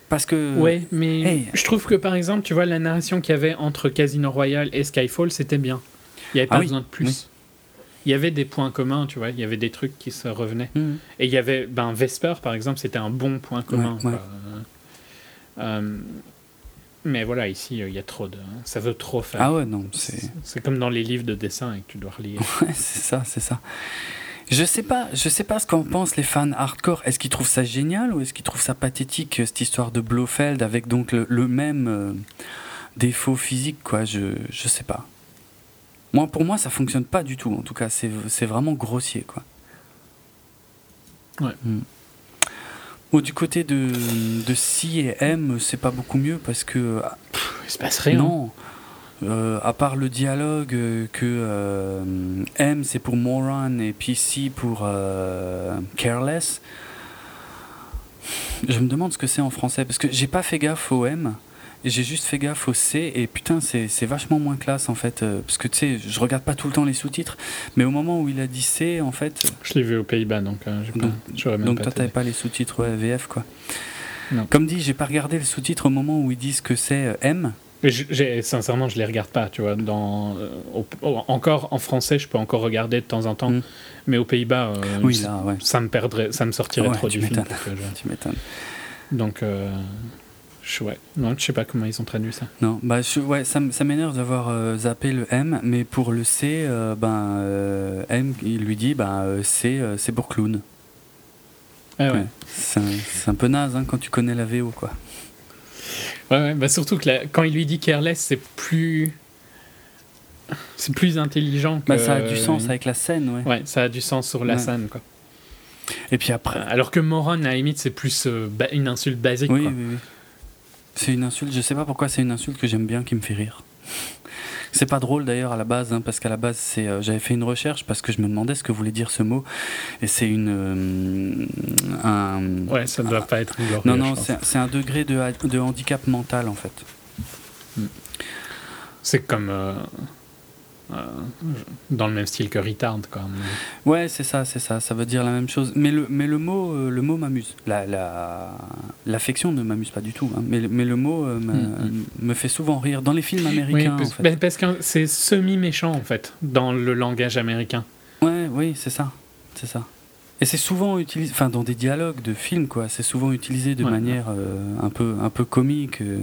Parce que. Ouais, mais hey. je trouve que par exemple, tu vois, la narration qu'il y avait entre Casino Royale et Skyfall, c'était bien. Il n'y avait Ah pas oui, besoin de plus. oui. Il y avait des points communs, tu vois, il y avait des trucs qui se revenaient. Mhm. Et il y avait, ben, Vesper, par exemple, c'était un bon point commun. Ouais, ouais. Euh, mais voilà, ici, euh, il y a trop de. Ça veut trop faire. Ah ouais, non, c'est. C'est comme dans les livres de dessin et que tu dois relire. Ouais, c'est ça, c'est ça. Je sais pas, je sais pas ce qu'en pensent les fans hardcore. Est-ce qu'ils trouvent ça génial ou est-ce qu'ils trouvent ça pathétique euh, cette histoire de Blofeld avec donc le, le même euh, défaut physique quoi? Je je sais pas. Moi pour moi ça fonctionne pas du tout. En tout cas c'est c'est vraiment grossier quoi. Ouais. Hmm. Bon, du côté de, de C et M, c'est pas beaucoup mieux parce que Il se passe rien. non. Euh, à part le dialogue euh, que euh, M c'est pour moron et puis C pour euh, careless. Je me demande ce que c'est en français parce que j'ai pas fait gaffe au M j'ai juste fait gaffe au C et putain c'est c'est vachement moins classe en fait euh, parce que tu sais je regarde pas tout le temps les sous-titres mais au moment où il a dit C en fait Je l'ai vu aux Pays-Bas, donc euh, j'ai pas- même donc pas toi t'avais pas les sous-titres ouais, VF quoi. Non. Comme dit j'ai pas regardé le sous-titre au moment où ils disent que c'est euh, M Mais sincèrement, je les regarde pas, tu vois. Dans, euh, au- encore en français, je peux encore regarder de temps en temps, Mm. mais aux Pays-Bas, euh, oui ça, là ouais ça me perdrait, ça me sortirait Ouais, trop du film. Donc, euh, je, ouais. non, je sais pas comment ils ont traduit ça. Non, bah je- ouais, ça, m'énerve d'avoir euh, zappé le M, mais pour le C, euh, ben euh, M, il lui dit, ben euh, C, euh, c'est pour clown. Ah ouais. Ouais. C'est un, c'est un peu naze hein, quand tu connais la VO, quoi. Ouais, ouais, bah surtout que la- quand il lui dit careless, c'est plus. C'est plus intelligent que. Bah, ça a du sens avec la scène, ouais. Ouais, ça a du sens sur la Ouais. scène, quoi. Et puis après, Alors que Moron, à la limite, c'est plus une insulte basique, oui, quoi. oui, oui. C'est une insulte, je sais pas pourquoi c'est une insulte que j'aime bien, qui me fait rire. C'est pas drôle d'ailleurs à la base, hein, parce qu'à la base, c'est, euh, j'avais fait une recherche parce que je me demandais ce que voulait dire ce mot, et c'est une. euh, un, Ouais, ça doit pas être glorieux. non, non, c'est un degré de, ha- de handicap mental en fait. C'est comme. euh, dans le même style que retard, quoi. Ouais, c'est ça, c'est ça. Ça veut dire la même chose. Mais le, mais le mot, euh, le mot m'amuse. La, la, l'affection ne m'amuse pas du tout. hein. Mais, le- mais le mot euh, me, Mm, me fait souvent rire dans les films Oui, américains. parce, en fait. ben, parce que c'est semi-méchant, en fait, dans le langage américain. Ouais, oui, c'est ça, c'est ça. Et c'est souvent utilisé, enfin dans des dialogues de films, quoi. C'est souvent utilisé de Ouais. manière euh, un peu, un peu comique. euh.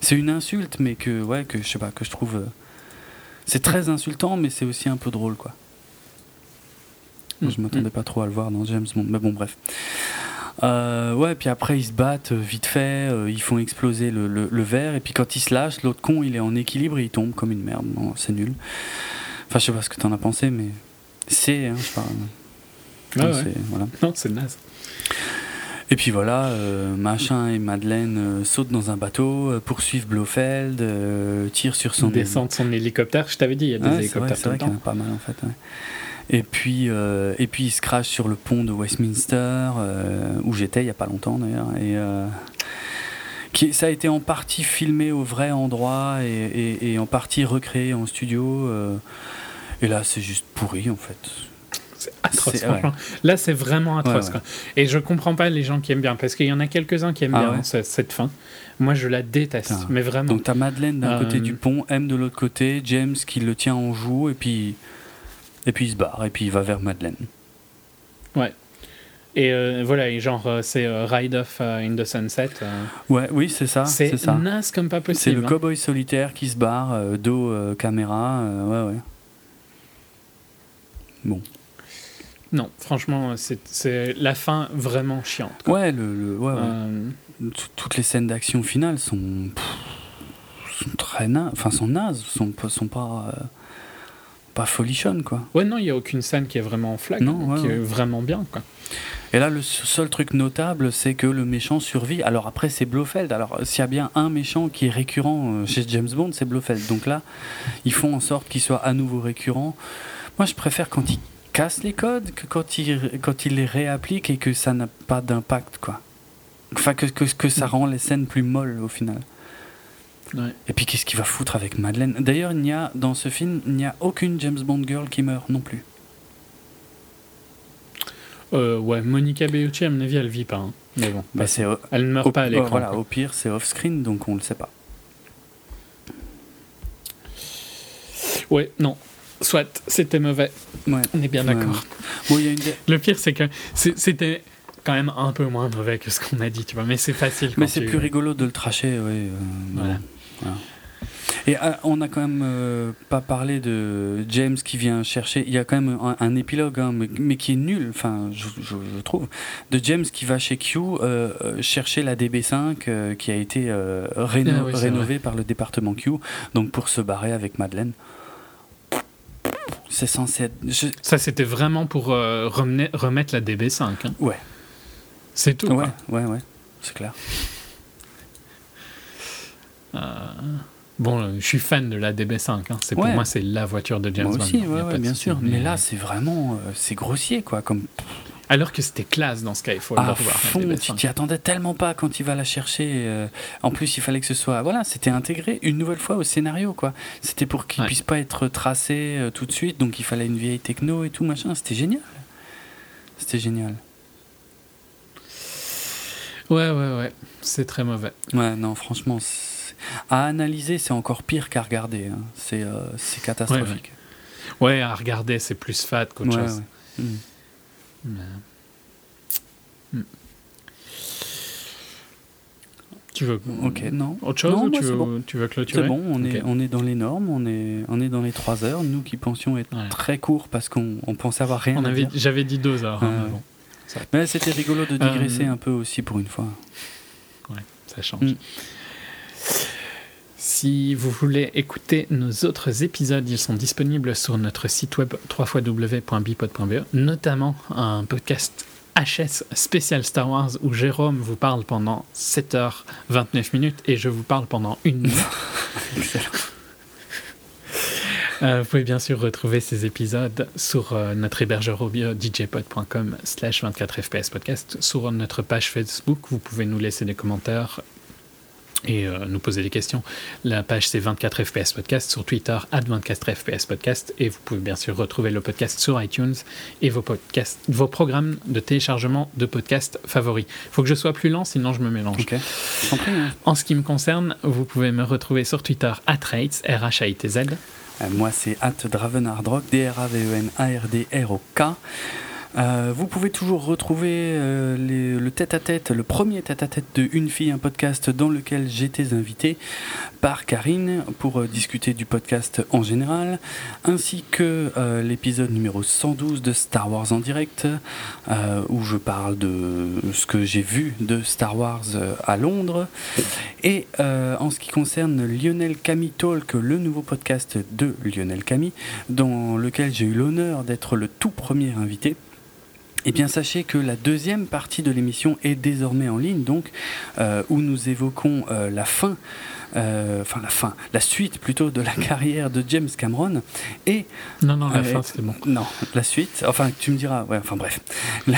C'est une insulte, mais que, ouais, que je sais pas, que je trouve. euh, c'est très insultant, mais c'est aussi un peu drôle, quoi. Mm, Je m'attendais pas trop à le voir dans James Bond, mais bon, bref. Euh, ouais, puis après ils se battent euh, vite fait, euh, ils font exploser le, le- le verre, et puis quand ils se lâchent, l'autre con il est en équilibre et il tombe comme une merde. Bon, c'est nul. Enfin, je sais pas ce que t'en as pensé, mais c'est, hein, je parle. Ah ouais. C'est- voilà. Non, c'est naze. Et puis voilà, euh, Machin et Madeleine euh, sautent dans un bateau, euh, poursuivent Blofeld, tirent sur son Descend de son hélicoptère, je t'avais dit, il y a des Ouais, c'est hélicoptères vrai, c'est le vrai qu'il y en a pas mal en fait. ouais. Et puis, et puis il se crache sur le pont de Westminster, où j'étais il y a pas longtemps d'ailleurs. Et qui, ça a été en partie filmé au vrai endroit et, et- et en partie recréé en studio. et là, c'est juste pourri en fait. C'est atroce, C'est- franchement. Là, c'est vraiment atroce. Ouais, quoi. Et je comprends pas les gens qui aiment bien, parce qu'il y en a quelques-uns qui aiment Ah bien ouais cette, cette fin. Moi, je la déteste, mais vraiment. Donc t'as Madeleine d'un Euh, côté du pont, M de l'autre côté, James qui le tient en joue et puis et puis il se barre et puis il va vers Madeleine. Et euh, voilà, et genre, euh, c'est euh, Ride Off euh, in the Sunset. euh, Ouais, oui, c'est ça, c'est c'est ça. naze comme pas C'est possible. le hein. cowboy solitaire qui se barre, euh, dos euh, caméra, euh, ouais, ouais. Bon. Non, franchement, c'est la fin vraiment chiante. quoi. Ouais, le, le- ouais. Euh, Tout- Toutes les scènes d'action finales sont, pff, sont très nazes, enfin sont nazes, sont, pas- sont pas, euh, pas folichonnes quoi. ouais, non, il n'y a aucune scène qui est vraiment flag, Non, ouais, qui est vraiment bien. Quoi. Et là, le seul truc notable, c'est que le méchant survit. Alors après, c'est Blofeld. Alors s'il y a bien un méchant qui est récurrent euh, chez James Bond, c'est Blofeld. Donc là, ils font en sorte qu'il soit à nouveau récurrent. Moi, je préfère quand il casse les codes que quand il, quand il les réapplique et que ça n'a pas d'impact, quoi. Enfin, que, que, que ça rend les scènes plus molles au final. Ouais. Et puis, qu'est-ce qu'il va foutre avec Madeleine? D'ailleurs, il n'y a, dans ce film, il n'y a aucune James Bond girl qui meurt non plus. Euh, ouais, Monica Bellucci, à mon avis, elle vit pas. hein. Mais bon, Bah, c'est au- elle ne meurt au- pas à l'écran. Voilà, au pire, c'est off-screen, donc on le sait pas. Ouais, non. Soit, c'était mauvais. Ouais. On est bien Ouais. d'accord. Bon, une. Le pire, c'est que c'était quand même un peu moins mauvais que ce qu'on a dit, tu vois. Mais c'est facile. Mais c'est tu- plus rigolo de le tracher, oui. euh, Voilà. voilà. Et euh, on a quand même euh, pas parlé de James qui vient chercher. Il y a quand même un, un épilogue, hein, mais, mais qui est nul, enfin, je, je- je trouve, de James qui va chez Q euh, chercher la DB5 euh, qui a été réno- Ah oui, rénovée par le département Q, donc pour se barrer avec Madeleine. C'est censé être. je- Ça, c'était vraiment pour euh, remener- remettre la DB5. hein. Ouais. C'est tout. Ouais, ouais, ouais, c'est clair. Bon, euh, je suis fan de la DB5. hein. C'est Ouais. pour moi, c'est la voiture de James Moi Bond. aussi, Il y a ouais, bien sûr. Mais là, c'est vraiment. euh, c'est grossier, quoi. Comme Alors que c'était classe dans Skyfall la fond, tu DB5. t'y attendais tellement pas quand il va la chercher. euh, en plus, il fallait que ce soit. Voilà, c'était intégré une nouvelle fois au scénario, quoi. C'était pour qu'il Ouais. puisse pas être tracé euh, tout de suite, donc il fallait une vieille techno et tout, machin. C'était génial. C'était génial. Ouais, ouais, ouais. C'est très mauvais. Ouais, non, franchement, à analyser, c'est encore pire qu'à regarder. hein. C'est euh, c'est catastrophique. Ouais, à regarder, c'est plus fat qu'autre chose. ouais. Mm. Mais- Hmm. Tu veux Ok, non. autre chose Non, ou tu, veux, bon. tu veux clôturer C'est bon, on est, on est dans les normes, on est, on est dans les 3 heures. Nous qui pensions être Ouais. très court parce qu'on on pensait avoir rien On à avait, dire. j'avais dit deux heures. hein, Ouais, mais ouais. bon, Mais c'était rigolo de digresser Euh, un peu aussi pour une fois. ça change. Mm. Si vous voulez écouter nos autres épisodes, ils sont disponibles sur notre site web www.bipod.be, notamment un podcast HS spécial Star Wars où Jérôme vous parle pendant 7h29 minutes et je vous parle pendant une minute. Euh, vous pouvez bien sûr retrouver ces épisodes sur euh, notre hébergeur audio djpod.com slash 24fps podcast. Sur notre page Facebook, vous pouvez nous laisser des commentaires et euh, nous poser des questions. La page c'est 24 FPS Podcast sur Twitter, at 24 FPS Podcast, et vous pouvez bien sûr retrouver le podcast sur iTunes et vos, podcasts, vos programmes de téléchargement de podcasts favoris. Il faut que je sois plus lent, sinon je me mélange. Hein. En ce qui me concerne, vous pouvez me retrouver sur Twitter, at Rates, R-H-A-I-T-Z. Euh, moi c'est at Dravenardrock, D-R-A-V-E-N-A-R-D-R-O-K. Euh, vous pouvez toujours retrouver euh, le tête-à-tête, le premier tête-à-tête de Une fille, un podcast dans lequel j'étais invité par Karine pour euh, discuter du podcast en général, ainsi que l'épisode numéro 112 de Star Wars en direct, où je parle de ce que j'ai vu de Star Wars à Londres. Et en ce qui concerne Lionel Camille Talk, le nouveau podcast de Lionel Camille, dans lequel j'ai eu l'honneur d'être le tout premier invité. Eh bien, sachez que la deuxième partie de l'émission est désormais en ligne, donc euh, où nous évoquons euh, la fin, euh, enfin la fin, la suite plutôt de la carrière de James Cameron et non non la fin c'est bon. Non, la suite. Enfin, tu me diras. Ouais, enfin bref.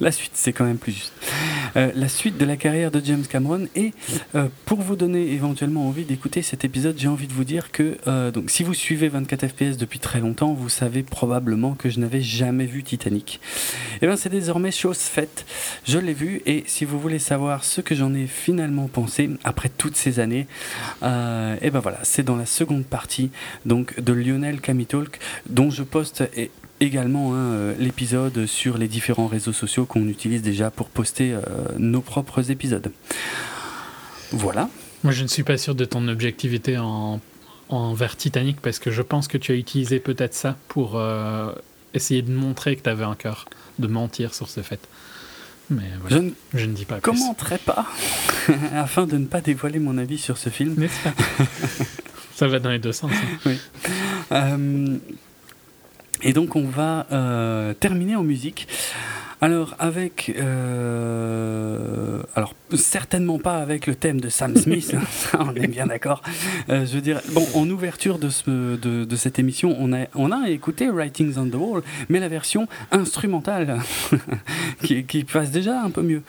la suite, c'est quand même plus juste. Euh, la suite de la carrière de James Cameron. Et euh, pour vous donner éventuellement envie d'écouter cet épisode, j'ai envie de vous dire que euh, donc, si vous suivez 24 FPS depuis très longtemps, vous savez probablement que je n'avais jamais vu Titanic. Et eh bien c'est désormais chose faite. Je l'ai vu et si vous voulez savoir ce que j'en ai finalement pensé après toutes ces années, et eh ben voilà, c'est dans la seconde partie donc de Lionel Camitalk dont je poste et également hein, euh, l'épisode sur les différents réseaux sociaux qu'on utilise déjà pour poster euh, nos propres épisodes. Voilà. Moi, je ne suis pas sûr de ton objectivité en, envers Titanic parce que je pense que tu as utilisé peut-être ça pour euh, essayer de montrer que tu avais un cœur, de mentir sur ce fait. Mais je, ne, je, ne, dis pas. Commenterai pas afin de ne pas dévoiler mon avis sur ce film. N'est-ce pas? Ça va dans les deux sens. Hein. Oui. Et donc on va euh, terminer en musique. Alors avec, euh, alors certainement pas avec le thème de Sam Smith, hein, on est bien d'accord. Euh, je veux dire, bon, en ouverture de, ce, de, de, cette émission, on a, on a écouté Writings on the Wall, mais la version instrumentale, qui, qui, passe déjà un peu mieux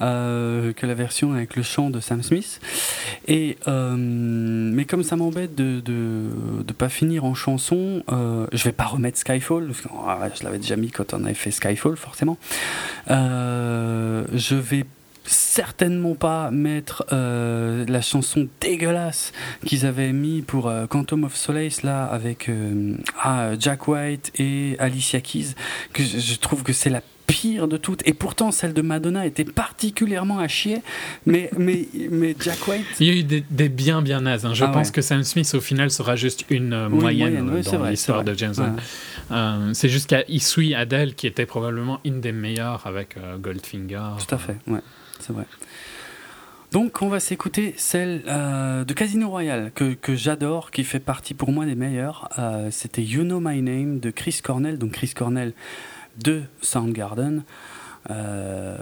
euh, que la version avec le chant de Sam Smith. Et, euh, mais comme ça m'embête de, de, de, pas finir en chanson, je vais pas remettre Skyfall, parce que oh, je l'avais déjà mis quand on avait fait Skyfall, forcément. Euh, je vais certainement pas mettre euh, la chanson dégueulasse qu'ils avaient mis pour euh, Quantum of Solace là avec ah, Jack White et Alicia Keys que je, trouve que c'est la pire de toutes. Et pourtant celle de Madonna était particulièrement à chier. Mais mais mais Jack White il y a eu des, bien bien nazes hein. je ah pense que Sam Smith au final sera juste une moyenne, dans l'histoire de James Bond. C'est juste qu'il suit Adele qui était probablement une des meilleures avec Goldfinger. Tout à fait ouais c'est vrai. Donc on va s'écouter celle euh, de Casino Royale que, que j'adore, qui fait partie pour moi des meilleures. Euh, c'était You Know My Name de Chris Cornell, donc Chris Cornell de Soundgarden. Euh,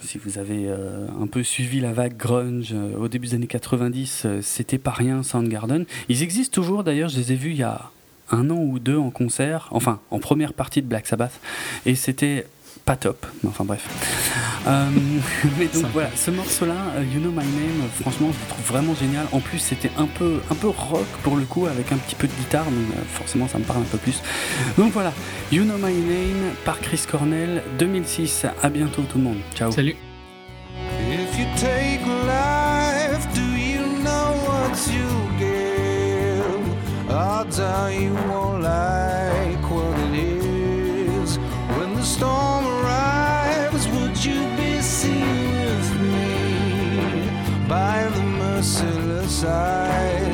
si vous avez un peu suivi la vague grunge au début des années 90, c'était pas rien Soundgarden. Ils existent toujours d'ailleurs, je les ai vus il y a un an ou deux en concert, enfin en première partie de Black Sabbath, et c'était pas top. Enfin bref. Euh, mais donc voilà, ce morceau-là, euh, You Know My Name, euh, franchement, je le trouve vraiment génial. En plus, c'était un peu, un peu rock pour le coup, avec un petit peu de guitare, donc forcément, ça me parle un peu plus. Donc voilà, You Know My Name par Chris Cornell, 2006. À bientôt tout le monde. Ciao. Salut. If you take life, do you know what you give? You like when the storm. merciless eye.